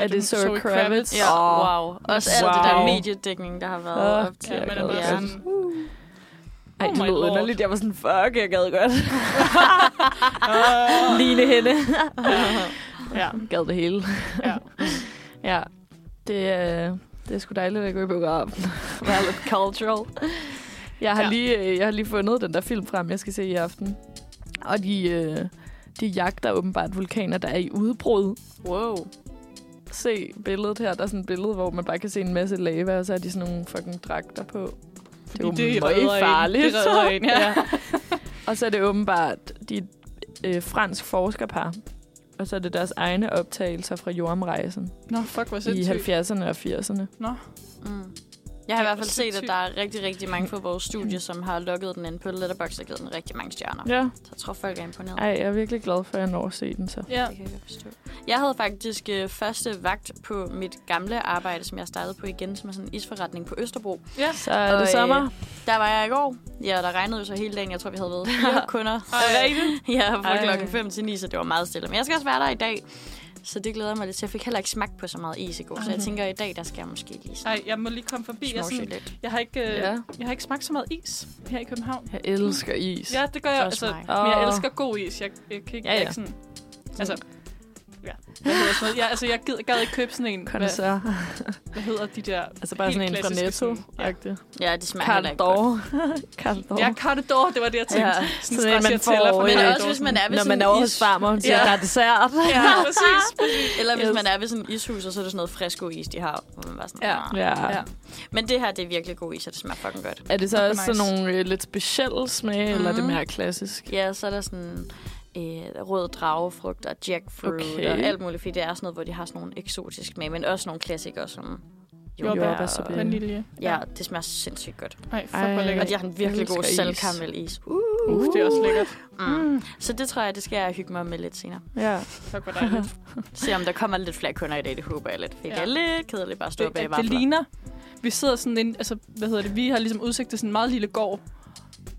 A: Er det Zoe Kravitz?
C: Ja, wow. Også alt det der
A: Wow.
C: mediedækning, der har været
A: Åh,
C: op til.
B: Ja,
A: Jeg
B: man er bare sådan...
A: Ej,
B: Oh
A: det lød underligt. Jeg var sådan, fuck, jeg gad godt. (laughs) Ligne hende. (laughs)
B: Ja.
A: Gad det hele.
B: Ja. (laughs)
A: ja. Det, er, det er sgu dejligt at gå i biografen. Være lidt cultural. Jeg har,
B: Ja.
A: ja. lige, øh, jeg har lige fundet den der film frem, jeg skal se i aften. Og de, øh, de jagter åbenbart vulkaner, der er i udbrud.
C: Wow.
A: Se billedet her. Der er sådan et billede, hvor man bare kan se en masse lava, og så er de sådan nogle fucking dragter på. Det er jo
B: det
A: meget
B: redder en.
A: farligt.
B: Det redder en, (laughs) ja.
A: Og så er det åbenbart de øh, fransk forskerpar. Og så er det deres egne optagelser fra jordomrejsen
B: Nå, fuck, hvor
A: i
B: sindssygt.
A: 70'erne og 80'erne.
B: Nå,
C: Mm. Jeg har i
B: er
C: hvert fald set, at der er rigtig, rigtig mange fra vores studie, som har lukket den ind på Letterboxd og givet den rigtig mange stjerner.
A: Ja.
C: Så jeg tror, folk er imponeret.
A: Ej, jeg er virkelig glad for, at jeg når at se den så.
B: ja.
C: Det kan jeg godt forstå. Jeg havde faktisk øh, første vagt på mit gamle arbejde, som jeg startede på igen, som er sådan en isforretning på Østerbro.
B: Ja.
A: Så er det
C: Og, øh,
A: sommer.
C: Der var jeg i går. Ja, der regnede jo så hele dagen. Jeg tror, vi havde været fire (laughs) kunder.
B: Ej. (laughs)
C: Ja, fra klokken 5 til 9, så det var meget stille. Men jeg skal også være der i dag. Så det glæder jeg mig lidt til. Jeg fik heller ikke smagt på så meget is i går, så jeg
A: Mhm.
C: tænker, at i dag, der skal jeg måske lige
B: Ej, jeg må lige komme forbi. Jeg, er sådan,
C: lidt.
B: jeg, har ikke, øh,
A: Ja.
B: jeg har ikke smagt så meget is her i København.
A: Jeg elsker is.
B: Ja, det gør jeg. Altså, men jeg elsker god is. Jeg, jeg kan ikke,
A: Ja, ja.
B: ikke sådan... Altså, ja. Hvad hedder sådan noget? Jeg, altså, jeg gid, gad ikke købe sådan en... Hvad,
A: Connoisseur.
B: hvad hedder de der...
A: Altså bare sådan en fra Netto.
B: ja.
A: Ja.
C: Ja, det smager heller
A: Carl
C: ikke godt. (laughs)
A: Dor. Carl Dor.
B: Ja, Carte d'Or, det var det, jeg tænkte.
A: Ja,
B: Sådan
A: sådan
B: en
A: man får,
C: Men også, hvis man er ved
A: Når man er over hos hun siger,
B: Ja.
A: der er dessert.
B: Ja, (laughs) præcis.
C: Eller hvis
A: Yes.
C: man er ved sådan en ishus, og så er det sådan noget frisko is, de har. Hvor man bare sådan,
B: Ja.
C: "Ah."
A: Ja.
B: Ja.
C: Men det her, det er virkelig god is, og det smager fucking godt.
A: Er det så også sådan nogle øh, lidt specielle smage, eller er det
C: Mhm.
A: mere klassisk?
C: Ja, så er der sådan øh, rød dragefrugt og jackfruit
A: Okay.
C: og alt muligt, fordi det er sådan noget, hvor de har sådan nogle eksotiske smag, men også nogle klassikere som
B: Jordbær
C: og-
B: Vanilje.
C: Ja, det smager sindssygt godt.
B: Ej, fuck,
A: Ej.
B: hvor
C: Og de har en virkelig god
A: elsker is.
C: saltkaramelis. Uh.
B: Uh, det er også lækkert.
C: Mm.
A: Mm.
C: Så det tror jeg, det skal jeg hygge mig med lidt senere.
A: Ja.
B: Fuck, hvor dejligt. (laughs)
C: Se om der kommer lidt flere kunder i dag, det håber jeg lidt. Det
B: Ja.
C: er lidt kedeligt bare at stå
B: det,
C: bag
B: det, det ligner... Vi sidder sådan ind, altså, hvad hedder det, vi har ligesom udsigt til sådan en meget lille gård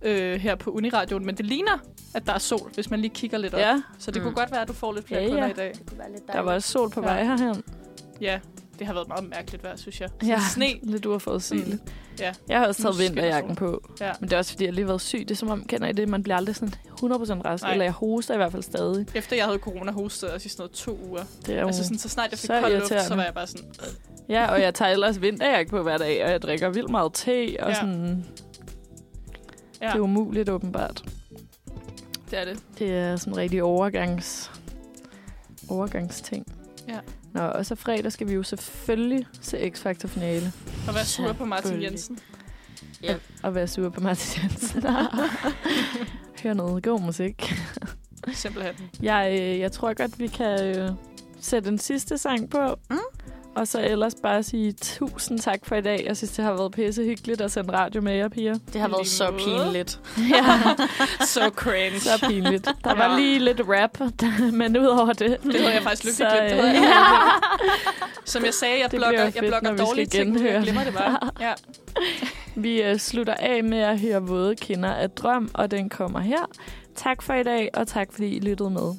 B: øh, her på Uniradioen, men det ligner, at der er sol, hvis man lige kigger lidt op.
A: ja,
B: Så det
C: Mm.
B: kunne godt være, at du får lidt flere
A: Ja,
B: kunder
A: ja.
B: i dag.
A: der var også sol på
B: Ja.
A: vej herhen.
B: Ja, det har været meget mærkeligt vejr, synes jeg. Sådan
A: Ja,
B: Sne. (laughs)
A: lidt uforudsigeligt.
B: Ja.
A: Jeg har også taget vinterjakken på.
B: Ja.
A: Men det er også, fordi jeg lige har været syg. Det er som om, kender I det? Man bliver aldrig sådan 100% rask.
B: Nej.
A: Eller jeg hoster i hvert fald stadig.
B: Efter jeg havde corona, hostede jeg også i sådan noget to uger.
A: Det er.
B: Altså sådan, så snart jeg fik
A: så
B: kold luft, så var jeg bare sådan...
A: Ja, og jeg tager ellers vinterjakke på hver dag, og jeg drikker vildt meget te, og
B: Ja.
A: sådan...
B: Ja,
A: Det er umuligt, åbenbart.
B: det er det.
A: Det er sådan en rigtig overgangs... overgangsting.
B: Ja.
A: Nå, og så fredag skal vi jo selvfølgelig se X-Factor-finale.
B: Og være sur på Martin. Jensen.
C: Ja.
A: Og være sur på Martin Jensen. Hør noget god musik.
B: Simpelthen.
A: Jeg, øh, jeg tror godt, vi kan øh, sætte en sidste sang på.
C: Mm.
A: Og så ellers bare sige tusind tak for i dag. Jeg synes, det har været pisse hyggeligt at sende radio med jer, piger.
C: Det har været
B: lige
C: så pinligt.
A: Ja, (laughs)
B: Så cringe.
A: så pinligt. Der var
B: Ja.
A: lige lidt rap, (laughs) men udover det...
B: Det havde jeg faktisk
A: Så,
B: lykkeligt glemt. Det
A: øh,
B: havde jeg helt (laughs) Som jeg sagde, jeg
A: Det
B: blogger,
A: bliver
B: jeg
A: fedt,
B: blogger dårlige ting, ud.
A: genhøre
B: jeg glemmer det bare. Ja.
A: Vi øh, slutter af med at høre Våde Kinder af Drøm, og den kommer her. Tak for i dag, og tak fordi I lyttede med.